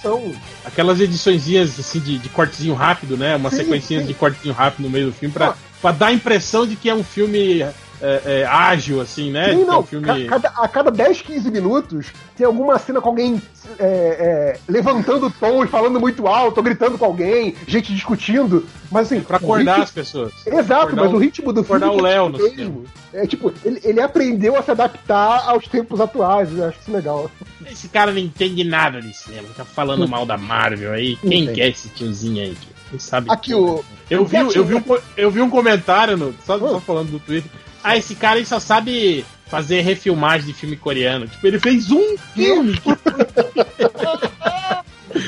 aquelas ediçõezinhas assim de, de cortezinho rápido, né? Uma sequencinha de cortezinho rápido no meio do filme pra, pra dar a impressão de que é um filme é, é, ágil, assim, né? Sim, não. Um filme... Cada, a cada 10, 15 minutos tem alguma cena com alguém é, é, levantando o tom e falando muito alto, gritando com alguém, gente discutindo. Mas assim. Pra acordar ritmo... as pessoas. Exato, mas o, o ritmo do filme. Acordar o Léo no cinema. É tipo, ele, ele aprendeu a se adaptar aos tempos atuais. Eu acho isso legal. Esse cara não entende nada de cinema. Tá falando [laughs] mal da Marvel aí. Quem quer esse tiozinho aí? Quem sabe? Aqui o. Eu vi, eu, vi um, eu vi um comentário, no, só, só falando do Twitter. Ah, esse cara só sabe fazer refilmagem de filme coreano. Tipo, ele fez um filme.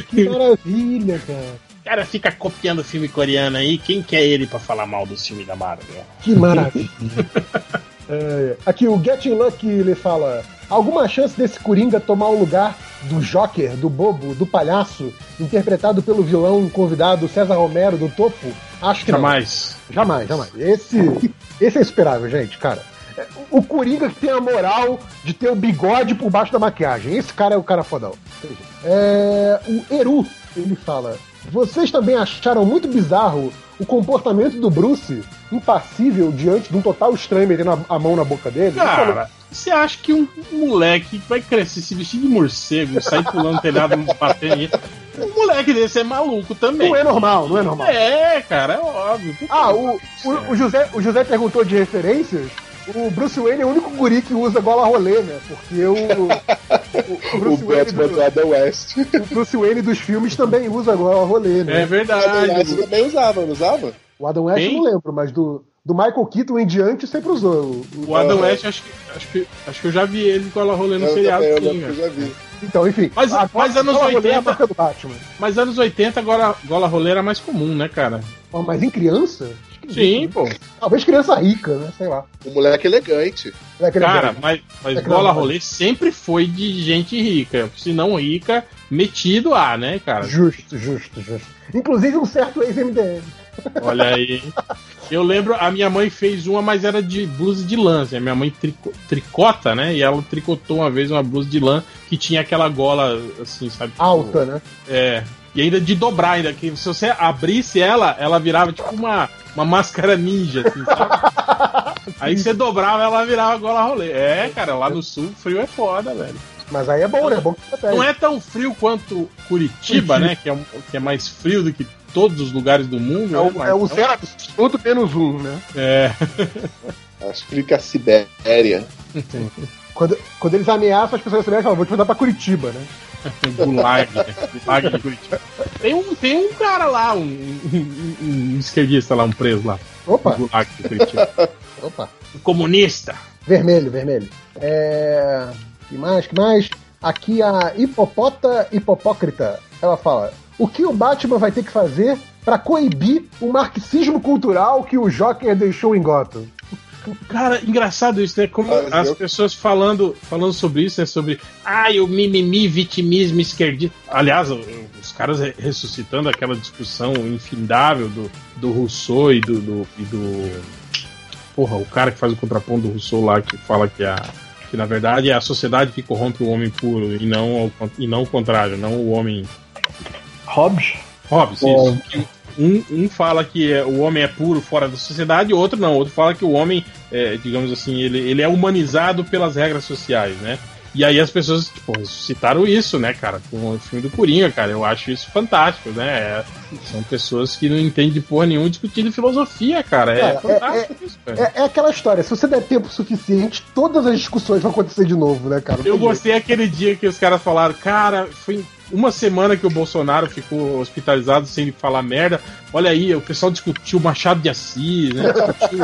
que [laughs] maravilha, cara. O cara fica copiando filme coreano aí. Quem quer ele para falar mal do filme da Marvel? Que maravilha. [laughs] é, aqui o Getting Lucky ele fala: alguma chance desse Coringa tomar o lugar do Joker, do bobo, do palhaço, interpretado pelo vilão convidado César Romero do Topo? Acho que jamais. Não. Jamais, jamais. Esse, esse é esperável, gente, cara. O Coringa que tem a moral de ter o bigode por baixo da maquiagem. Esse cara é o cara fodão. É, o Eru, ele fala: Vocês também acharam muito bizarro o comportamento do Bruce impassível diante de um total estranho metendo a mão na boca dele? Cara, você acha que um moleque que vai crescer, se vestir de morcego, sair pulando telhado, [laughs] batendo um moleque desse é maluco também. Não é normal, não é normal. É, cara, é óbvio. Ah, o, o, o, José, o José perguntou de referências. O Bruce Wayne é o único guri que usa gola rolê, né? Porque o. O, o [laughs] Bruce o Wayne. Do, do Adam West. O Bruce Wayne dos filmes também usa gola rolê, né? É verdade. O Adam West também usava, não usava? O Adam West Quem? eu não lembro, mas do, do Michael Keaton em diante sempre usou. O, o Adam West, acho que, acho, que, acho que eu já vi ele com ela rolando no seriado. Também, eu, eu já vi. Então, enfim. Mas, mas anos 80. É mas anos 80 agora gola roleira é mais comum, né, cara? mas em criança? Sim, pô. Talvez criança rica, né? Sei lá. O moleque elegante. Moleque cara, elegante. mas, mas gola rolê sempre foi de gente rica. Se não rica, metido a, né, cara? Justo, justo, justo. Inclusive um certo ex-MDM. Olha aí. Eu lembro, a minha mãe fez uma, mas era de blusa de lã. Assim, a minha mãe trico, tricota, né? E ela tricotou uma vez uma blusa de lã que tinha aquela gola, assim, sabe? Tipo, Alta, né? É. E ainda de dobrar, ainda. Que se você abrisse ela, ela virava tipo uma, uma máscara ninja, assim, sabe? [laughs] aí você dobrava, ela virava gola rolê. É, cara, lá no sul, frio é foda, velho. Mas aí é bom, né? É bom que Não é tão frio quanto Curitiba, Curitiba. né? Que é, que é mais frio do que todos os lugares do mundo. É, o, né? é o zero absoluto menos um, né? É. [laughs] Acho que fica a Sibéria. [laughs] Quando, quando eles ameaçam, as pessoas falam, vou te mandar pra Curitiba, né? Gulag, Gulag de Curitiba. Tem um, tem um cara lá, um, um, um esquerdista lá, um preso lá. Opa! Gulag de Curitiba. [laughs] Opa! Um comunista. Vermelho, vermelho. É. Que mais? Que mais? Aqui a hipopota hipopócrita. Ela fala: o que o Batman vai ter que fazer para coibir o marxismo cultural que o Joker deixou em Gotham? Cara, engraçado isso, né? Como ah, as eu... pessoas falando, falando sobre isso, né? Sobre ai, o mimimi, vitimismo esquerdista. Aliás, os caras ressuscitando aquela discussão infindável do, do Rousseau e do, do, e do. Porra, o cara que faz o contraponto do Rousseau lá, que fala que a. Que na verdade é a sociedade que corrompe o homem puro e não, e não o contrário, não o homem Hobbes? Hobbes, isso. Um, um, fala que é, o homem é puro fora da sociedade, o outro não. O outro fala que o homem, é, digamos assim, ele, ele é humanizado pelas regras sociais, né? E aí as pessoas, tipo, citaram isso, né, cara, com o filme do Coringa, cara. Eu acho isso fantástico, né? É, são pessoas que não entendem de porra nenhuma discutindo filosofia, cara. É, é fantástico é, isso, cara. É, é, aquela história, se você der tempo suficiente, todas as discussões vão acontecer de novo, né, cara? Eu gostei aquele dia que os caras falaram, cara, foi uma semana que o Bolsonaro ficou hospitalizado sem falar merda. Olha aí, o pessoal discutiu Machado de Assis, né? Discutiu,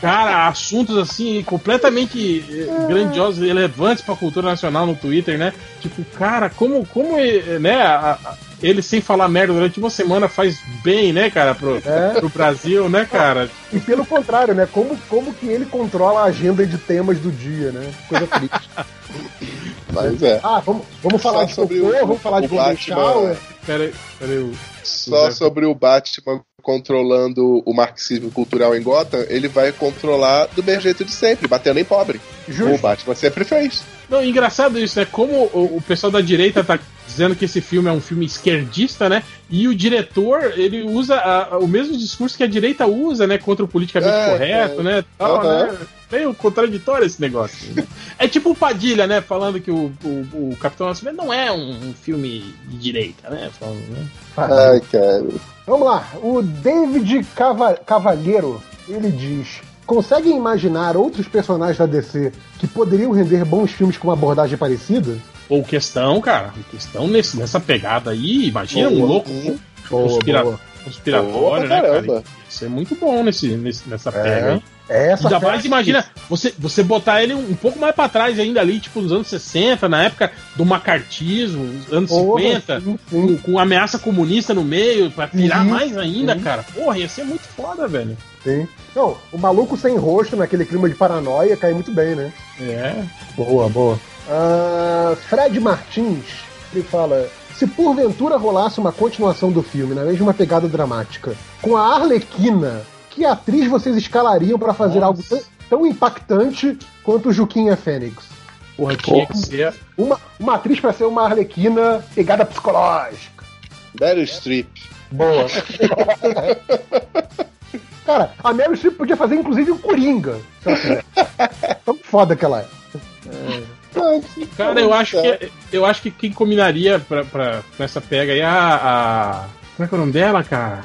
cara, assuntos assim completamente eh, grandiosos, relevantes para a cultura nacional no Twitter, né? Tipo, cara, como, como eh, né? A, a, ele sem falar merda durante uma semana faz bem, né, cara, pro, é. pro Brasil, né, cara? E pelo contrário, né? Como, como que ele controla a agenda de temas do dia, né? Coisa triste. [laughs] Mas é. Ah, vamos, vamos falar de sobre cocô, o, vamos falar de Golden Shower. Peraí, peraí. Só sobre o Batman controlando o marxismo cultural em Gotham, ele vai controlar do mesmo jeito de sempre, batendo em pobre. Justo. O Batman sempre fez. Não, engraçado isso, né? Como o, o pessoal da direita tá dizendo que esse filme é um filme esquerdista, né? E o diretor, ele usa a- o mesmo discurso que a direita usa, né? Contra o politicamente É, correto, é. né? Tal, Aham. né? Meio contraditório esse negócio. né? [laughs] É tipo o Padilha, né? Falando que o, o, o Capitão Nascimento não é um, um filme de direita, né? Falando, né? Ai, cara. Vamos lá, o David Cava- Cavalheiro, ele diz: conseguem imaginar outros personagens da DC que poderiam render bons filmes com uma abordagem parecida? Ou questão, cara. Questão nesse, nessa pegada aí. Imagina um Boa. louco Hum. conspira- boa. conspiratório, Boa né, cara? Ia ser muito bom nesse, nesse- nessa pega É. aí. É essa Ainda mais, imagina, você, você botar ele um, um pouco mais pra trás ainda ali, tipo nos anos 60, na época do macartismo, nos anos Porra, 50, sim, com, sim, com ameaça comunista no meio, pra pirar mais ainda, sim. cara. Porra, ia ser muito foda, velho. sim. Não, o maluco sem rosto, naquele clima de paranoia, cai muito bem, né? É. Boa, boa. Ah, Fred Martins, ele fala: se porventura rolasse uma continuação do filme, na mesma pegada dramática, com a Arlequina, que atriz vocês escalariam pra fazer Nossa. algo tão, tão impactante quanto o Juquinha Fênix? Porra, tinha que ser. Uma, uma atriz pra ser uma Arlequina pegada psicológica. Meryl Streep. Boa. [laughs] Cara, a Meryl Streep podia fazer inclusive o Coringa. [laughs] Tão foda que ela é. Cara, eu acho que eu acho que quem combinaria pra, pra, pra essa pega aí é a, a. Como é que é o nome dela, cara?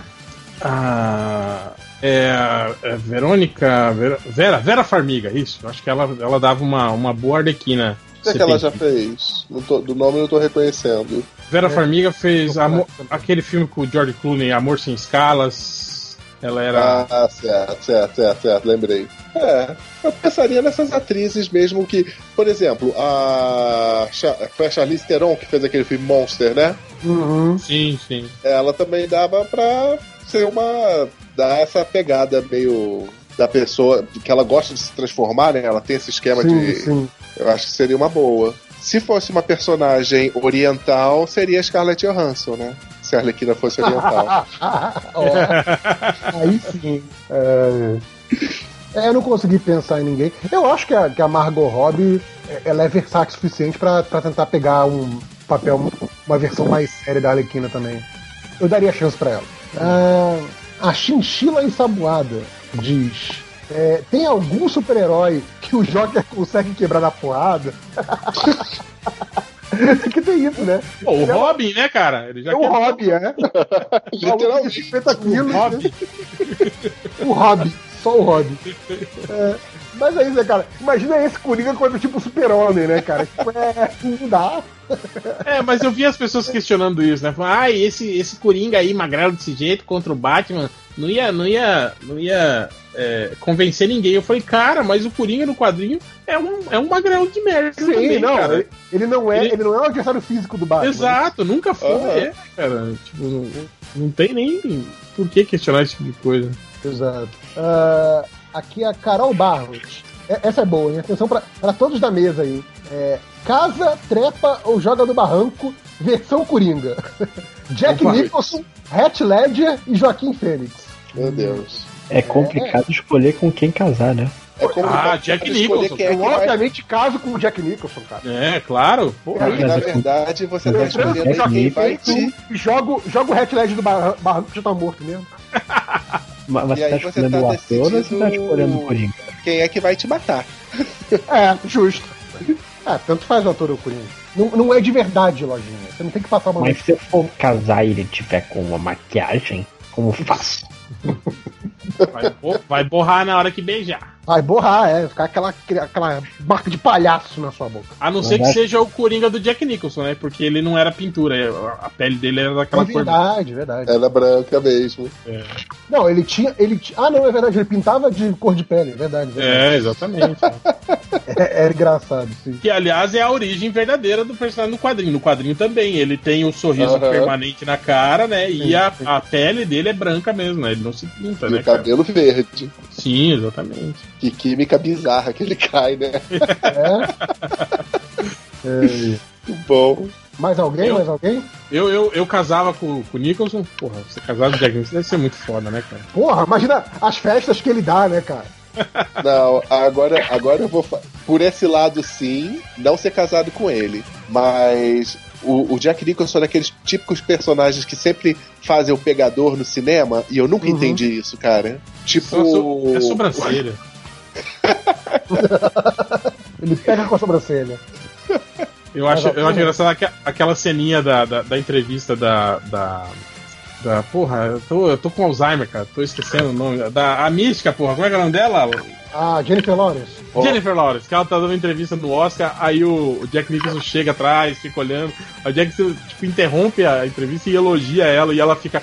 A. É, a- é Verônica. Vera, Vera, Vera Farmiga, isso. Eu acho que ela, ela dava uma, uma boa arlequina. O que, é que ela já fez? Não tô- do nome eu não tô reconhecendo. Vera Farmiga fez Amor- aquele filme com o George Clooney, Amor Sem Escalas. Ela era. Ah, certo, certo, certo, certo, lembrei. É, eu pensaria nessas atrizes mesmo que, por exemplo, a. Foi a Charlize Theron que fez aquele filme Monster, né? Uhum. Sim, sim. Ela também dava pra ser uma. dar essa pegada meio. da pessoa que ela gosta de se transformar, né? Ela tem esse esquema Sim, de. sim. Eu acho que seria uma boa. Se fosse uma personagem oriental, seria a Scarlett Johansson, né? Se a Arlequina fosse oriental. [laughs] Ó, aí sim. É... [laughs] é, eu não consegui pensar em ninguém. Eu acho que a, que a Margot Robbie é- ela é versátil o suficiente pra, pra tentar pegar um papel, uma versão mais séria da Arlequina também. Eu daria chance pra ela. Ah, a Chinchila Ensaboada diz: é, Tem algum super-herói que o Joker consegue quebrar na porrada? [laughs] que tem isso, né? Pô, o Robin, né, cara? Ele já É o hobby, é. [laughs] Literalmente. 50 quilos, O Robin. né? O hobby, só o hobby. [laughs] É, mas é isso, né, cara? Imagina esse Coringa contra tipo super-homem, né, cara? Tipo, é, não dá. É, mas eu vi as pessoas questionando isso, né? Falando, ah, esse, esse Coringa aí, magrelo desse jeito, contra o Batman, não ia, não ia, não ia é, convencer ninguém. Eu falei, cara, mas o Coringa no quadrinho é um, é um magrelo de merda. Sim, também, não, cara. ele, ele não é, Ele- ele... não é o adversário físico do Batman. Exato, nunca foi, Aham. é, cara. Tipo, não, não tem nem por que questionar esse tipo de coisa. Exato. Ah, aqui é a Carol Barros. É- essa é boa, hein? Atenção pra, pra todos da mesa aí. É, casa, trepa ou joga do barranco, versão Coringa. [laughs] Jack Opa. Nicholson, Heath Ledger e Joaquim Fênix. Meu Deus. É complicado escolher com quem casar, né? É como Ah, Jack Nicholson. Quem é Eu, que vai... obviamente, caso com o Jack Nicholson, cara. É, claro. Pô, Aí, Na é- verdade, você tá é escolhendo quem vai te. Jogo, jogo o Heath Ledger do barra- barranco já tá morto mesmo. [laughs] Mas E você tá você escolhendo tá o ator ou você tá decidindo- escolhendo o Coringa? Quem é que vai te matar. É, justo. É, tanto faz o ator ou o Coringa. Não, não é de verdade, lojinha. Você não tem que passar uma Mas se eu for casar e ele tiver com uma maquiagem, como faço? [laughs] vai, bo- vai borrar na hora que beijar. Vai borrar, é. Ficar aquela, aquela marca de palhaço na sua boca. A não ser que Verdade. seja o Coringa do Jack Nicholson, né? Porque ele não era pintura, a a pele dele era daquela É cor. verdade, verdade. Ela é branca mesmo. Não, ele tinha. Ele ti- Ah, não, é verdade. Ele pintava de cor de pele. É verdade. verdade. É, exatamente. [laughs] É, é engraçado, sim. que, aliás, é a origem verdadeira do personagem no quadrinho. No quadrinho também. Ele tem o sorriso Aham. permanente na cara, né? E a, a pele dele é branca mesmo, né? Ele não se pinta, E né? Cabelo verde. Sim, exatamente. Que química bizarra que ele cai, né? É. [laughs] Muito bom. Mais alguém? Eu? Mais alguém? Eu, eu, eu casava com, com o Nicholson. Porra, você casado com o Jack Nicholson deve ser muito foda, né, cara? Porra, imagina as festas que ele dá, né, cara? [laughs] Não, agora, agora eu vou. Por esse lado, sim, não ser casado com ele. Mas o, o Jack Nicholson é daqueles típicos personagens que sempre fazem o pegador no cinema, e eu nunca Uhum. entendi isso, cara. Tipo. So- é sobrancelha. [laughs] Ele pega com a sobrancelha. Eu acho, eu acho engraçado aque- aquela ceninha da, da, da entrevista da. da. da- porra, eu tô, eu tô com Alzheimer, cara. Tô esquecendo o nome. Da, a mística, porra. Como é que é o nome dela? Ah, Jennifer Lawrence. Jennifer Lawrence, que ela tá dando entrevista no Oscar, aí o, o Jack Nicholson chega atrás, fica olhando. A Jack tipo, interrompe a entrevista e elogia ela, e ela fica.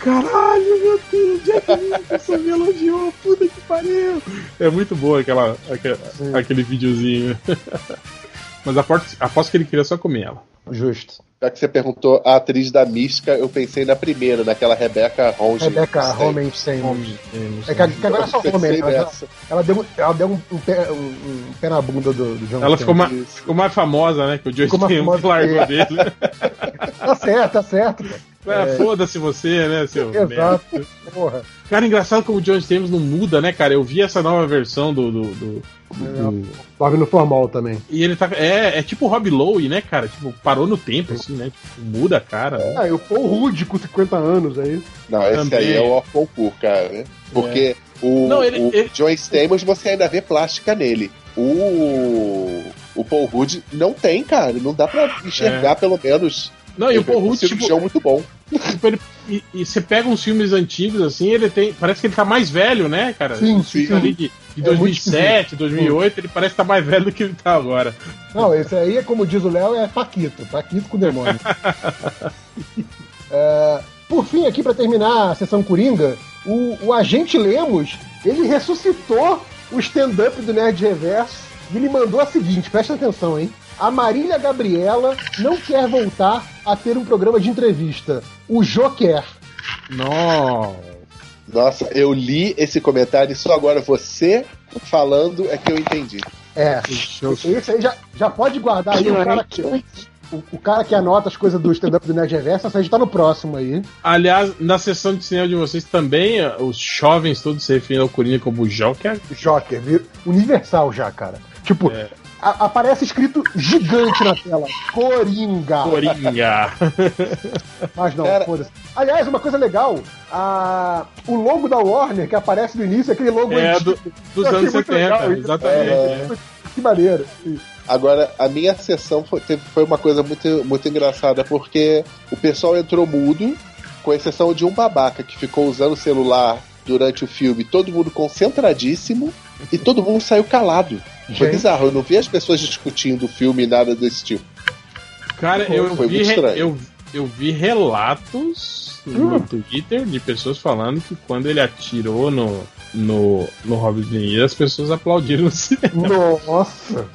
Caralho, meu Deus, Jack Nicholson me elogiou, puta que pariu! É muito boa aquela, aquele, aquele videozinho. [laughs] Mas aposto, aposto que ele queria só comer ela. Justo. Já que você perguntou a atriz da mística, eu pensei na primeira, naquela Rebecca Holmes. Rebecca Homenstein. É que, que agora é só Homen. Ela, ela, deu, ela deu um, um pé, um, um pé na bunda do, do John Ela ficou, ma ficou mais famosa, né? Que o Steen famosa largou dele. [laughs] Tá certo, tá certo. pô. É, Foda-se você, né, seu merda. Exato. Porra. Cara, engraçado como o John Stamos não muda, né, cara? Eu vi essa nova versão do. do, do- do- Dorme no formal também. E ele tá. É, é tipo o Rob Lowe, né, cara? Tipo, parou no tempo, assim, né? Tipo, muda a cara. né? Ah, e o Paul Rudd com 50 anos aí. Não, esse Também. aí é o Orconcourt, cara. né? Porque o, Não, ele- o ele- John Stamos você ainda vê plástica nele. O, o Paul Rudd não tem, cara. Não dá pra enxergar, É. pelo menos. Não, e o Paul é um Rudd, tipo, muito bom. Tipo, ele- e, e você pega uns filmes antigos, assim, ele tem. Parece que ele tá mais velho, né, cara? Sim, Os sim. ali de, de É muito 2007, 2008, ele parece que tá mais velho do que ele tá agora. Não, esse aí, como diz o Léo, é Paquito. Paquito com demônio. [laughs] É, por fim, aqui pra terminar a sessão Coringa, o, o agente Lemos, ele ressuscitou o stand-up do Nerd Reverso e ele mandou a seguinte, presta atenção, hein? A Marília Gabriela não quer voltar a ter um programa de entrevista. O Jô quer. Não. Nossa, eu li esse comentário e só agora você falando é que eu entendi. É, esse aí já, já pode guardar aí o cara que, o, o cara que anota as coisas do stand-up do Nerd Reverso, essa aí já tá no próximo aí. Aliás, na sessão de cinema de vocês também, os jovens todos se referindo ao Coringa como Joker. Joker, universal já, cara. Tipo, É. a- aparece escrito gigante na tela: Coringa. Coringa. [laughs] Mas não, Cara- foda-se. Aliás, uma coisa legal: a... o logo da Warner que aparece no início é aquele logo É, antigo. do- dos anos muito 70, legal isso. exatamente. É, é. Que maneiro. Agora, a minha sessão foi, teve- foi uma coisa muito, muito engraçada, porque o pessoal entrou mudo, com exceção de um babaca que ficou usando o celular durante o filme, todo mundo concentradíssimo, e todo mundo saiu calado. Foi Gente. bizarro, eu não vi as pessoas discutindo o filme, nada desse tipo. Cara, Foi- eu foi vi, eu, eu vi relatos no Twitter de pessoas falando que quando ele atirou no, no, no Robert De Niro, as pessoas aplaudiram no cinema. Nossa.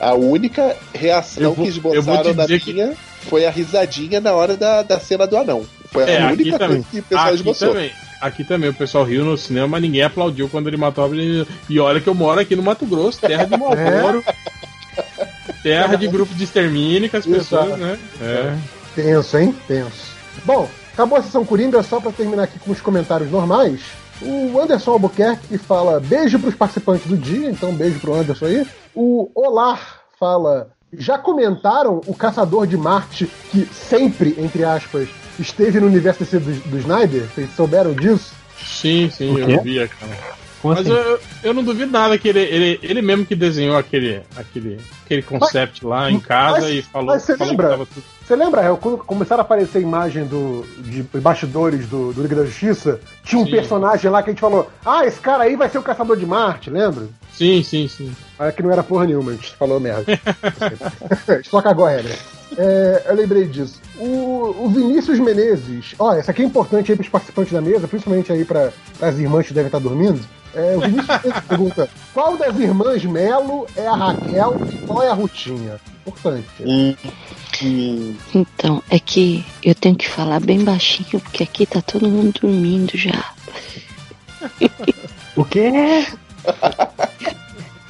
A única reação Eu vou- que esboçaram te na dizer que- minha foi a risadinha na hora da, da cena do anão. Foi a É, única também. coisa que o pessoal Aqui esboçou. também. Aqui também o pessoal riu no cinema, mas ninguém aplaudiu quando ele matou De Niro. E olha que eu moro aqui no Mato Grosso, terra de Malboro. [laughs] Terra de grupo de extermínio que as pessoas, né? É. Tenso, hein? Tenso. Bom, acabou a sessão Coringa, só pra terminar aqui com os comentários normais. O Anderson Albuquerque fala beijo pros participantes do dia, então beijo pro Anderson aí. O Olar fala. Já comentaram o Caçador de Marte, que sempre, entre aspas, esteve no universo DC do, do Snyder? Vocês souberam disso? Sim, sim, eu vi, cara. Como Mas assim? eu, eu- não duvido nada que ele, ele, ele mesmo que desenhou aquele, aquele, aquele concept lá em casa mas- e falou, mas você falou lembra? que tava tudo. Você lembra, Hel, quando começaram a aparecer a imagem do, de bastidores do, do Liga da Justiça? Tinha um Sim. personagem lá que a gente falou: Ah, esse cara aí vai ser o Caçador de Marte, lembra? Sim, sim, sim. Ah, que não era porra nenhuma, a gente falou merda. só cagou a regra. É, eu lembrei disso. O, o Vinícius Menezes, ó, essa aqui é importante aí pros participantes da mesa, principalmente aí para as irmãs que devem estar dormindo. É, o Vinícius Menezes [laughs] pergunta: qual das irmãs Melo é a Raquel e qual é a Rutinha? Importante. Então, é que eu tenho que falar bem baixinho, porque aqui tá todo mundo dormindo já. O quê? [laughs]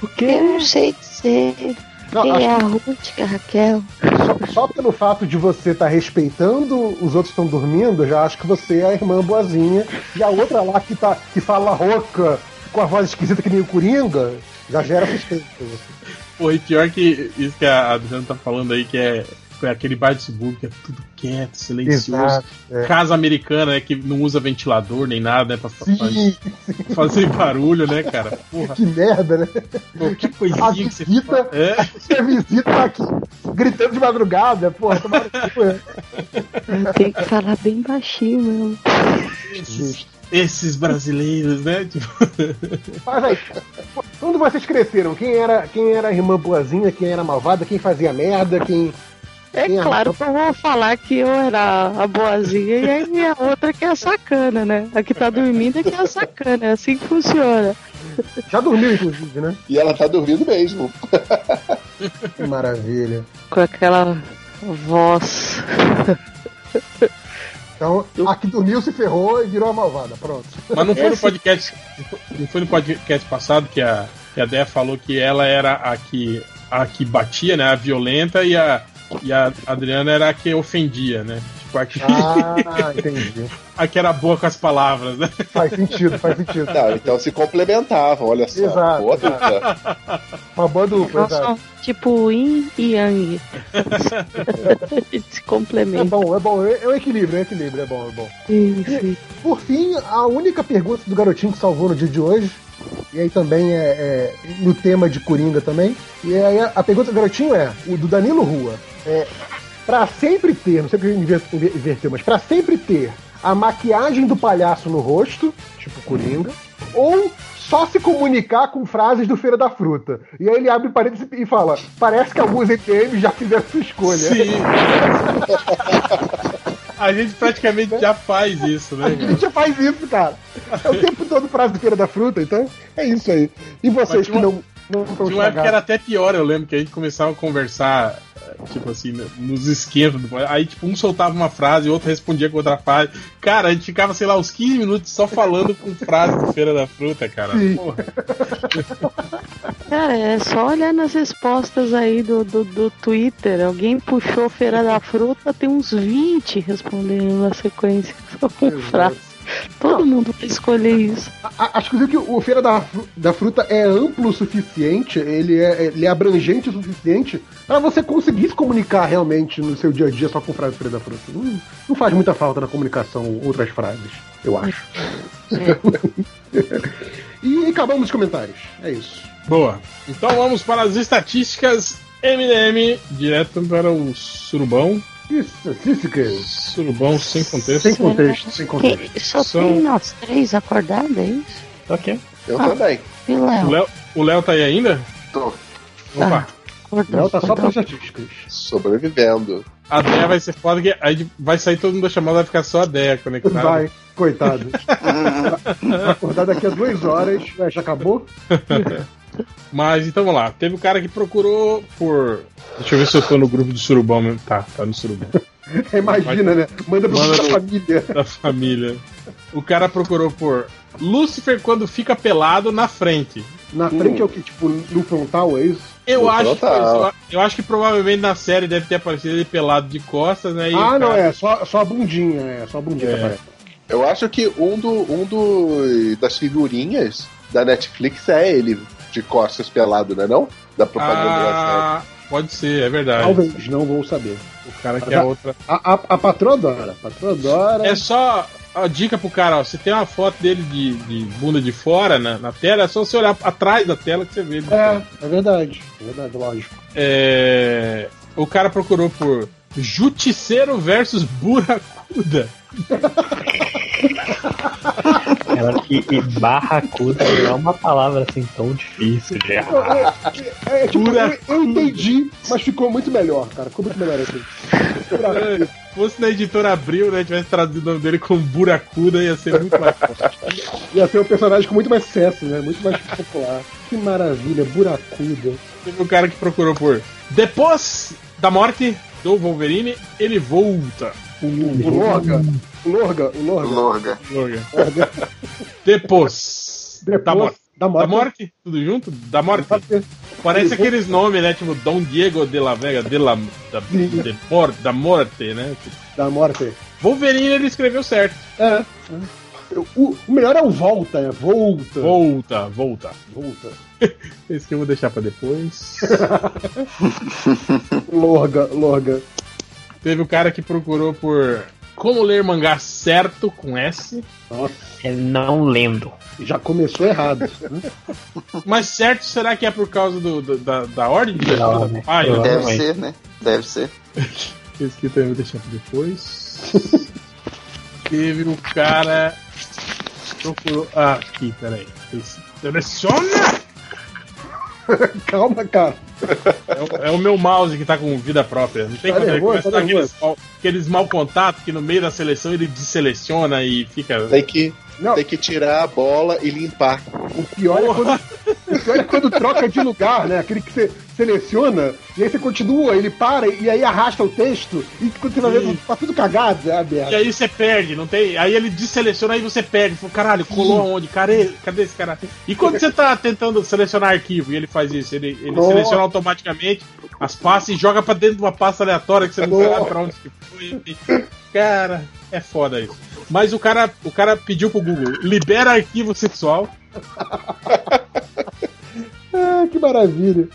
O Eu quê? não sei dizer Não, quem acho é a Ruth, que é a Raquel. Só, só pelo fato de você estar respeitando os outros que estão dormindo, já acho que você é a irmã boazinha. E a outra lá que, tá, que fala rouca, com a voz esquisita que nem o Coringa, já gera suspeita. pra você. Pô, e pior que isso que a Adriana tá falando aí, que é, é aquele bairro de subúrbio que é tudo quieto, silencioso. Exato, é. Casa americana, né? Que não usa ventilador nem nada, né? Pra, pra- pra fazer barulho, né, cara? Porra, Que merda, né? pô, que A coisinha que você visita, É, [laughs] a visita tá aqui gritando de madrugada, porra, tomara. Tem que falar bem baixinho mesmo. esses, esses brasileiros, né? Tipo, [laughs] Mas aí, quando vocês cresceram, quem era, quem era a irmã boazinha, quem era a malvada, quem fazia merda, quem. É Quem claro que eu vou falar que eu era a boazinha e aí a outra que é a sacana, né? A que tá dormindo é que é a sacana, é assim que funciona. Já dormiu, inclusive, né? E ela tá dormindo mesmo. Que maravilha. Com aquela voz. Então, a que dormiu se ferrou e virou a malvada. Pronto. Mas não foi no podcast. Não foi no podcast passado que a, que a Dé falou que ela era a que, a que batia, né? A violenta e a, e a Adriana era a que ofendia, né? Que, Ah, entendi. [laughs] a que era boa com as palavras, né? Faz sentido, faz sentido. Não, então se complementavam, olha só. Exato, Boa dupla. Uma boa dupla, exato. tipo yin e yang. [laughs] Se É complementa. bom, é bom. É é um equilíbrio, é um equilíbrio, é bom, é bom. Isso, isso. Por fim, a única pergunta do garotinho que salvou no dia de hoje, e aí também é, é no tema de Coringa também, e aí a, a pergunta do garotinho é, o do Danilo Rua, é, pra sempre ter, não sei porque inver- inver- inverteu, mas pra sempre ter a maquiagem do palhaço no rosto, tipo Coringa, ou só se comunicar com frases do Feira da Fruta. E aí ele abre parênteses e fala, parece que alguns EPMs já fizeram sua escolha. Sim. [laughs] A gente praticamente já faz isso, A né? cara? gente faz isso, cara. É o tempo todo frase do Feira da Fruta, então é isso aí. E vocês que não, não estão Tinha uma época que era até pior, eu lembro que a gente começava a conversar, tipo assim, né, nos esquentos. do- Aí, tipo, um soltava uma frase e o outro respondia com outra frase. Cara, a gente ficava, sei lá, uns 15 minutos só falando com frase do Feira da Fruta, cara. [laughs] Cara, é só olhar nas respostas aí do, do, do Twitter. Alguém puxou Feira da Fruta, tem uns 20 respondendo na sequência. [laughs] Só com frase. Todo mundo vai escolher isso. A- a- Acho que o Feira da, da Fruta é amplo o suficiente, ele é, ele é abrangente o suficiente para você conseguir se comunicar realmente no seu dia a dia só com frase do Feira da Fruta. Não, não faz muita falta na comunicação outras frases, eu acho. [laughs] e acabamos os comentários. É isso. Boa. Então vamos para as estatísticas MDM, direto para o surubão. Isso, Cícicas. Surubão sem contexto. Sem contexto, sem Que, contexto. só São- tem nós três acordados, é isso? Ok. Eu Ah. também. E O Léo? Léo, o Léo tá aí ainda? Tô. Opa. Acordou, Não, tá só acordou. para estatísticas. Sobrevivendo. A Deia vai ser foda que aí vai sair todo mundo da chamada, vai ficar só a Deia conectada. Vai, coitado. Vai [laughs] acordar daqui a duas horas. Ué, já acabou? [laughs] Mas então vamos lá. Teve um cara que procurou por. Deixa eu ver se eu tô no grupo do Surubão mesmo. Tá, tá no Surubão. [laughs] Imagina, né? Manda pro Manda grupo da família. da família. O cara procurou por Lúcifer quando fica pelado na frente. Na frente é o que? Tipo, no frontal, é isso? Eu No acho, que frontal. isso. eu acho que provavelmente na série deve ter aparecido ele pelado de costas, né? e ah, não, cara- é. Só, só a bundinha, é. Só a bundinha É. que aparece. Eu acho que um, do, um do, das figurinhas da Netflix é ele de costas pelado, né? Não? Da propaganda da série. Pode ser, é verdade. Talvez, não vou saber. O cara que é outra. A, a, a patroa adora. A patroa adora. É só a dica pro cara, ó. Se tem uma foto dele de, de bunda de fora na, na tela, é só você olhar atrás da tela que você vê. É, é verdade. É verdade, lógico. É, O cara procurou por Justiceiro versus Buracuda. Ela, e, e barracuda não é uma palavra assim tão difícil de errar. É, é, tipo, eu, eu entendi, mas ficou muito melhor, cara. Ficou muito melhor assim. É, Se fosse na editora Abril, né? Tivesse traduzido o nome dele como Buracuda, ia ser muito mais fácil. Ia ser um personagem com muito mais sucesso, né? Muito mais popular. Que maravilha, buracuda. Teve um cara que procurou por Depois da morte do Wolverine, ele volta. O Lorga. O Lorga, o Lorga. Lorga. Logan. Depois, Depois da morte. da morte. Tudo junto? Da morte? Parece aqueles nomes, né? Tipo Dom Diego de la Vega, de la, da, de mor, da morte, né? Da morte. Wolverine ele escreveu certo. É. é. O, o melhor é o volta, é volta. Volta, volta. Volta. [laughs] Esse que eu vou deixar pra depois. [laughs] Lorga, Lorga. Teve o cara que procurou por como ler mangá certo com S. Nossa, É não lendo. já começou errado. né? Mas certo, será que é por causa do, do- da, da ordem de leitura da né? página? Deve Provavelmente. ser, né? Deve ser. [laughs] Esse aqui também vou deixar pra depois. Teve o cara. Procurou. Ah, aqui, peraí. Esse- Seleciona! [laughs] Calma, cara. É o, é o meu mouse que tá com vida própria. Não tem Tá como ele nervoso, começar tá aqueles, mal, aqueles mau contato que no meio da seleção ele deseleciona e fica. Tem que, Não. tem que tirar a bola e limpar. O pior, é quando, o pior é quando troca de lugar, né? Aquele que você seleciona, e aí você continua, ele para e aí arrasta o texto, e quando você vai ver, Sim. tá tudo cagado, é a E aí você perde, não tem? Aí ele deseleciona aí você perde. Fala, Caralho, colou aonde? Cadê, cadê esse cara? E quando você tá tentando selecionar arquivo e ele faz isso, ele, ele Nossa. seleciona automaticamente as pastas e joga pra dentro de uma pasta aleatória que você não Nossa. sabe pra onde que foi. Cara, é foda isso. Mas o cara, o cara pediu pro Google, libera arquivo sexual. [laughs] Ah, que maravilha.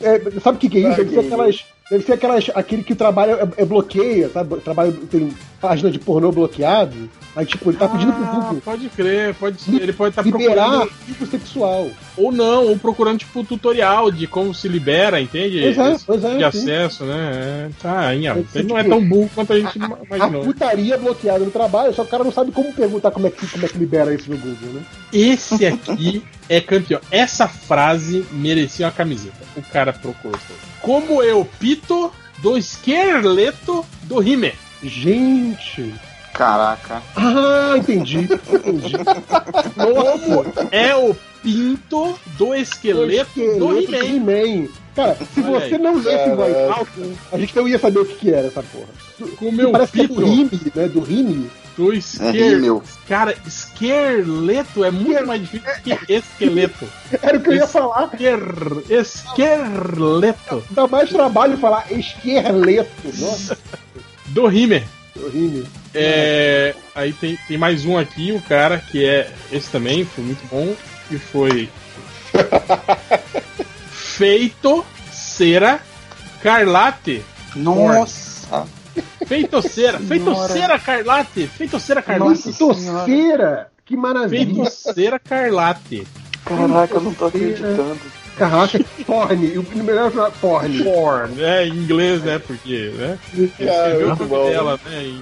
É, sabe o que, que é isso? Deve ser aquelas. Deve ser aquelas. Aquele que trabalha é, é bloqueia? Trabalha, tem página de pornô bloqueado. Aí, tipo, ele tá pedindo pro Ah, Google pode crer, pode ser. Ele pode estar liberar procurando. arquivo sexual. Ou não, ou procurando, tipo, tutorial de como se libera, entende? Pois é, pois é, de sim. acesso, né? É, tá, Pode ser ele não é tão burro quanto a gente A imaginou. putaria bloqueada no trabalho, só que o cara não sabe como perguntar como é que, como é que libera isso no Google, né? Esse aqui é campeão. Essa frase merecia uma camiseta. O cara procurou. Como eu pito do esqueleto do Rime. Gente. Caraca. Ah, entendi. Entendi. Nossa, É o pinto do esqueleto, do esqueleto He-Man. He-Man. Cara, se Olha você aí. não lesse alta, a gente não ia saber o que, que era essa porra. Com o meu Parece que é do pito Rime, né? Do Rime. Do É esqueleto. rímel. Cara, esqueleto é muito mais difícil que esqueleto. [laughs] Era o que eu ia Esse- falar. Esquer... Esqueleto Dá mais trabalho falar esquerleto. [laughs] Nossa, do Rime. do Rime. É, aí tem, tem mais um aqui, o cara, que é. Esse também foi muito bom. Que foi. [laughs] Feito cera carlate. Nossa. Cera. Feito cera carlate. Feito cera carlate. Toceira. Que maravilha. Feito cera carlate. Caraca, eu não tô acreditando. Caraca, porn. E o melhor é porn. Porn, né? Em inglês, né? Porque, né? Escreveu o muito nome bom. dela, né?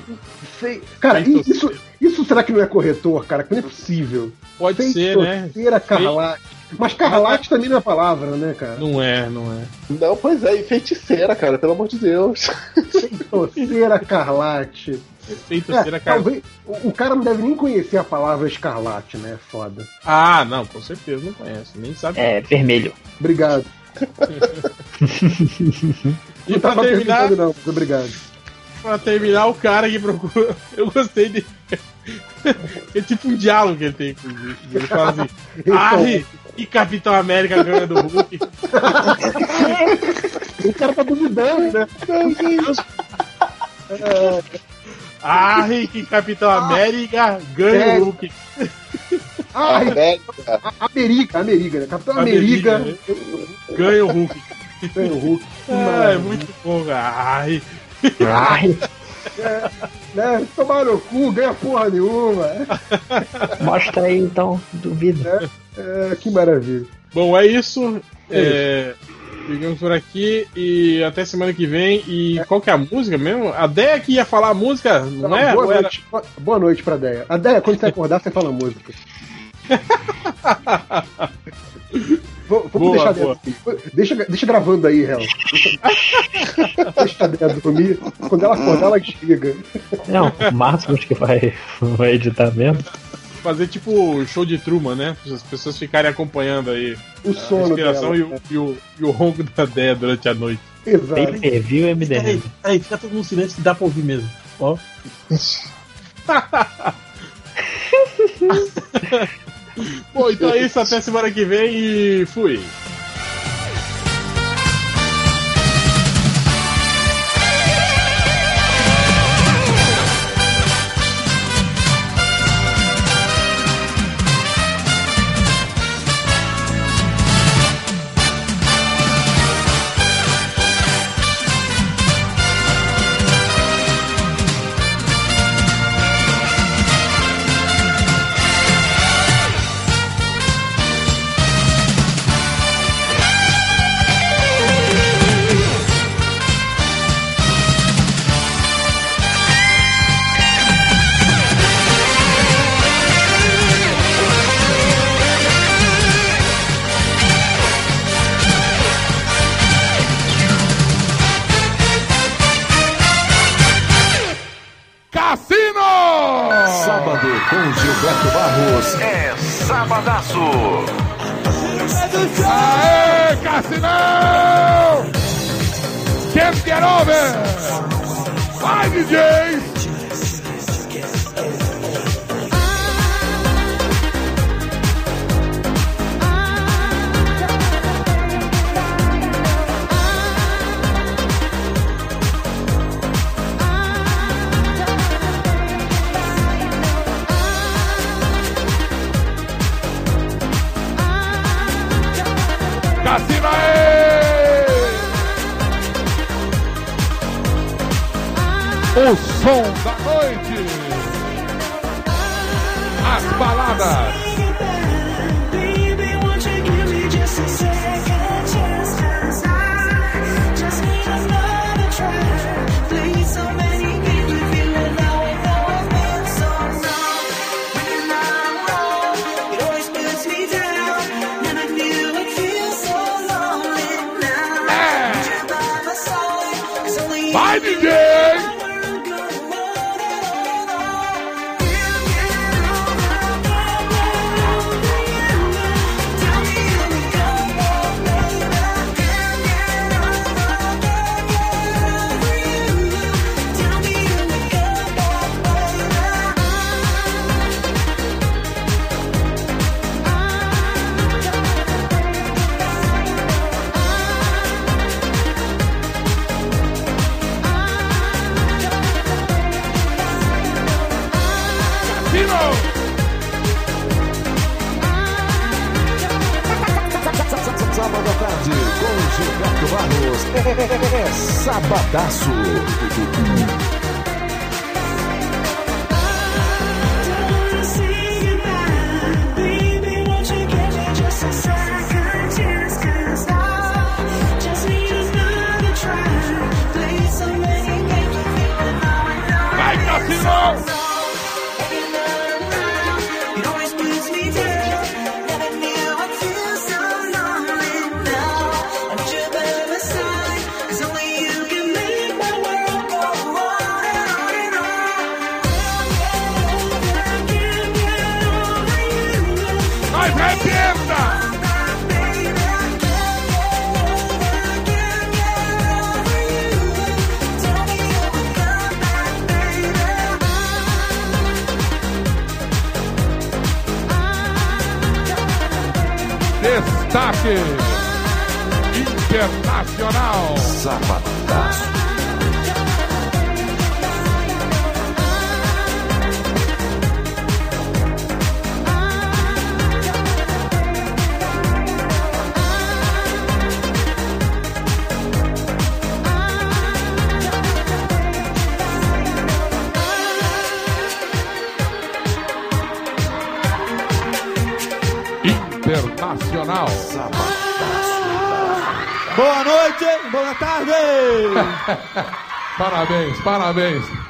Sei- Cara, isso, isso será que não é corretor, cara? Que não é possível. Pode ser, né? Feitoceira Carlate. Mas Carlate também não é palavra, né, cara? Não é, não é. Não, pois é, e feiticeira, cara, pelo amor de Deus. Feitoceira Carlate. Feito É, carlate. talvez, o, o cara não deve nem conhecer a palavra escarlate, né? Foda. Ah, não, com certeza não conhece. Nem sabe. É vermelho. Obrigado. [laughs] E pra terminar, não, obrigado. Pra terminar, o cara que procura. [laughs] Eu gostei de. [laughs] É tipo um diálogo que ele tem, inclusive. Ele fala assim: Arre! E Capitão América ganha do Hulk. [laughs] O cara tá duvidando, né? [laughs] Arre! Que Capitão América ganha É. do Hulk. Ai, América. America, America, né? Capitão America. Ganha o Hulk. Tem o Hulk. Ah, é muito bom, cara. Arre! Ai, Né? Tomar no cu, ganha porra nenhuma. mostra aí então, duvido. É, que maravilha. Bom, é isso. É, Ficamos por aqui e até semana que vem. E qual que é a música mesmo? A Deia que ia falar a música, não é? boa, Ou era- noite, boa- boa noite pra Deia. A Deia, quando você acordar, você fala música. [laughs] Vou, vamos Boa, deixar boa. Dormir. Deixa, deixa gravando aí, Hel. Deixa, [laughs] deixa a Deia dormir. Quando ela acordar, ela desliga. Não, o máximo que vai, vai editar mesmo. Fazer tipo show de Truman, né? As pessoas ficarem acompanhando aí O a sono respiração dela. e o, e, o, e o ronco da Deia durante a noite. Exato. Tem review MDM. aí, fica todo mundo silêncio que dá pra ouvir mesmo. Ó. [laughs] [laughs] Bom, então é isso. Até semana que vem e fui. Parabéns, parabéns.